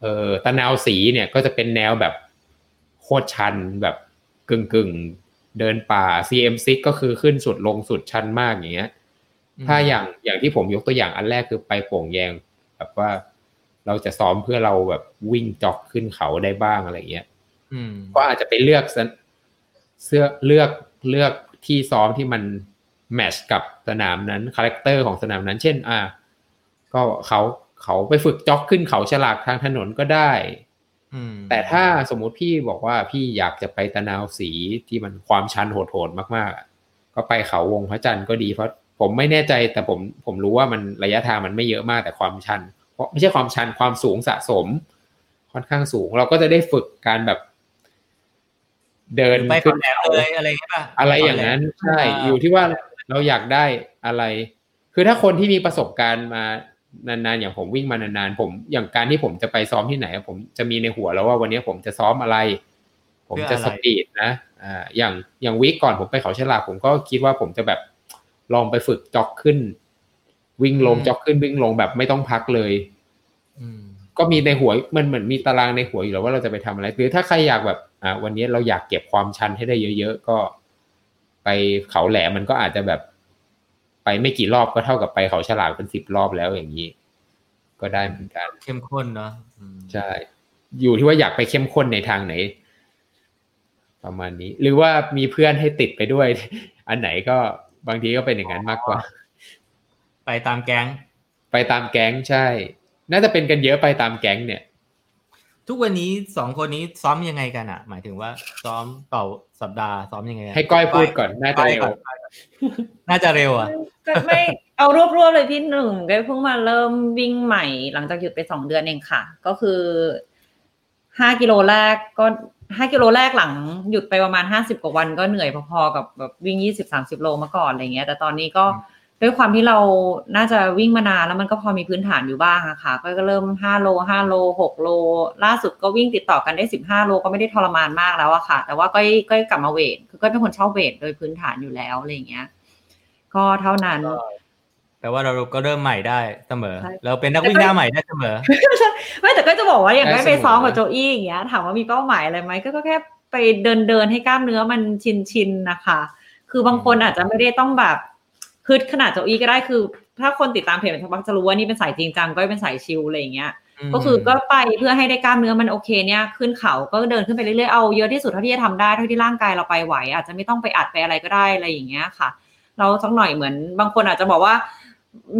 เอ่อตะนาวสีเนี่ยก็จะเป็นแนวแบบโคตรชันแบบกึ่งกึ่งๆเดินป่า CM6 ก็คือขึ้นสุดลงสุดชันมากอย่างเงี้ย ถ้าอย่างอย่างที่ผมยกตัวอย่างอันแรกคือไปโป่งแยง แบบว่าเราจะซ้อมเพื่อเราแบบวิ่ง jog ขึ้นเขาได้บ้างอะไรเงี้ย
อืม
ก็อาจจะไปเลือกสนเสื้อเลือกเลือก ที่ซ้อมที่มัน match กับสนามนั้น character ของสนามนั้น เช่น อ่า ก็เขาเขาไปฝึก jog ขึ้นเขาจากทางถนนก็ได้
อืม
แต่ถ้าสมมุติพี่บอกว่าพี่อยากจะไปตะนาวสีที่มันความชันโหดๆมากๆอะก็ไปเขาวงพระจันทร์ก็ดีเพราะผมไม่แน่ใจแต่ผมผมรู้ว่ามันระยะทางมันไม่เยอะมากแต่ความชัน เพราะไม่ใช่ความชันความสูงสะสม ค่อนข้างสูง เราก็จะได้ฝึกการแบบ เดิน
ไป
ขึ้
เขา
น
แหลมเลยอะไรอย่างเงี้ยป่ะ
อะไรอย่างนั้นใช่
อ่า
อยู่ที่ว่าเราอยากได้อะไร คือถ้าคนที่มีประสบการณ์มานานๆอย่างผมวิ่งมานานๆผมอย่างการที่ผมจะไปซ้อมที่ไหน ผมจะมีในหัวแล้วว่าวันนี้ผมจะซ้อมอะไร ผมจะสปีดนะอ่าอย่างอย่างวีคก่อนผมไปเขาฉลากผมก็คิดว่าผมจะแบบลองไปฝึกจ็อกขึ้น วิ่งลงจ็อกขึ้นวิ่งลงแบบไม่ต้องพักเลย
อืม
ก็มีในหัวมันเหมือนมีตารางในหัวอยู่แล้วว่าเราจะไปทำอะไรหรือถ้าใครอยากแบบ อ่าวันนี้เราอยากเก็บความชันให้ได้เยอะๆ ก็ไปเขาแหลมมันก็อาจจะแบบ ไปไม่กี่รอบก็เท่ากับไปเขาฉลากเป็นสิบรอบแล้วอย่างนี้ ก็ได้เหมือนกัน
เข้มข้นเนาะอืม
ใช่ อยู่ที่ว่าอยากไปเข้มข้นในทางไหน ประมาณนี้ หรือว่ามีเพื่อนให้ติดไปด้วย อันไหนก็บางทีก็เป็นอย่างนั้นมากกว่า
ไปตามแก๊ง
ไปตามแก๊งใช่ น่าจะเป็นกันเยอะไปตามแก๊งเนี่ย
ทุกวันนี้สองคนนี้ซ้อมยังไงกันอะ หมายถึงว่า ซ้อมต่อสัปดาห์ซ้อมยังไงอะ
ให้ก้อยพูดก่อนน่าจะ
ก้อย
เร็ว
ก่อนน่าจะเร็วอะ
ก็ไม่เอารวบรวบเลยพี่หนึ่งก็เพิ่งมาเริ่มวิ่งใหม่ หลังจากหยุดไปสองเดือนเองค่ะ ก็คือห้ากิโลแรกก็ห้ากิโลแรกหลังหยุดไปประมาณห้าสิบกว่าวันก็เหนื่อยพอๆกับแบบวิ่งยี่สิบสามสิบโลมาก่อนอะไรเงี้ย แต่ตอนนี้ก็ ด้วยความที่เราน่าจะวิ่งมานานแล้วมันก็พอมีพื้นฐานอยู่บ้างอะค่ะก็เริ่มห้าโลห้าโลหกโล ล่าสุดก็วิ่งติดต่อกันได้สิบห้าโลก็ไม่ได้ทรมานมากแล้วอะค่ะ แต่ว่าก็ก็กลับมาเวทคือก็เป็นคนชอบเวทโดยพื้นฐานอยู่แล้วอะไรเงี้ย ก็เท่านั้น
แปลว่าเราก็เริ่มใหม่ได้เสมอ
ใช่
เราเป็นนักวิ่งหน้าใหม่ได้เสมอ
ไม่แต่ก็จะบอกว่าอย่าง
ได้
ได้ไป
เสมอ
ซ้อมกับโจอี้อย่างเงี้ยถามว่ามีเป้าหมายอะไรไหมก็ก็แค่ไปเดินเดินให้กล้ามเนื้อมันชินชินๆนะคะ คือบางคนอาจจะไม่ได้ต้องแบบ คือขนาดโจอี้ก็ได้คือ ถ้าคนติดตามเพจมันมักจะรู้ว่านี่เป็นสายจริงจังก็เป็นสายชิลอะไรอย่างเงี้ย ก็คือก็ไปเพื่อให้ได้กล้ามเนื้อมันโอเคเนี่ยขึ้นเขาก็เดินขึ้นไปเรื่อยๆเอาเยอะที่สุดเท่าที่จะทำได้เท่าที่ร่างกายเราไปไหว อาจจะไม่ต้องไปอัดไปอะไรก็ได้อะไรอย่างเงี้ยค่ะ เราสักหน่อยเหมือนบางคนอาจจะบอกว่า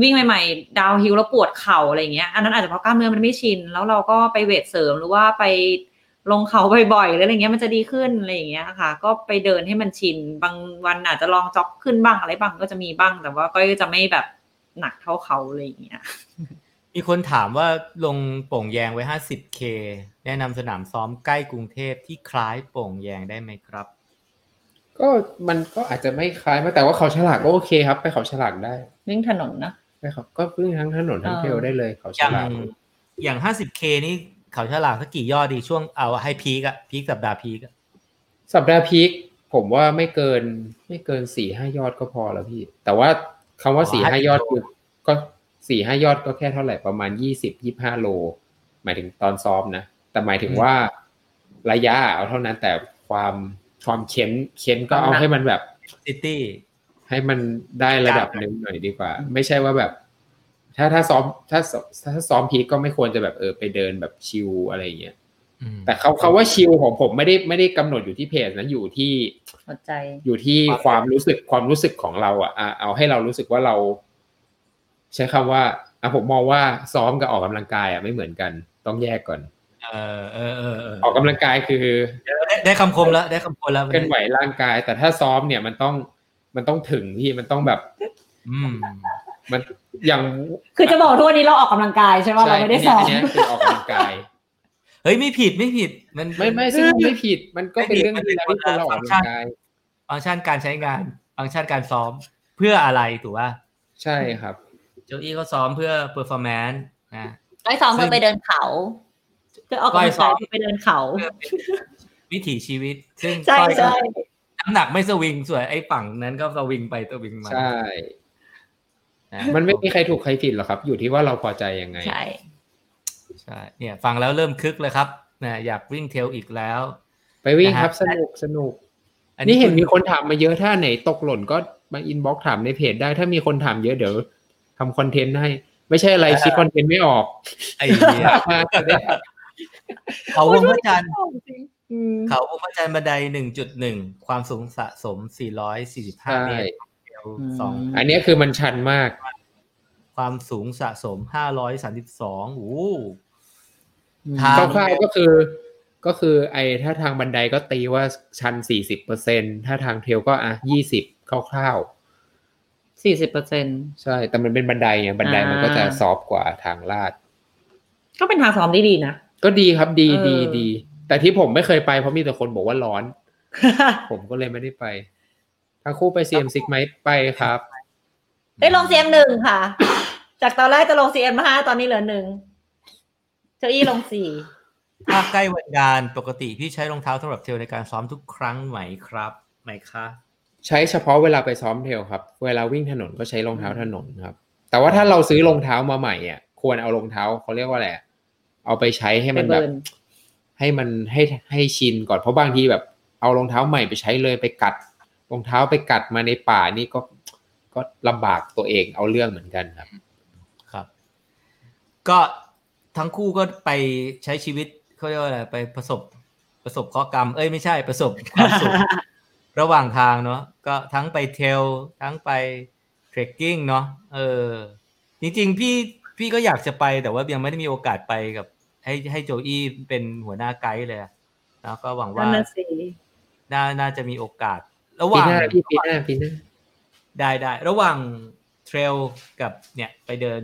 วิ่งใหม่ๆ ดาวฮิลแล้วปวดเข่าอะไรอย่างเงี้ย อันนั้นอาจจะเพราะกล้ามเนื้อมันไม่ชิน แล้วเราก็ไปเวทเสริมหรือว่าไป ลงเขาบ่อยๆหรืออะไรเงี้ยมันจะดีขึ้นอะไรอย่างเงี้ยค่ะ ก็ไปเดินให้มันชิน บางวันอาจจะลองจ็อกขึ้นบ้างอะไรบ้างก็จะมีบ้าง แต่ว่าก็จะไม่แบบหนักเท่าเขาอะไรอย่างเงี้ย
มีคนถามว่าลงโป่งแยงไว้ 50K แนะนำสนามซ้อมใกล้กรุงเทพที่คล้ายโป่งแยงได้ไหมครับ
ก็มันก็อาจจะไม่คล้ายมากแต่ว่าเขาฉลากก็โอเคครับ ไปเขาฉลากได้
วิ่งถนนนะ
ไปเขาก็วิ่งทั้งถนนทั้ง
เออ
เทรลได้เลยเขาฉ
อย่าง
ลาก
อย่าง 50K นี่ เขาฉลากสักกี่ยอดดีช่วงเอาให้พีกอะพีกสัปดาห์พีกอะ
สัปดาห์พีคผมว่าไม่เกิน ไม่เกินสี่ห้ายอดก็พอแล้วพี่ แต่ว่าคำว่าสี่ห้ายอดคือก็สี่ห้ายอดก็แค่เท่าไหร่ประมาณยี่สิบยี่ห้าโล หมายถึงตอนซ้อมนะ แต่หมายถึงว่าระยะเอาเท่านั้นแต่ความความเค้นเค้นก็เอาให้มันแบบ
ซิตี้
ให้มันได้ระดับหนึ่งหน่อยดีกว่า ไม่ใช่ว่าแบบ ถ้าถ้าซ้อมถ้าถ้าถ้าซ้อมพีคก็ไม่ควรจะแบบเออไปเดินแบบชิลอะไรอย่างเงี้ยแต่เขาเขาว่าชิลของผมไม่ได้ไม่ได้กำหนดอยู่ที่เพจนะอยู่ที่
หัวใจ
อยู่ที่ความรู้สึกความรู้สึกของเรา อะอะเอาให้เรารู้สึกว่าเรา ใช้คำว่าอะผมมองว่าซ้อมกับออกกำลังกายอะไม่เหมือนกัน ต้องแยกก่อน
เออเออเออเออ
ออกกำลังกายคือ
ได้ได้คำคมแล้วได้คำคมแล้ว
เคลื่อนไหวร่างกาย แต่ถ้าซ้อมเนี่ยมันต้องมันต้องถึงที่มันต้องแบบ
อืม
มันอย่าง
คือจะบอกทุกวันนี้เราออกกำลังกายใช่ไหมเราไม่ได้ซ้อม
นนี้นนี้คือออกกำลังกาย
เฮ้ยไม่ผิดไม่ผิด มัน
ไม่ไม่ซึ่งมันไม่ผิดมันก็เป็นเรื่อง
ไม่ผิ
ที่
ด
เราที่คนเราออกกำลังกาย
ฟังก์ชันการใช้งานฟังก์ชันการซ้อมเพื่ออะไรถูกป่ะ
ใช่ครับ
โจอี้เขาซ้อมเพื่อ performance นะ
ไอ้ซ้อมเพื่อไปเดินเขาคือออกกำลังกายเพื่อไปเดินเขา
เพื่อเป็นวิถีชีวิต ซึ่ง
ใช่
ก้อยก็
ใช่
น้ำหนักไม่สวิงส่วนไอ้ฝั่งนั้นก็สวิงไปสวิงมา
ใช่
นะ
มันไม่มีใครถูกใครผิดหรอกครับ อยู่ที่ว่าเราพอใจยังไง
ใช่
ใช่เนี่ยฟังแล้วเริ่มคึกเลยครับนะอยากวิ่งเทรลอีกแล้ว
ไปวิ่ง
นะฮะ
ครับสนุกสนุก
อัน
นี่
นี้
เห็น
คุณ
มีคนถามมาเยอะถ้าไหนตกหล่นก็มา inbox ถามในเพจได้ ถ้ามีคนถามเยอะเดี๋ยวทำ content ให้ ไม่ใช่อะไรคิด content ไม่ออก
ไอ้เหี้ย
มาจะได้
เขาวงพระจันทร์
อืม
เขาวงพระจันทร์บันไดหนึ่งจุดหนึ่งความสูงสะสมสี่ร้อยสี่สิบห้า
ใช่
เมตรเทรล สอง
อันนี้คือมันชันมาก
ความสูงสะสมห้าร้อยสามสิบสองโอ้
ค
ทางค
ร่าวๆก็คือ ก็คือ ไอ้ถ้าทางบันไดก็ตีว่าชันสี่สิบเปอร์เซ็นต์ถ้าทาง trail ก็อะยี่สิบคร่าว
สี่สิบเปอร์เซ็นต์
ๆใช่ แต่มันเป็นบันไดไงบันไดมันก็จะ
อ่า
soft กว่าทางลาด
ก็เป็นทางซ้อมที่ดีนะ
ก็ดีครับดี
เออ
ดีดี แต่ที่ผมไม่เคยไปเพราะมีแต่คนบอกว่าร้อน ผมก็เลยไม่ได้ไป ทั้งคู่ไป CM6ไหมไปครับ
ได้ลง CM หนึ่งค่ะ จากตอนแรกจะลง CM ห้าตอนนี้เหลือหนึ่งเจ้าอี้ลงสี่
ถ้าใกล้วันงานปกติพี่ใช้รองเท้าสำหรับเทรลในการซ้อมทุกครั้งไหมครับไหมคะ
ใช้เฉพาะเวลาไปซ้อมเทรลครับ เวลาวิ่งถนนก็ใช้รองเท้าถนนครับ แต่ว่าถ้าเราซื้อรองเท้ามาใหม่อะควรเอารองเท้าเขาเรียกว่าอะไรอะเอาไปใช้ให้มัน
ไป
แบ
เบิ
บ
ร์น
ให้มันให้ให้ชินก่อนเพราะบางทีแบบ เอารองเท้าใหม่ไปใช้เลยไปกัด รองเท้าไปกัดมาในป่านี่ก็ก็ลำบากตัวเองเอาเรื่องเหมือนกันครับ
ครับ ก็ทั้งคู่ก็ไปใช้ชีวิตเขาเรียกว่าอะไรไปประสบประสบข้อกรรม เอ้ยไม่ใช่ประสบความสุขระหว่างทางเนาะก็ทั้งไปเทลทั้งไปเทรคกิ้งเนาะเออ จริงๆ พี่พี่ก็อยากจะไปแต่ว่ายังไม่ได้มีโอกาสไปกับ ให้ให้โจอี้เป็นหัวหน้าไกด์เลยอะแล้วก็หวังว่า
นั่นน่ะสิ
น่าน่าจะมีโอกาส ระห
ปี
ว่าง
หน้าพี่ปีหน้าปีหน้า
ได้ได้ระหว่าง trail กับเนี่ยไปเดิน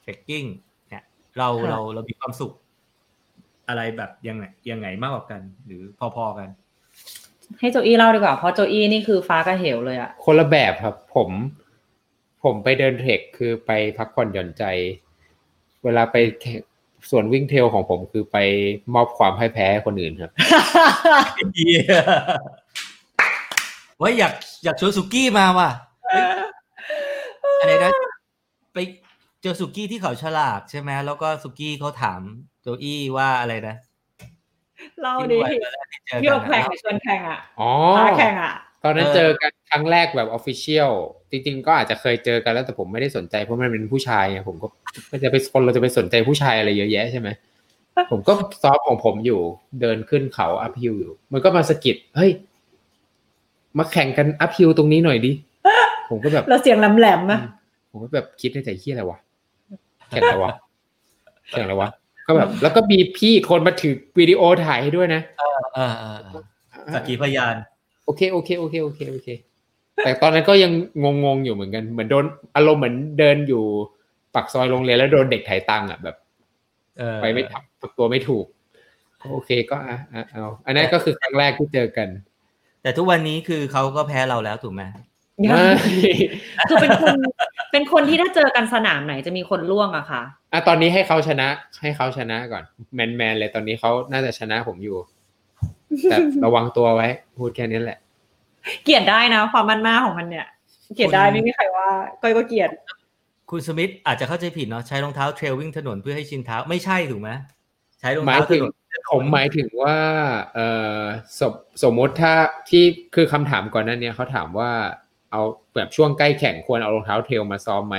trekking เนี่ย เราเราเรามีความสุข อะไรแบบยังไงยังไงมากกว่ากัน หรือพอๆกัน
ให้โจอี้เล่าดีกว่า เพราะโจอี้นี่คือฟ้ากับเหวเลยอะ
คนละแบบครับ ผม ผมไปเดิน trek คือไปพักผ่อนหย่อนใจ เวลาไปแข่งส่วนวิ่ง trail ของผมคือไปมอบความพ่ายแพ้ให้คนอื่นครับ
เหี้ย ว่าอยากอยากชวนสุกี้มาว่ะเฮ้ยอะไรนะไปเจอสุกี้ที่เขาฉลากใช่ไหมแล้วก็สุกี้เขาถามโจอี้ว่าอะไรนะ
เล่า
ที่
ดิ
วันแรกที่เจอ
พี่
กั
บอกแข่ง
น
ชวนแข่งอะ
อ๋อ
ฟ้าแข่งอะ
ตอนนั้น
เออ
เจอกันครั้งแรกแบบออฟฟิเชียลจริงๆ ก็อาจจะเคยเจอกันแล้วแต่ผมไม่ได้สนใจเพราะมันเป็นผู้ชายไงผมก็ไม่จะไปคนเราจะไปสนใจผู้ชายอะไรเยอะแยะใช่ไหมผมก็ soft ของผมอยู่เดินขึ้นเขา uphill อยู่ มันก็มาสะกิดเฮ้ย มาแข่งกัน uphill ตรงนี้หน่อยดิ ผมก็แบบ
เราเสียงแหลมๆอะ
ผมก็แบบคิดในใจเหี้ยอะไรวะ แข่งอะไรวะ แข่งอะไรวะ ก็แบบ แล้วก็มีพี่คนมาถือวิดีโอถ่ายให้ด้วยนะ
เออเออเออสักขีพยาน
โอเค โอเค โอเค โอเค โอเค แต่ตอนนั้นก็ยังงงๆอยู่เหมือนกัน เหมือนโดนอารมณ์เหมือนเดินอยู่ปักซอยโรงเรียนแล้วโดนเด็กไถ่ายตังค์อะแบบ
เออ
ไปไม่ทับฝักตัวไม่ถูก โอเคก็อะอะเอาอันนั้นก็คือครั้งแรกที่เจอกัน
แต่ทุกวันนี้คือเขาก็แพ้เราแล้วถูกไหม
ไม่
คือเป็นคนเป็นคนที่ถ้าเจอกันสนามไหนจะมีคนล่วงอะค่ะ
อะตอนนี้ให้เขาชนะ ให้เขาชนะก่อน แมนแมนๆเลยตอนนี้เขาน่าจะชนะผมอยู่ แต่ระวังตัวไว้ พูดแค่นี้แหละ
เกลียดได้นะ ความมันมาของมันเนี่ย เกลียดได้ไม่มีใครว่าก้อยก็เกลียด
คุณสมิธอาจจะเข้าใจผิดเนาะใช้รองเท้าเทรลวิ่งถนนเพื่อให้ชินเท้าไม่ใช่ถูกไหม ใช้รอง
หมาย
เท้าถ
ถึง
นน
ผมหมายถึงว่าเออสมสมมติถ้าที่คือคำถามก่อนหนั้นเนี่ยเขาถามว่าเอาแบบช่วงใกล้แข่งควรเอารองเท้าเทรลมาซ้อมไหม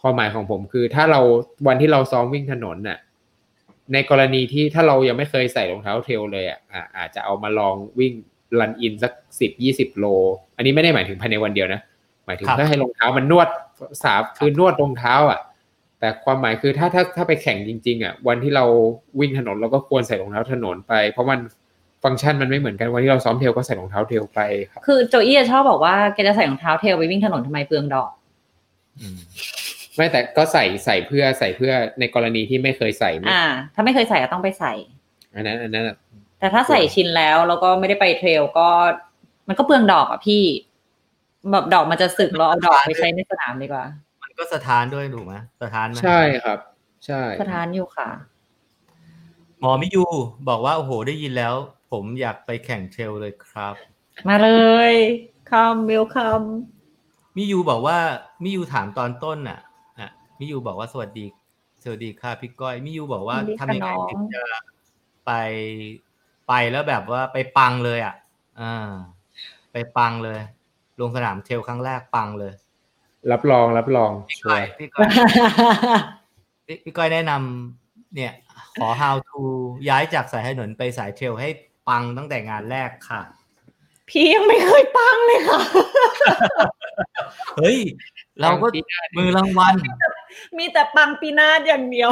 ความหมายของผมคือถ้าเราวันที่เราซ้อมวิ่งถนนน่ะในกรณีที่ถ้าเรายังไม่เคยใส่รองเท้าเทรลเลยอะอะอาจจะเอามาลองวิ่งรันอินสักสิบยี่สิบโล อันนี้ไม่ได้หมายถึงภายในวันเดียวนะ หมายถึงเพื่อให้รองเท้ามันนวดสาบคือนวดรองเท้าอะ แต่ความหมายคือถ้าถ้าถ้าไปแข่งจริงๆอะวันที่เราวิ่งถนนเราก็ควรใส่รองเท้าถนนไป เพราะมันฟังก์ชันมันไม่เหมือนกันวันที่เราซ้อมเทรลก็ใส่รองเท้าเทรลไปครับ
คือโจอี้อะชอบบอกว่าแกจะใส่รองเท้าเทรลไปวิ่งถนนทำไมเปลืองดอก
อืม
ไม่แต่ก็ใส่ใส่เพื่อใส่เพื่อในกรณีที่ไม่เคยใส่ไม่
อ่า ถ้าไม่เคยใส่ก็ต้องไปใส่
อันนั้นอันนั้นอะ
แต่ถ้าใส่ชินแล้วแล้วก็ไม่ได้ไปเทรลก็ มันก็เปลืองดอกอะพี่แบบดอกมันจะสึกเราเอาดอกไปใช้ในสนามดีกว่า
มัน ก็สะท้านด้วยถูกไหมสะท้านไหม
ใช่ครับ ใช่
สถานอยู่ค่ะ
หมอมิยูบอกว่า โอ้โหได้ยินแล้ว ผมอยากไปแข่งเทรลเลยครับ
มาเลยคัมเวลคัม
มิยูบอกว่ามิยูถามตอนต้นน่ะอะมิยูบอกว่าสวัสดีสวัสดีค่ะพี่ก้อยมิยูบอกว่าทำยังไงถึงจะไปไปแล้วแบบว่าไปปังเลยอะอ่าไปปังเลย ลงสนามเทรลครั้งแรกปังเลย
รับรองรับรอง
พี่
ชั
ก้
ว
อย
ร์
พี่ก้อยพี่พี่ก้อยแนะนำเนี่ย ขอ how to ย้ายจากสายถนนไปสายเทรลให้ปังตั้งแต่งานแรกค่ะ
พี่ยังไม่เคยปังเลยค่ะ
เฮ้ย เราก็มือรางวัล
มีแต่ปังปีนาศอย่างเดียว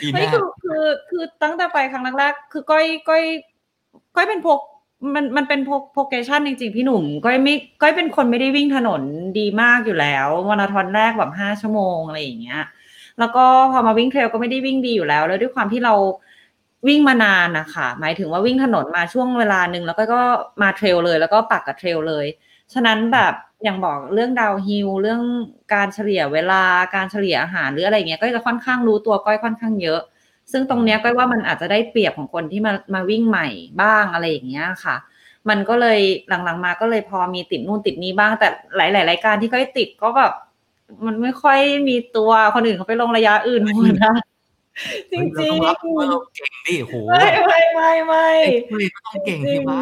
ปีห
ไม่
น้า
คือคือคือตั้งแต่ไปครั้งแรกๆคือก้อยก้อย ก้อยเป็นพก มันมันเป็นพกเกชันจริงๆ พี่หนุ่มก้อยไม่ก้อยเป็นคนไม่ได้วิ่งถนนดีมากอยู่แล้วมาราธอนแรกแบบห้าชั่วโมงอะไรอย่างเงี้ย แล้วก็พอมาวิ่งเทรลก็ไม่ได้วิ่งดีอยู่แล้ว แล้วด้วยความที่เราวิ่งมานานนะคะหมายถึงว่าวิ่งถนนมาช่วงเวลาหนึ่งแล้วก็ก็มาเทรลเลย แล้วก็ปักกับเทรลเลย ฉะนั้นแบบอย่างบอกเรื่องดาวฮิลเรื่องการเฉลี่ยเวลาการเฉลี่ยอาหารหรืออะไรเงี้ยก็จะค่อนข้างรู้ตัวก้อยค่อนข้างเยอะ ซึ่งตรงเนี้ยก้อยว่ามันอาจจะได้เปรียบของคนที่มามาวิ่งใหม่บ้างอะไรอย่างเงี้ยค่ะ มันก็เลยหลังๆมาก็เลยพอมีติดนู่นติดนี้บ้าง แต่หลายๆรายการที่ก้อยติดก็แบบมันไม่ค่อยมีตัวคนอื่นเขาไปลงระยะอื่นหมดนะจริง
เรา
ๆ
ต้องรับว่าเราเก่งดิโห
ไม่ไม่ไม่ไม่
เฮ้ยก็ต้องเก่งที่ว่า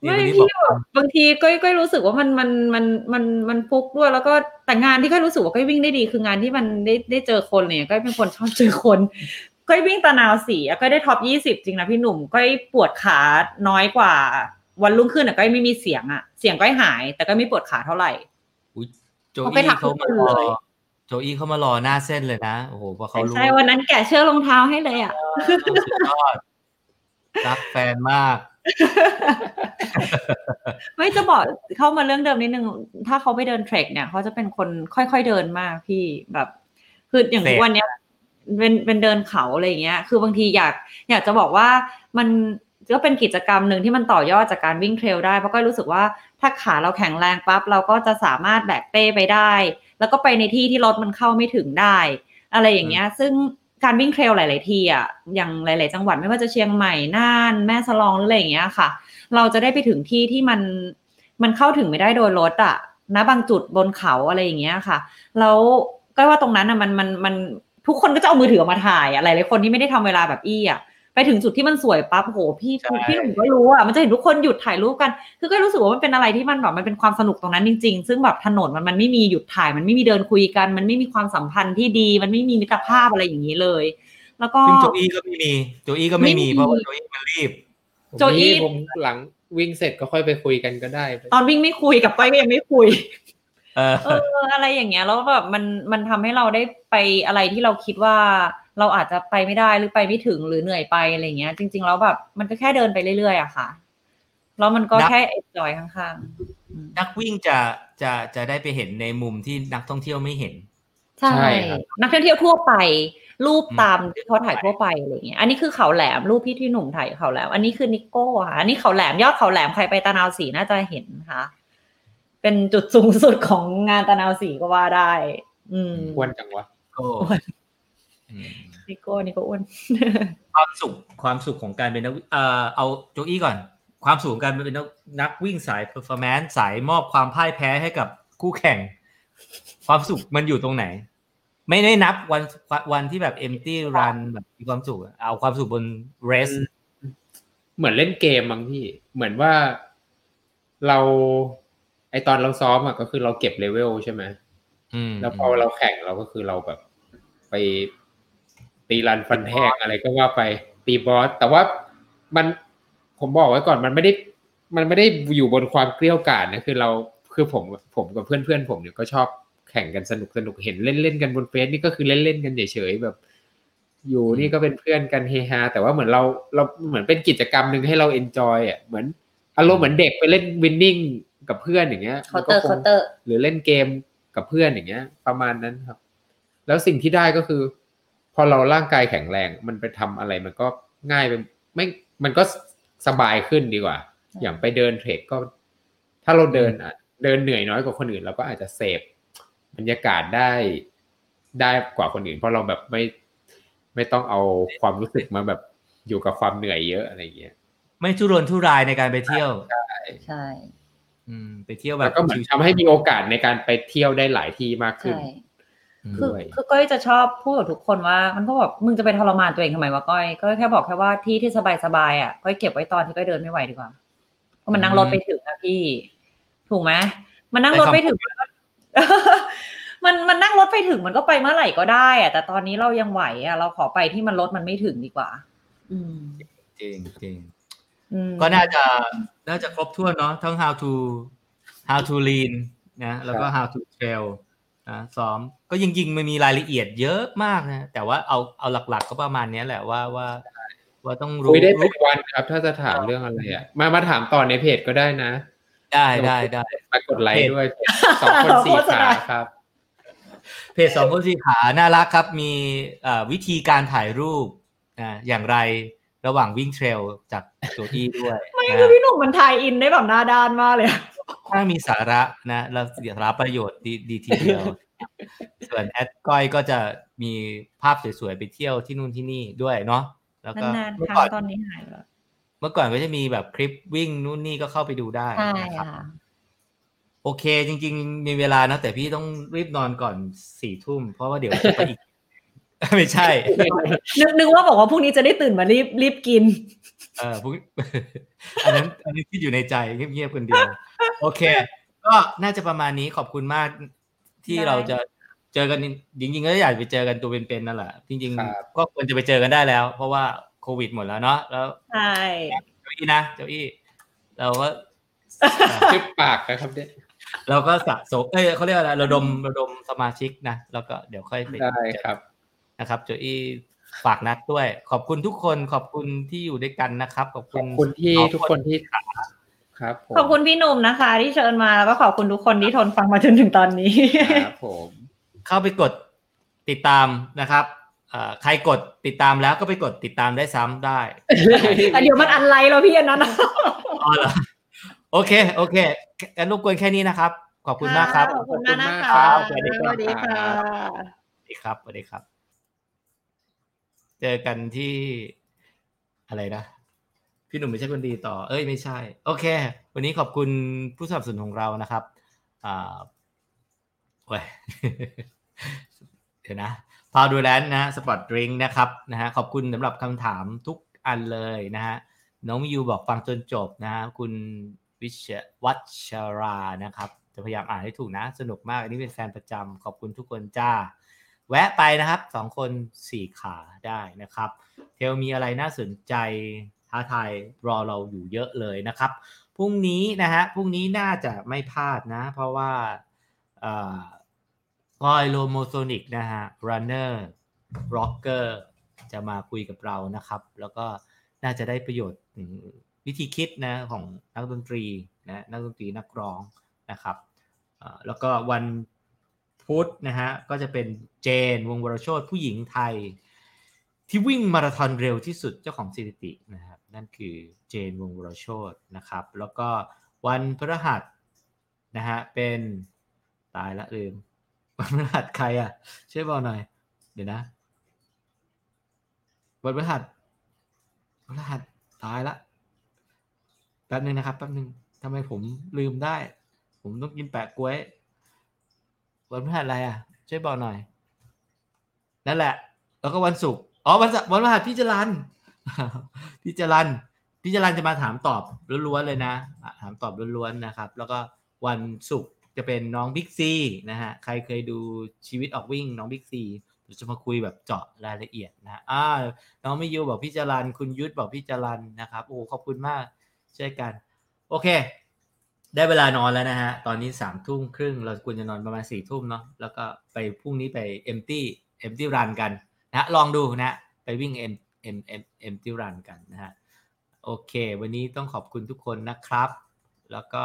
ที่
ไม่
คนนี้บ
พี่
อก
แบบบางทีก้อยก้อยรู้สึกว่ามันมันมันมันมันฟุกด้วย แล้วก็แต่งานที่ก้อยรู้สึกว่าก้อยวิ่งได้ดี คืองานที่มันได้ได้เจอคนเนี่ยก้อยเป็นคนชอบเจอคน ก้อยวิ่งตะนาวสีอะก้อยได้ท็อปยี่สิบจริงนะพี่หนุ่มก้อยปวดขาน้อยกว่า วันรุ่งขึ้นอะก้อยไม่มีเสียงอะเสียงก้อยหาย แต่ก็ไม่ปวดขาเท่าไหร่
อุ๊ยโจ
เขาไป
อี้
ถัก
เขามา
ทุก
ร
คน
อ
เลย
โจอี้เขามารอหน้าเส้นเลยนะโอ้โหพอเขารู้
ใช่วันนั้นแกะเชือกรองเท้าให้เลยอะ
สุดยอดรักแฟนมาก
ไม่จะบอกเข้ามาเรื่องเดิมนิดนึง ถ้าเขาไปเดินเทรคเนี่ยเขาจะเป็นคนค่อยๆเดินมากพี่แบบ คืออย่าง
เสพ
ทุกวันเนี้ย เป็นเป็นเดินเขาอะไรอย่างเงี้ย คือบางทีอยากอยากจะบอกว่ามันก็เป็นกิจกรรมหนึ่งที่มันต่อยอดจากการวิ่งเทรลได้ เพราะก็รู้สึกว่าถ้าขาเราแข็งแรงปั๊บเราก็จะสามารถแบกเป้ไปได้ แล้วก็ไปในที่ที่รถมันเข้าไม่ถึงได้ อะไรอย่างเงี้ย ซึ่งการวิ่งเทรลหลาย ๆ ที่อะอย่างหลาย ๆ จังหวัดไม่ว่าจะเชียงใหม่น่าน แม่สลองหรืออะไรอย่างเงี้ยค่ะ เราจะได้ไปถึงที่ที่มันมันเข้าถึงไม่ได้โดยรถอะนะบางจุดบนเขาอะไรอย่างเงี้ยค่ะแล้วก็ว่าตรงนั้นอะมันมันมัน ทุกคนก็จะเอามือถือออกมาถ่ายอะหลายๆคนที่ไม่ได้ทำเวลาแบบอี้อะไปถึงจุดที่มันสวยปั๊บโหพี่
ใช่
พี่หนุ่มก็รู้อะมันจะเห็นทุกคนหยุดถ่ายรูปกัน คือก็รู้สึกว่ามันเป็นอะไรที่มันแบบมันเป็นความสนุกตรงนั้นจริง ๆ ซึ่งแบบถนนมันมันไม่มีหยุดถ่าย มันไม่มีเดินคุยกัน มันไม่มีความสัมพันธ์ที่ดี มันไม่มีมิตรภาพอะไรอย่างนี้เลย แล้วก็
ซึ่งโจอี้ก็ไม่มีโจอี้ก็ไม่
ไม่มี
มีเพราะว่าโจอี้มันรีบ
ผม
โจอี้
นี่ผมหลังวิ่งเสร็จก็ค่อยไปคุยกันก็ได้
ตอนวิ่งไม่คุยกับก้อยก็ยังไม่คุย
เออ
เอออะไรอย่างเงี้ยแล้วแบบมันมันทำให้เราได้ไปอะไรที่เราคิดว่าเราอาจจะไปไม่ได้หรือไปไม่ถึงหรือเหนื่อยไปอะไรเงี้ย จริง ๆ แล้วแบบมันก็แค่เดินไปเรื่อยๆอะค่ะ แล้วมันก็
นับ
แค่เอ็นจอยข้างๆอืม
นักวิ่งจะจะจะได้ไปเห็นในมุมที่นักท่องเที่ยวไม่เห็น
ใช่
ใช่ครับ
นักท่องเที่ยวทั่วไป รูป
อืม
ตามที่เขาถ่ายทั่วไปอะไรเงี้ยอันนี้คือเขาแหลมรูปพี่ที่หนุ่มถ่ายเขาแหลมอันนี้คือนิโก้ค่ะอันนี้เขาแหลมยอดเขาแหลมใครไปตะนาวสีน่าจะเห็นค่ะ เป็นจุดสูงสุดของงานตะนาวศรีก็ว่าได้ อืม
อ้วนจังวะ
ก็
อ้วน
อืม
นิโก้นิโก้อ้วน
ความสุขความสุขของการเป็นนักวิ่งเอ่อเอาโจอี้ก่อน ความสุขของการเป็นนักนักวิ่งสาย performance สายมอบความพ่ายแพ้ให้กับคู่แข่ง ความสุขมันอยู่ตรงไหน ไม่ได้นับวันวันที่แบบ empty run แบบมีความสุขอะเอาความสุขบน race
เหมือนเล่นเกมบางพี่ เหมือนว่าเรา ไอตอนเราซ้อมอะก็คือเราเก็บเลเวลใช่ไหม
อืม
แล้วพอเราแข่งเราก็คือเราแบบ ไปตีรันฟันแทงอะไรก็ว่าไปตีบอส แต่ว่ามันผมบอกไว้ก่อนมันไม่ได้ มันไม่ได้อยู่บนความเกลี้ยวกล่อมนะคือเราคือผมผมกับเพื่อนเพื่อนๆผมเนี่ยก็ชอบแข่งกันสนุกสนุกเห็นเล่นเล่นๆกันบนเฟซนี่ก็คือเล่นเล่นๆกันเฉยๆแบบ อยู่นี่ก็เป็นเพื่อนกันเฮฮาแต่ว่าเหมือนเราเราเหมือนเป็นกิจกรรมหนึ่งให้เรา enjoy อะเหมือนอารมณ์เหมือนเด็กไปเล่น Winning กับเพื่อนอย่างเงี้ย
เคาน์เตอร์
มันก็คง
เคาน์เตอร์
หรือเล่นเกมกับเพื่อนอย่างเงี้ย ประมาณนั้นครับ แล้วสิ่งที่ได้ก็คือ พอเราร่างกายแข็งแรง มันไปทำอะไรมันก็ง่ายไปไม่มันก็สบายขึ้นดีกว่า อย่างไปเดิน trail ก็ ถ้าเราเดินอะ เดินเหนื่อยน้อยกว่าคนอื่นเราก็อาจจะเสพบรรยากาศได้ได้กว่าคนอื่น เพราะเราแบบไม่ไม่ต้องเอาความรู้สึกมาแบบอยู่กับความเหนื่อยเยอะอะไรอย่างเงี้ย
ไม่ทุรนทุรายในการไปเที่ยว
ใช่
อืม ไปเที่ยวแบ
แล้
บ
วก็เหมือนทำให้มีโอกาสในการไปเที่ยวได้หลายที่มากขึ้น
ใช่
อืม
คือ
ด้วย
คือก้อยจะชอบพูดกับทุกคนว่ามันก็บอกมึงจะไปทรมานตัวเองทำไมวะก้อยก็แค่บอกแค่ว่าที่ที่สบายสบายๆอะก้อยเก็บไว้ตอนที่ก้อยเดินไม่ไหวดีกว่าเพราะมันนั่งรถไปถึงนะพี่ ถูกไหมมันนั่งรถไปถึงมันก็มันมันนั่งรถไปถึงมันก็ไปเมื่อไหร่ก็ได้อะแต่ตอนนี้เรายังไหวอะเราขอไปที่มันรถมันไม่ถึงดีกว่า อืม
จริงจริง
อืม
ก็น่าจะน่าจะครบถ้วนเนาะทั้ง how to how to lean นะแล้วก็ how to trail นะซ้อมก็จริงๆมันมีรายละเอียดเยอะมากนะแต่ว่าเอาเอาหลักๆก็ประมาณเนี้ยแหละว่าว่าว่าต้องรู้
คุยได้เป็
รู้
นวันครับ ถ้าจะถามเรื่องอะไรอะมามาถามต่อในเพจก็ได้นะ
ได้ได้ได้
มากดไลค์ด้วยสองคนสี่ขาครับ
เพจสองคนสีขาน่ารักครับ มีเอ่อวิธีการถ่ายรูปอ่าอย่างไร ระหว่างวิ่งเทรลจากโจอี้ด้วย
ไม่
นะ
คือพี่หนุ่มมันทายอินได้แบบหน้าด้านมากเลยอะ
ถ้ามีสาระนะแล้วเสียสาระประโยชน์ดีดีทีเดียว ส่วนแอดก้อยก็จะมีภาพสวยๆไปเที่ยวที่นู่นที่นี่ด้วยเนาะแล้วก็
นานๆ
เมื่อ
ครั้
ก่องน
ตอนนี้หายไปแล้ว
เมื่อก่อนก็จะมีแบบคลิปวิ่งนู่นนี่ก็เข้าไปดูได้
ใช่
นะครับ
ค่ะ
โอเค จริง ๆ มีเวลานะแต่พี่ต้องรีบนอนก่อนสี่ทุ่มเพราะว่าเดี๋ยวจะไปอีก ไม่ใช่
นึกนึกว่าบอกว่าพรุ่งนี้จะได้ตื่นมารีบรีบกิน
เออพวกอันนั้นอันนี้ที่อยู่ในใจเงียบๆคนเดียว โอเค ก็น่าจะประมาณนี้ขอบคุณมากที่
ได้
เราจะเจอกันจริงๆก็อยากไปเจอกันตัวเป็นๆนั่นแหละจริง
ครับ
ๆก็ควรจะไปเจอกันได้แล้ว เพราะว่าโควิดหมดแล้วเนาะแล้ว
ใช่
เจ้าอี้นะเจ้าอี้เราก็
ชื่อปากนะครับเนี่ย
เราก็สะสมเอ้ยเขาเรียกอะไรระดมระดมสมาชิกนะแล้วก็เดี๋ยวค่อยไป
ได้ครับ
นะครับโจอี้ฝากนัดด้วย ขอบคุณทุกคนขอบคุณที่อยู่ด้วยกันนะครับ ขอบ
ข
คุ
อ
ณ
บคุณที่
น้อง
ทุกคนที่ครับผม
ขอบคุณพี่หนุ่มนะคะ ที่เชิญมาแล้วก็ขอบคุณทุกคนที่ทนฟังมาจนถึงตอนนี้
ครับผม
เข้าไปกดติดตามนะครับเอ่อใครกดติดตามแล้วก็ไปกดติดตามได้ซ้ำได้
อะเดี๋ยวมันอันไลน์เราพี่อันนั้นนะ
อ๋อเหรอโอเค โอเคงั้นรบกวนแค่นี้นะครับ ขอบคุณมากครับ
ขอบคุณมากนะ
ขอบคุณมากครั
คะ
บ
สวัสดีค่ะ
สวัสดีครับสวัสดีครับ เจอกันที่อะไรนะ พี่หนุ่มไม่ใช่คนดีต่อ เอ้ยไม่ใช่ โอเค วันนี้ขอบคุณผู้สนับสนุนของเรานะครับอ่าโอ้ยเดี๋ยวนะพาวดูแลนนะ sport drink นะครับนะฮะขอบคุณสำหรับคำถามทุกอันเลยนะฮะน้องมิยูบอกฟังจนจบนะฮะคุณวิชวัชรานะครับ จะพยายามอ่านให้ถูกนะ สนุกมาก อันนี้เป็นแฟนประจำขอบคุณทุกคนจ้า แวะไปนะครับสองคนสี่ขาได้นะครับ trail มีอะไรน่าสนใจท้าทายรอเราอยู่เยอะเลยนะครับ พรุ่งนี้นะฮะพรุ่งนี้น่าจะไม่พลาดนะ เพราะว่าเอ่อพอย Lomosonic นะฮะ runner rocker จะมาคุยกับเรานะครับ แล้วก็น่าจะได้ประโยชน์วิธีคิดนะของนักดนตรีนะนักดนตรีนักร้องนะครับแล้วก็วัน พุธนะฮะก็จะเป็นเจนวงวรโชตผู้หญิงไทย ที่วิ่งมาราธอนเร็วที่สุดเจ้าของสถิตินะครับนั่นคือเจนวงวรโชตนะครับแล้วก็วันพฤหัสนะฮะเป็นตายละลืมวันพฤหัสใครอะช่วยบอกหน่อย เดี๋ยวนะ วันพฤหัสวันพฤหัสตายละแป๊บนึงนะครับแป๊บนึงทำไมผมลืมได้ ผมต้องกินแปะกล้วย วันพฤหัสอะไรอะ ช่วยบอกหน่อย นั่นแหละ แล้วก็วันศุกร์อ๋อวันเสาร์วันพฤหัสพี่จรันพี่จรันพี่จรันจะมาถามตอบล้วนๆเลยนะอะถามตอบล้วนๆนะครับ แล้วก็วันศุกร์จะเป็นน้องบิ๊กซีนะฮะใครเคยดูชีวิตออกวิ่งน้องบิ๊กซีเราจะมาคุยแบบเจาะรายละเอียดนะอ่าน้องมิยูบอกพี่จรันคุณยุทธบอกพี่จรันนะครับโอ้ขอบคุณมากช่วยกัน โอเค ได้เวลานอนแล้วนะฮะ ตอนนี้สามทุ่มครึ่ง เราควรจะนอนประมาณสี่ทุ่มเนาะ แล้วก็ไปพรุ่งนี้ไป empty empty run กันนะลองดูนะฮะไปวิ่ง em em em empty run กันนะฮะ โอเค วันนี้ต้องขอบคุณทุกคนนะครับ แล้วก็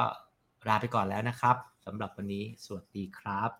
ลาไปก่อนแล้วนะครับสำหรับวันนี้ สวัสดีครับ